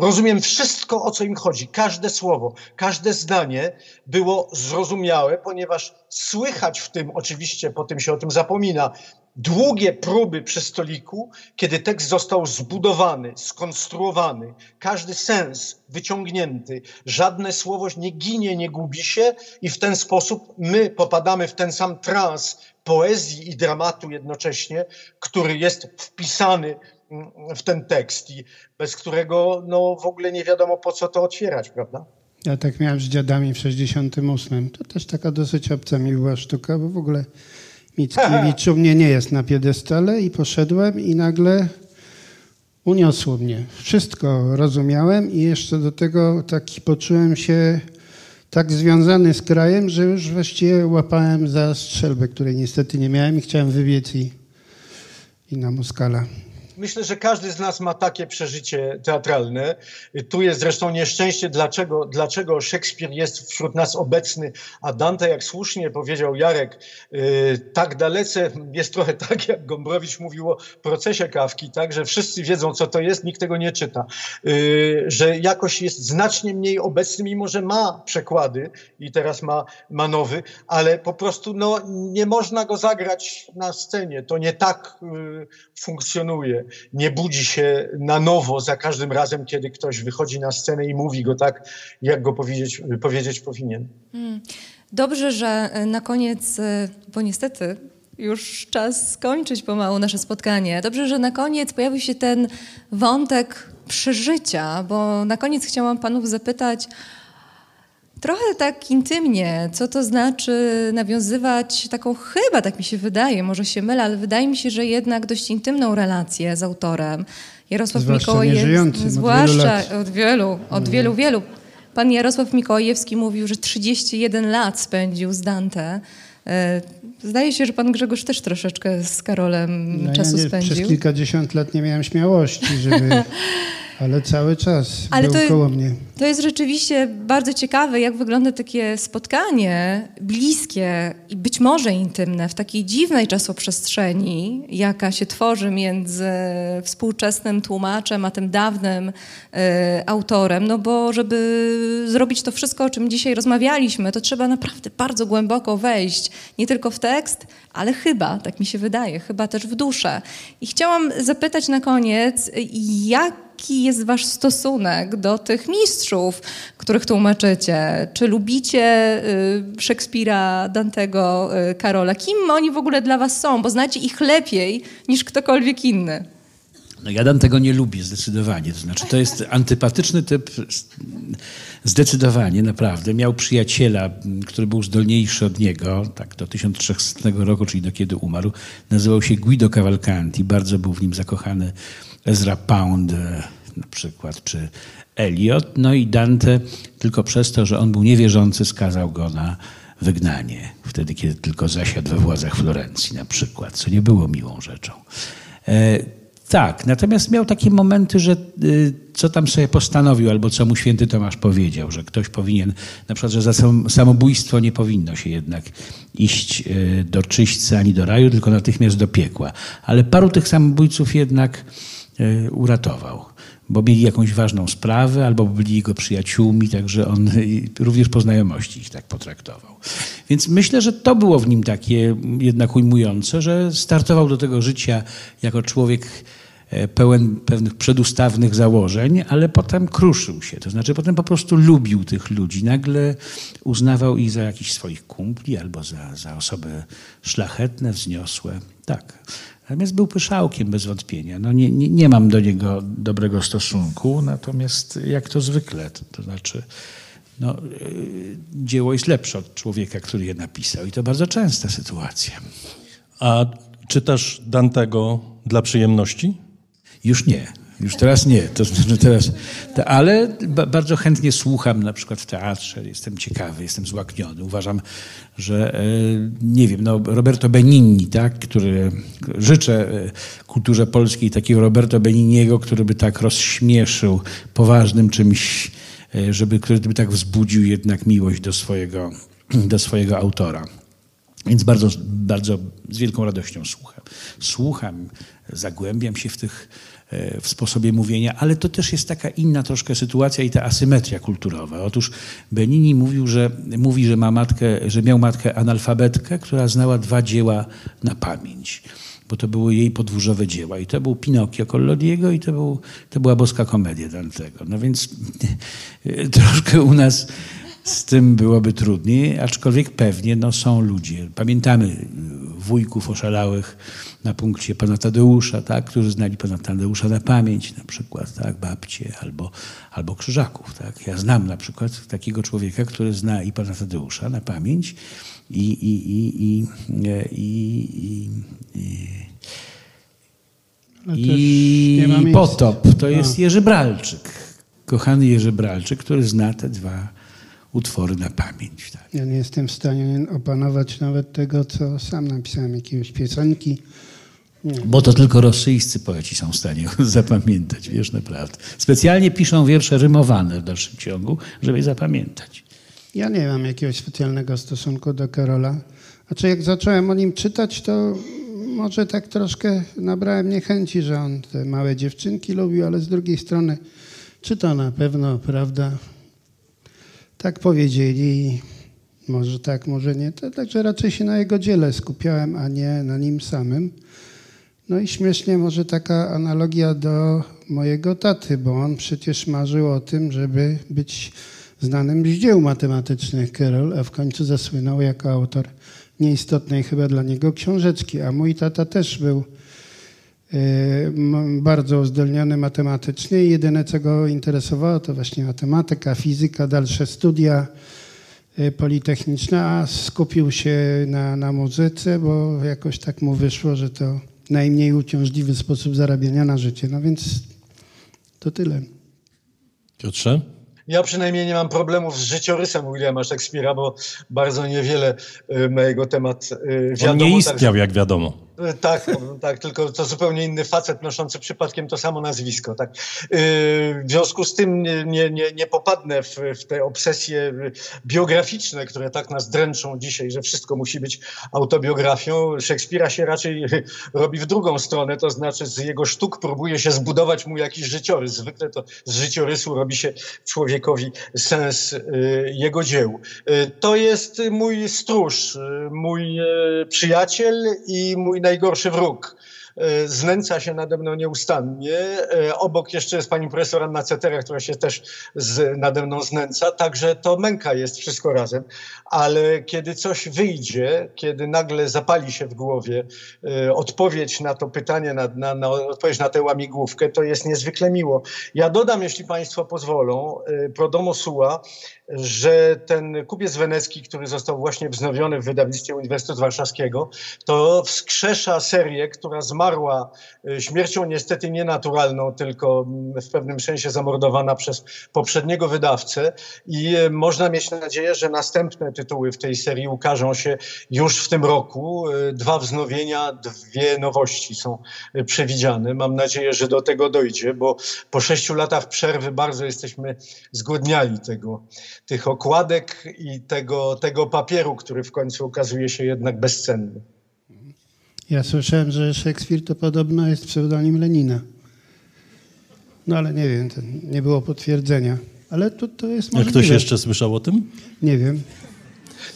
Rozumiem wszystko, o co im chodzi. Każde słowo, każde zdanie było zrozumiałe, ponieważ słychać w tym, oczywiście po tym się o tym zapomina, długie próby przy stoliku, kiedy tekst został zbudowany, skonstruowany, każdy sens wyciągnięty, żadne słowo nie ginie, nie gubi się i w ten sposób my popadamy w ten sam trans poezji i dramatu jednocześnie, który jest wpisany mm, w ten tekst i bez którego no, w ogóle nie wiadomo po co to otwierać, prawda? Ja tak miałem z dziadami w 68. To też taka dosyć obca mi była sztuka, bo w ogóle Mickiewicz u mnie nie jest na piedestale i poszedłem i nagle uniosło mnie. Wszystko rozumiałem i jeszcze do tego taki poczułem się tak związany z krajem, że już właściwie łapałem za strzelbę, której niestety nie miałem i chciałem wybiec i, i na Moskala. Myślę, że każdy z nas ma takie przeżycie teatralne. Tu jest zresztą nieszczęście, dlaczego, dlaczego Szekspir jest wśród nas obecny, a Dante, jak słusznie powiedział Jarek, yy, tak dalece jest trochę (laughs) tak, jak Gombrowicz mówił o procesie Kawki, tak, że wszyscy wiedzą, co to jest, nikt tego nie czyta. Yy, że jakoś jest znacznie mniej obecny, mimo że ma przekłady i teraz ma, ma nowy, ale po prostu no, nie można go zagrać na scenie. To nie tak yy, funkcjonuje nie budzi się na nowo za każdym razem, kiedy ktoś wychodzi na scenę i mówi go tak, jak go powiedzieć, powiedzieć powinien. Hmm. Dobrze, że e, na koniec, e, bo niestety już czas skończyć pomału nasze spotkanie. Dobrze, że na koniec pojawił się ten wątek przeżycia, bo na koniec chciałam panów zapytać, Trochę tak intymnie, co to znaczy nawiązywać taką, chyba tak mi się wydaje, może się mylę, ale wydaje mi się, że jednak dość intymną relację z autorem. Jarosław Mikołajewski, zwłaszcza od wielu, od wielu, od no. wielu, wielu. Pan Jarosław Mikołajewski mówił, że 31 lat spędził z Dante E, zdaje się, że pan Grzegorz też troszeczkę z Karolem No czasu ja nie, spędził. Przez kilkadziesiąt lat nie miałem śmiałości, żeby... (laughs) Ale cały czas Ale był to- koło mnie. To jest rzeczywiście bardzo ciekawe, jak wygląda takie spotkanie bliskie i być może intymne w takiej dziwnej czasoprzestrzeni, jaka się tworzy między współczesnym tłumaczem a tym dawnym e, autorem. No bo żeby zrobić to wszystko, o czym dzisiaj rozmawialiśmy, to trzeba naprawdę bardzo głęboko wejść, nie tylko w tekst, ale chyba, tak mi się wydaje, chyba też w duszę. I chciałam zapytać na koniec, jak jaki jest wasz stosunek do tych mistrzów, których tłumaczycie? Czy lubicie y, Szekspira, Dantego, y, Karola? Kim oni w ogóle dla was są? Bo znacie ich lepiej niż ktokolwiek inny. No ja tego nie lubię zdecydowanie. To znaczy, to jest antypatyczny typ zdecydowanie, naprawdę. Miał przyjaciela, który był zdolniejszy od niego, tak do 1300 roku, czyli do kiedy umarł. Nazywał się Guido Cavalcanti. Bardzo był w nim zakochany Ezra Pound e, na przykład, czy Eliot. No i Dante tylko przez to, że on był niewierzący, skazał go na wygnanie. Wtedy, kiedy tylko zasiadł we władzach Florencji na przykład, co nie było miłą rzeczą. E, tak, natomiast miał takie momenty, że y, co tam sobie postanowił, albo co mu święty Tomasz powiedział, że ktoś powinien, na przykład, że za sam- samobójstwo nie powinno się jednak iść y, do czyśćca ani do raju, tylko natychmiast do piekła. Ale paru tych samobójców jednak uratował, bo mieli jakąś ważną sprawę, albo byli jego przyjaciółmi, także on (laughs) również po znajomości ich tak potraktował. Więc myślę, że to było w nim takie jednak ujmujące, że startował do tego życia jako człowiek e, pełen pewnych przedustawnych założeń, ale potem kruszył się. To znaczy potem po prostu lubił tych ludzi. Nagle uznawał ich za jakichś swoich kumpli albo za, za osoby szlachetne, wzniosłe. Tak. Natomiast był pyszałkiem bez wątpienia. No nie, nie, nie mam do niego dobrego stosunku, natomiast jak to zwykle, to, to znaczy no, yy, dzieło jest lepsze od człowieka, który je napisał. I to bardzo częsta sytuacja. A czytasz Dantego dla przyjemności? Już nie. Już teraz nie. To znaczy (laughs) teraz, to, ale ba, bardzo chętnie słucham na przykład w teatrze. Jestem ciekawy, jestem złakniony. Uważam, że e, nie wiem, no Roberto Benigni, tak, który życzę e, kulturze polskiej takiego Roberto Benigniego, który by tak rozśmieszył poważnym czymś, e, żeby, który by tak wzbudził jednak miłość do swojego, (clears throat) do swojego autora. Więc bardzo, bardzo z wielką radością słucham. Słucham, zagłębiam się w tych, w sposobie mówienia, ale to też jest taka inna troszkę sytuacja i ta asymetria kulturowa. Otóż Benini mówił, że, mówi, że, ma matkę, że miał matkę analfabetkę, która znała dwa dzieła na pamięć bo to były jej podwórzowe dzieła. I to był Pinokio Collodiego i to, był, to była Boska Komedia Dantego. No więc (laughs) troszkę u nas z tym byłoby trudniej, aczkolwiek pewnie no, są ludzie. Pamiętamy wujków oszalałych na punkcie pana Tadeusza, tak, którzy znali pana Tadeusza na pamięć, na przykład, tak, babcie albo, albo krzyżaków. Tak. Ja znam na przykład takiego człowieka, który zna i pana Tadeusza na pamięć i, i, i, i, i, i, i, i miejsca. Potop. To jest Jerzy Bralczyk. Kochany Jerzy Bralczyk, który zna te dwa utwory na pamięć. Tak. Ja nie jestem w stanie opanować nawet tego, co sam napisałem, jakiegoś piosenki. Bo to tylko rosyjscy poeci są w stanie (laughs) zapamiętać, wiesz, naprawdę. Specjalnie piszą wiersze rymowane w dalszym ciągu, żeby je zapamiętać. Ja nie mam jakiegoś specjalnego stosunku do Karola. Znaczy jak zacząłem o nim czytać, to może tak troszkę nabrałem niechęci, że on te małe dziewczynki lubił, ale z drugiej strony czy to na pewno prawda? Tak powiedzieli, może tak, może nie. To, także raczej się na jego dziele skupiałem, a nie na nim samym. No i śmiesznie może taka analogia do mojego taty, bo on przecież marzył o tym, żeby być znanym z dzieł matematycznych Karol, a w końcu zasłynął jako autor nieistotnej chyba dla niego książeczki. A mój tata też był bardzo uzdolniony matematycznie i jedyne, co go interesowało, to właśnie matematyka, fizyka, dalsze studia e, politechniczne, a skupił się na, na muzyce, bo jakoś tak mu wyszło, że to najmniej uciążliwy sposób zarabiania na życie. No więc to tyle. Piotrze? Ja przynajmniej nie mam problemów z życiorysem Williama Shakespeare'a, bo bardzo niewiele y, na jego temat wiadomo. On nie istniał, także- jak wiadomo. Y, Tak, no, tak, tylko to zupełnie inny facet noszący przypadkiem to samo nazwisko. Tak. Yy, W związku z tym nie, nie, nie, popadnę w, w te obsesje y, biograficzne, które tak nas dręczą dzisiaj, że wszystko musi być autobiografią. Szekspira się raczej y, robi w drugą stronę, to znaczy z jego sztuk próbuje się zbudować mu jakiś życiorys. Zwykle to z życiorysu robi się człowiekowi sens y, jego dzieł. Y, To jest mój stróż, y, mój y, przyjaciel i mój wróg. Y, Znęca się nade mną nieustannie. Y, Obok jeszcze jest pani profesor Anna Cetera, która się też z, nade mną znęca. Także to męka jest wszystko razem. Ale kiedy coś wyjdzie, kiedy nagle zapali się w głowie y, odpowiedź na to pytanie, na, na, na odpowiedź na tę łamigłówkę, to jest niezwykle miło. Ja dodam, jeśli państwo pozwolą, y, pro domo sua, że ten kupiec wenecki, który został właśnie wznowiony w wydawnictwie Uniwersytetu Warszawskiego, to wskrzesza serię, która zmarła y, śmiercią niestety nienaturalną, tylko mm, w pewnym sensie zamordowana przez poprzedniego wydawcę i y, można mieć nadzieję, że następne tytuły w tej serii ukażą się już w tym roku. Y, Dwa wznowienia, dwie nowości są przewidziane. Mam nadzieję, że do tego dojdzie, bo po sześciu latach przerwy bardzo jesteśmy zgłodniali tego, tych okładek i tego, tego papieru, który w końcu okazuje się jednak bezcenny. Ja słyszałem, że Szekspir to podobno jest pseudonim Lenina. No ale nie wiem, to nie było potwierdzenia. Ale to, to jest Jak możliwe. ktoś jeszcze słyszał o tym? Nie wiem.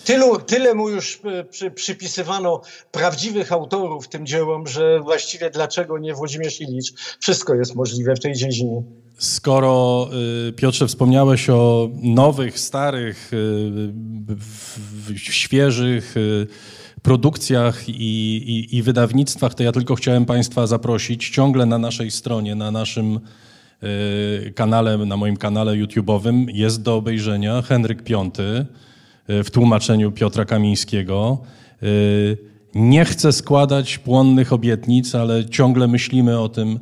Tylu, tyle mu już y, przy, przypisywano prawdziwych autorów tym dziełom, że właściwie dlaczego nie Włodzimierz Ilicz? Wszystko jest możliwe w tej dziedzinie. Skoro, y, Piotrze, wspomniałeś o nowych, starych, y, świeżych y, produkcjach i, i, i wydawnictwach, to ja tylko chciałem Państwa zaprosić ciągle na naszej stronie, na naszym y, kanale, na moim kanale YouTube'owym jest do obejrzenia Henryk V y, w tłumaczeniu Piotra Kamińskiego. Y, Nie chcę składać płonnych obietnic, ale ciągle myślimy o tym,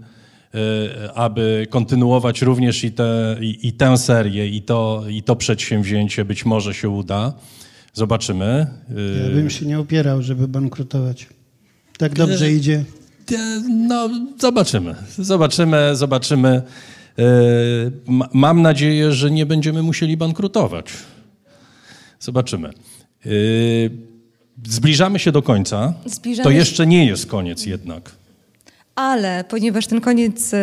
aby kontynuować również i, te, i, i tę serię, i to, i to przedsięwzięcie. Być może się uda. Zobaczymy. Ja bym się nie opierał, żeby bankrutować. Tak dobrze idzie. E, No, zobaczymy. Zobaczymy, zobaczymy. E, ma- Mam nadzieję, że nie będziemy musieli bankrutować. Zobaczymy. E, Zbliżamy się do końca. Zbliżamy To jeszcze nie jest koniec jednak. Ale ponieważ ten koniec e,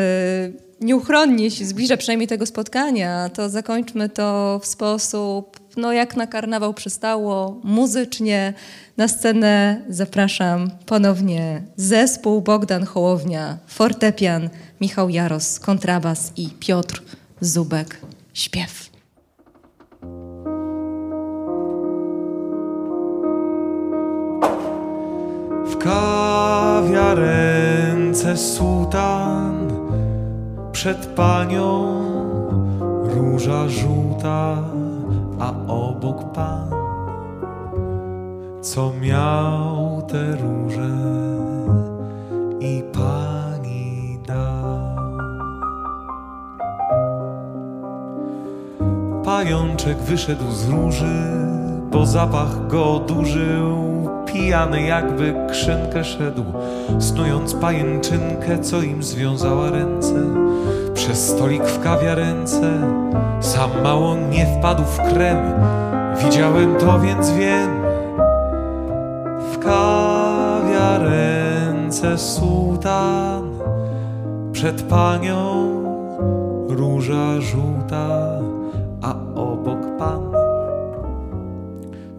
nieuchronnie się zbliża, przynajmniej tego spotkania, to zakończmy to w sposób, no jak na karnawał przystało, muzycznie. Na scenę zapraszam ponownie zespół Bogdan Hołownia, fortepian, Michał Jaros, kontrabas i Piotr Zubek, śpiew. W kawiarence sułtan Przed panią róża żółta A obok pan Co miał te róże I pani dał Pajączek wyszedł z róży, bo zapach go odurzył. Pijany jakby krzynkę szedł, snując pajęczynkę, co im związała ręce. Przez stolik w kawiarence, sam mało nie wpadł w krem. Widziałem to, więc wiem. W kawiarence sułtan, przed panią róża żółta, a obok pan,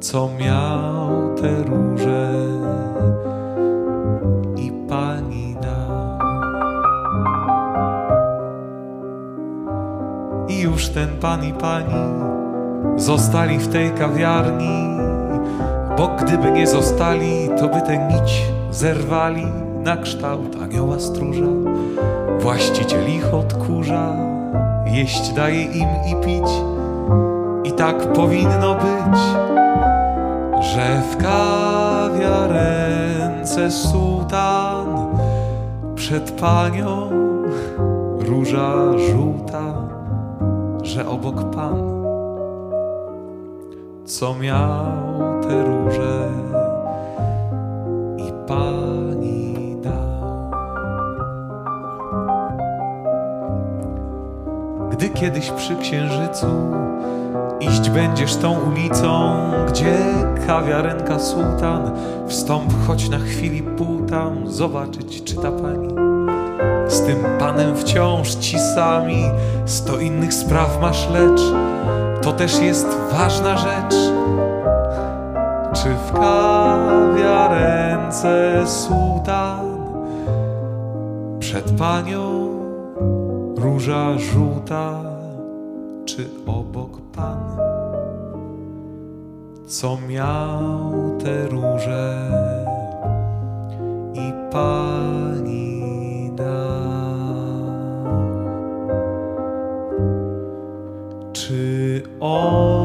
co miał te róże już ten pan i pani zostali w tej kawiarni, bo gdyby nie zostali, to by tę nić zerwali na kształt anioła stróża. Właściciel ich odkurza, jeść daje im i pić. I tak powinno być, że w kawiarence sułtan przed panią róża żółta, obok Pan, co miał te róże i Pani dał. Gdy kiedyś przy księżycu iść będziesz tą ulicą, gdzie kawiarenka sułtan, wstąp choć na chwili pół tam, zobaczyć czy ta pani z tym panem wciąż ci sami, sto innych spraw masz, lecz to też jest ważna rzecz. Czy w kawiarence sułtan przed panią róża żółta, czy obok pan, co miał te róże i pani Czy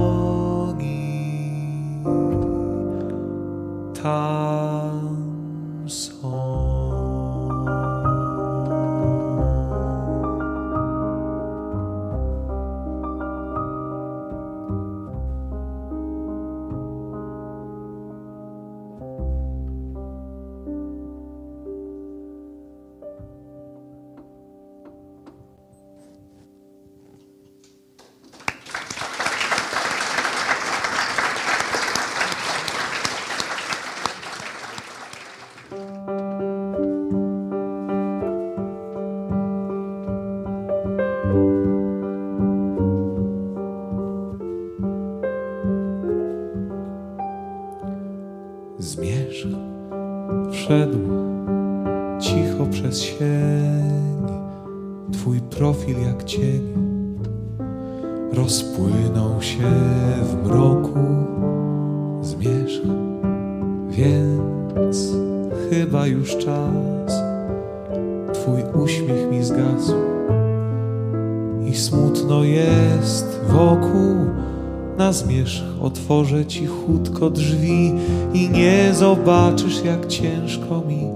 otworzę cichutko drzwi i nie zobaczysz, jak ciężko mi,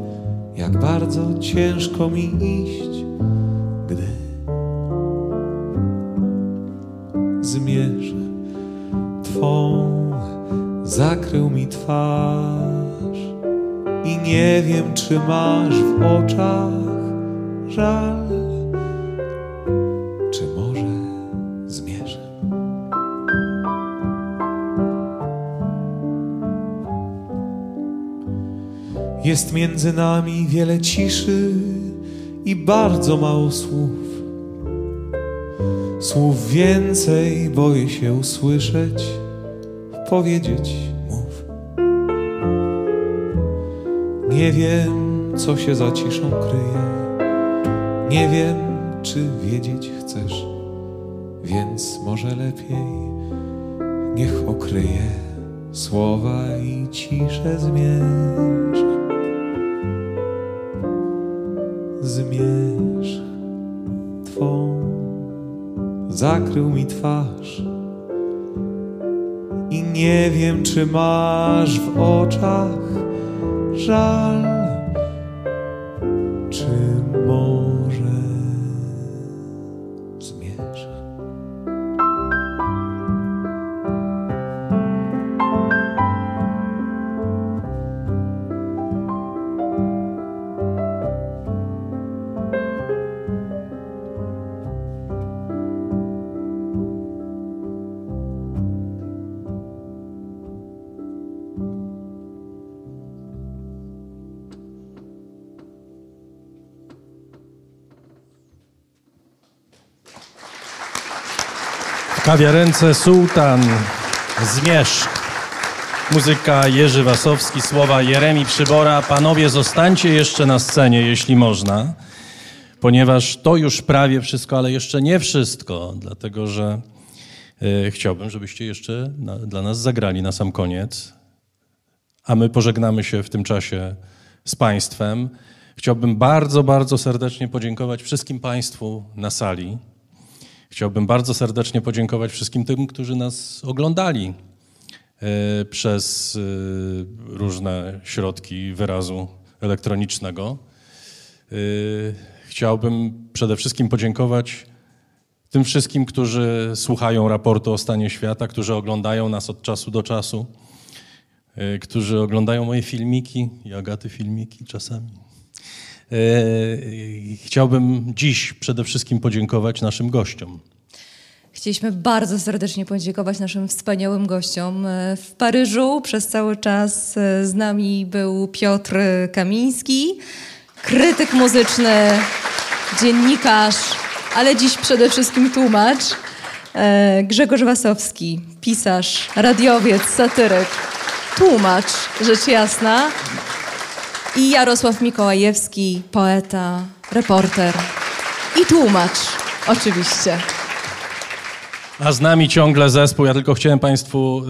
jak bardzo ciężko mi iść, gdy zmierzch twą zakrył mi twarz i nie wiem, czy masz w oczach między nami wiele ciszy i bardzo mało słów. Słów więcej boję się usłyszeć, powiedzieć mów. Nie wiem, co się za ciszą kryje. Nie wiem, czy wiedzieć chcesz, więc może lepiej niech okryje słowa i ciszę zmierzch. Zakrył mi twarz. I nie wiem, czy masz w oczach żal, kawiarence Sułtan, Zmierzch. Muzyka Jerzy Wasowski, słowa Jeremi Przybora. Panowie, zostańcie jeszcze na scenie, jeśli można, ponieważ to już prawie wszystko, ale jeszcze nie wszystko, dlatego że e, chciałbym, żebyście jeszcze na, dla nas zagrali na sam koniec, a my pożegnamy się w tym czasie z Państwem. Chciałbym bardzo, bardzo serdecznie podziękować wszystkim Państwu na sali. Chciałbym bardzo serdecznie podziękować wszystkim tym, którzy nas oglądali e, przez e, różne środki wyrazu elektronicznego. E, Chciałbym przede wszystkim podziękować tym wszystkim, którzy słuchają raportu o stanie świata, którzy oglądają nas od czasu do czasu, którzy oglądają moje filmiki i Agaty filmiki czasami. Y, chciałbym dziś przede wszystkim podziękować naszym gościom. Chcieliśmy bardzo serdecznie podziękować naszym wspaniałym gościom. E, w Paryżu przez cały czas e, z nami był Piotr Kamiński, krytyk muzyczny, dziennikarz, ale dziś przede wszystkim tłumacz. E, Grzegorz Wasowski, pisarz, radiowiec, satyryk, tłumacz, rzecz jasna. I Jarosław Mikołajewski, poeta, reporter i tłumacz, oczywiście. A z nami ciągle zespół. Ja tylko chciałem Państwu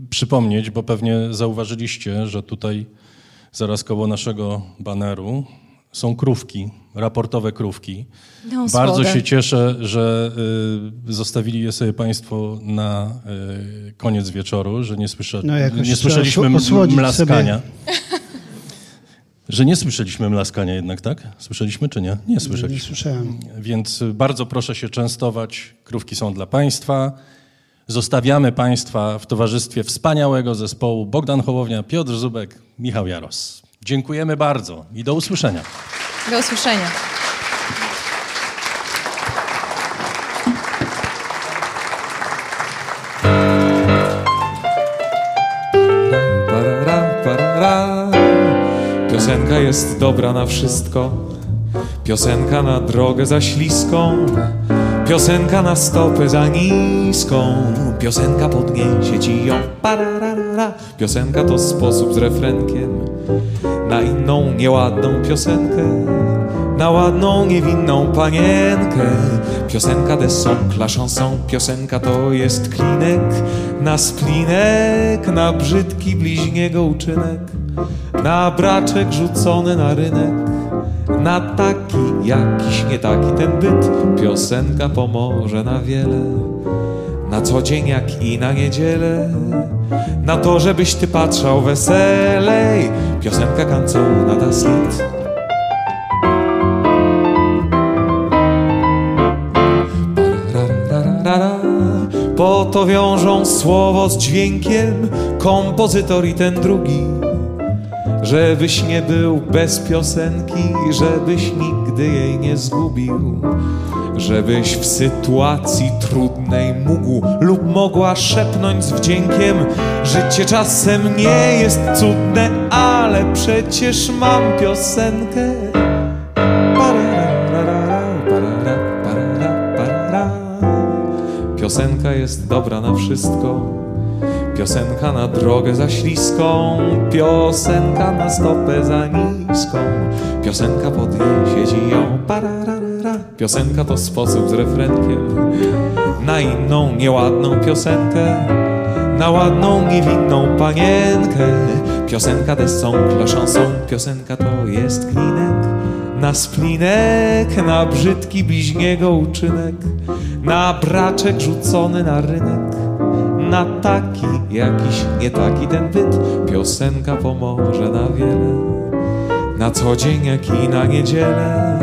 y, przypomnieć, bo pewnie zauważyliście, że tutaj zaraz koło naszego baneru są krówki, raportowe krówki. No, Bardzo się cieszę, że y, zostawili je sobie Państwo na y, koniec wieczoru, że nie, słysza, No, nie słyszeliśmy mlaskania. Że nie słyszeliśmy mlaskania jednak, tak? Słyszeliśmy czy nie? Nie Nie słyszeliśmy. słyszałem. Więc bardzo proszę się częstować. Krówki są dla Państwa. Zostawiamy Państwa w towarzystwie wspaniałego zespołu Bogdan Hołownia, Piotr Zubek, Michał Jaros. Dziękujemy bardzo i do usłyszenia. Do usłyszenia. Jest dobra na wszystko. Piosenka na drogę za śliską. Piosenka na stopę za niską. Piosenka podniesie ci ją. Pararara. Piosenka to sposób z refrenkiem na inną nieładną piosenkę. Na ładną, niewinną panienkę. Piosenka de son, la chanson Piosenka to jest klinek Na splinek, na brzydki bliźniego uczynek Na braczek rzucony na rynek Na taki, jakiś nie taki ten byt. Piosenka pomoże na wiele na co dzień jak i na niedzielę Na to, żebyś ty patrzał weselej. Piosenka kancona das Lied Po to wiążą słowo z dźwiękiem Kompozytor i ten drugi. Żebyś nie był bez piosenki Żebyś nigdy jej nie zgubił. Żebyś w sytuacji trudnej mógł lub mogła szepnąć z wdziękiem Życie czasem nie jest cudne, ale przecież mam piosenkę Piosenka jest dobra na wszystko. Piosenka na drogę za śliską Piosenka na stopę za niską. Piosenka podniesie ci ją pararara. Piosenka to sposób z refrenkiem Na inną nieładną piosenkę Na ładną niewinną panienkę. Piosenka de son, la Piosenka to jest klinek na splinek, na brzydki bliźniego uczynek, na braczek rzucony na rynek, na taki jakiś nie taki ten byt, piosenka pomoże na wiele. Na co dzień jak i na niedzielę,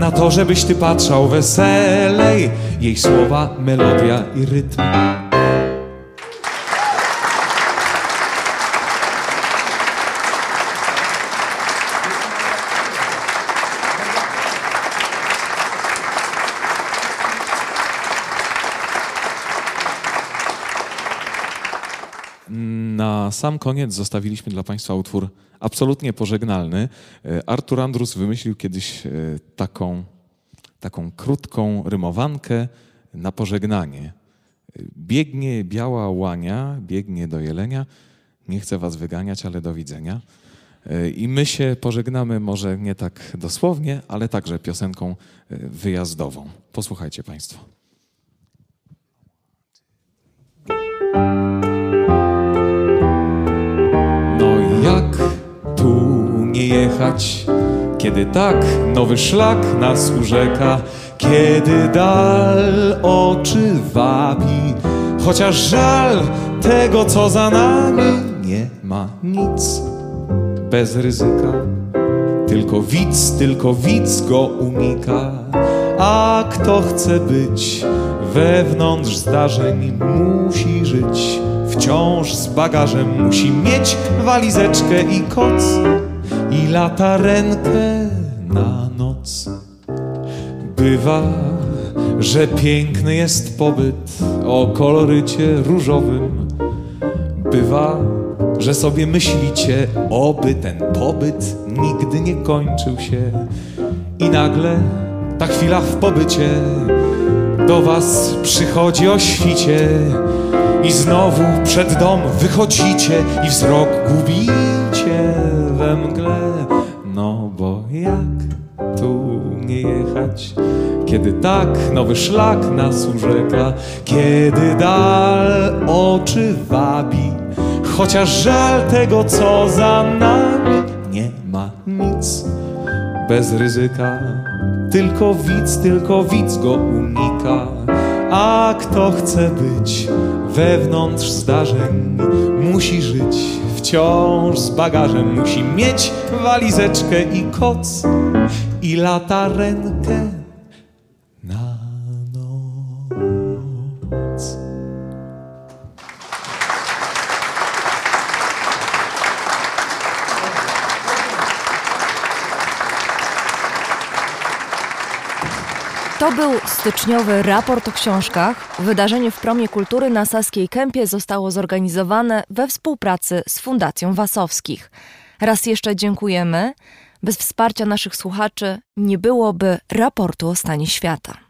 na to, żebyś ty patrzał weselej, jej słowa, melodia i rytm. Sam koniec zostawiliśmy dla Państwa utwór absolutnie pożegnalny. E, Artur Andrus wymyślił kiedyś e, taką, taką krótką rymowankę na pożegnanie. E, Biegnie biała łania, biegnie do jelenia. Nie chcę Was wyganiać, ale do widzenia. I my się pożegnamy może nie tak dosłownie, ale także piosenką wyjazdową. Posłuchajcie Państwo. Jechać, kiedy tak nowy szlak nas urzeka, kiedy dal oczy wabi, chociaż żal tego, co za nami, nie ma nic bez ryzyka. Tylko widz, tylko widz go unika, A kto chce być wewnątrz zdarzeń, musi żyć wciąż z bagażem. Musi mieć walizeczkę i koc i latarenkę na noc. Bywa, że piękny jest pobyt o kolorycie różowym. Bywa, że sobie myślicie, oby ten pobyt nigdy nie kończył się. I nagle ta chwila w pobycie do was przychodzi o świcie i znowu przed dom wychodzicie i wzrok gubicie mgle. No bo jak tu nie jechać, kiedy tak nowy szlak nas urzeka, kiedy dal oczy wabi, chociaż żal tego, co za nami, nie ma nic bez ryzyka. Tylko widz, tylko widz go unika. A kto chce być wewnątrz zdarzeń, musi żyć wciąż z bagażem. Musi mieć walizeczkę i koc i latarenkę styczniowy raport o książkach. Wydarzenie w Promie Kultury na Saskiej Kępie zostało zorganizowane we współpracy z Fundacją Wasowskich. Raz jeszcze dziękujemy. Bez wsparcia naszych słuchaczy nie byłoby raportu o stanie świata.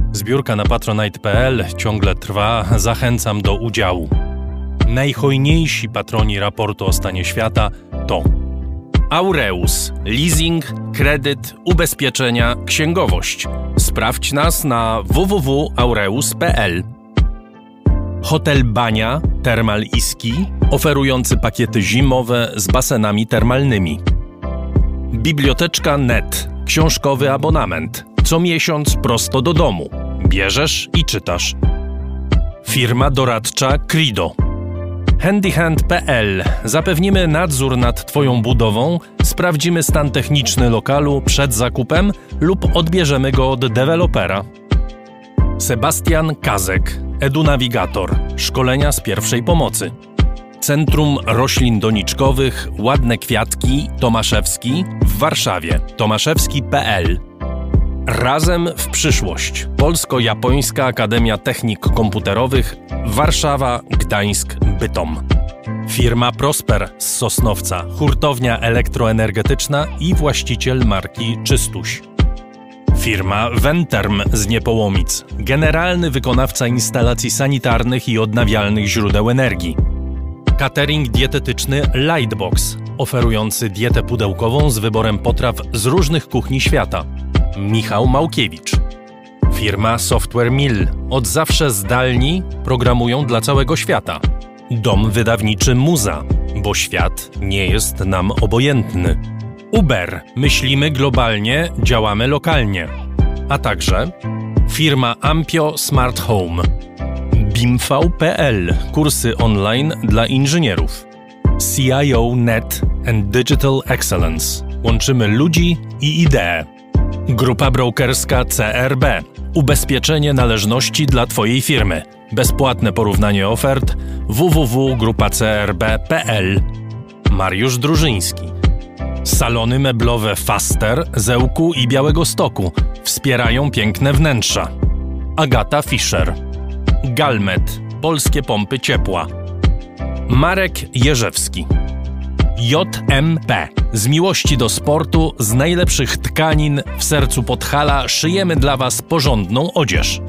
Zbiórka na patronite.pl ciągle trwa, zachęcam do udziału. Najhojniejsi patroni raportu o stanie świata to Aureus, leasing, kredyt, ubezpieczenia, księgowość. Sprawdź nas na www.aureus.pl. Hotel Bania Termal Iski, oferujący pakiety zimowe z basenami termalnymi. Biblioteczka Net, książkowy abonament. Co miesiąc prosto do domu. Bierzesz i czytasz. Firma doradcza Crido. Handyhand.pl Zapewnimy nadzór nad Twoją budową, sprawdzimy stan techniczny lokalu przed zakupem lub odbierzemy go od dewelopera. Sebastian Kazek, EduNavigator, szkolenia z pierwszej pomocy. Centrum Roślin Doniczkowych Ładne Kwiatki Tomaszewski w Warszawie tomaszewski.pl Razem w przyszłość. Polsko-Japońska Akademia Technik Komputerowych Warszawa, Gdańsk, Bytom. Firma Prosper z Sosnowca, hurtownia elektroenergetyczna i właściciel marki Czystuś. Firma Venterm z Niepołomic, generalny wykonawca instalacji sanitarnych i odnawialnych źródeł energii. Catering dietetyczny Lightbox, oferujący dietę pudełkową z wyborem potraw z różnych kuchni świata. Michał Małkiewicz. Firma Software Mill. Od zawsze zdalni programują dla całego świata. Dom wydawniczy Muza, bo świat nie jest nam obojętny. Uber. Myślimy globalnie, działamy lokalnie. A także firma Ampio Smart Home. BIMV.pl. Kursy online dla inżynierów. CIO Net and Digital Excellence. Łączymy ludzi i idee. Grupa brokerska CRB. Ubezpieczenie należności dla Twojej firmy. Bezpłatne porównanie ofert www.grupacrb.pl. Mariusz Drużyński. Salony meblowe Faster, Zełku i Białego Stoku wspierają piękne wnętrza. Agata Fischer. Galmet. Polskie pompy ciepła. Marek Jerzewski. JMP. Z miłości do sportu, z najlepszych tkanin w sercu Podhala szyjemy dla Was porządną odzież.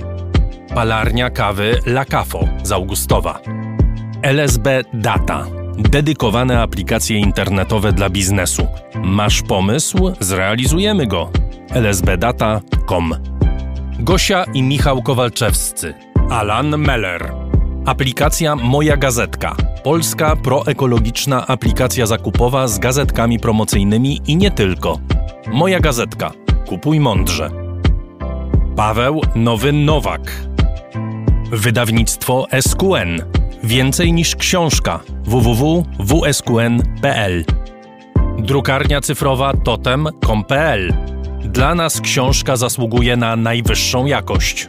Palarnia kawy La Cafo z Augustowa. LSB Data. Dedykowane aplikacje internetowe dla biznesu. Masz pomysł? Zrealizujemy go. lsbdata.com Gosia i Michał Kowalczewscy. Alan Meller. Aplikacja Moja Gazetka. Polska proekologiczna aplikacja zakupowa z gazetkami promocyjnymi i nie tylko. Moja Gazetka. Kupuj mądrze. Paweł Nowy Nowak. Wydawnictwo SQN. Więcej niż książka. www.wsqn.pl Drukarnia cyfrowa totem.com.pl Dla nas książka zasługuje na najwyższą jakość.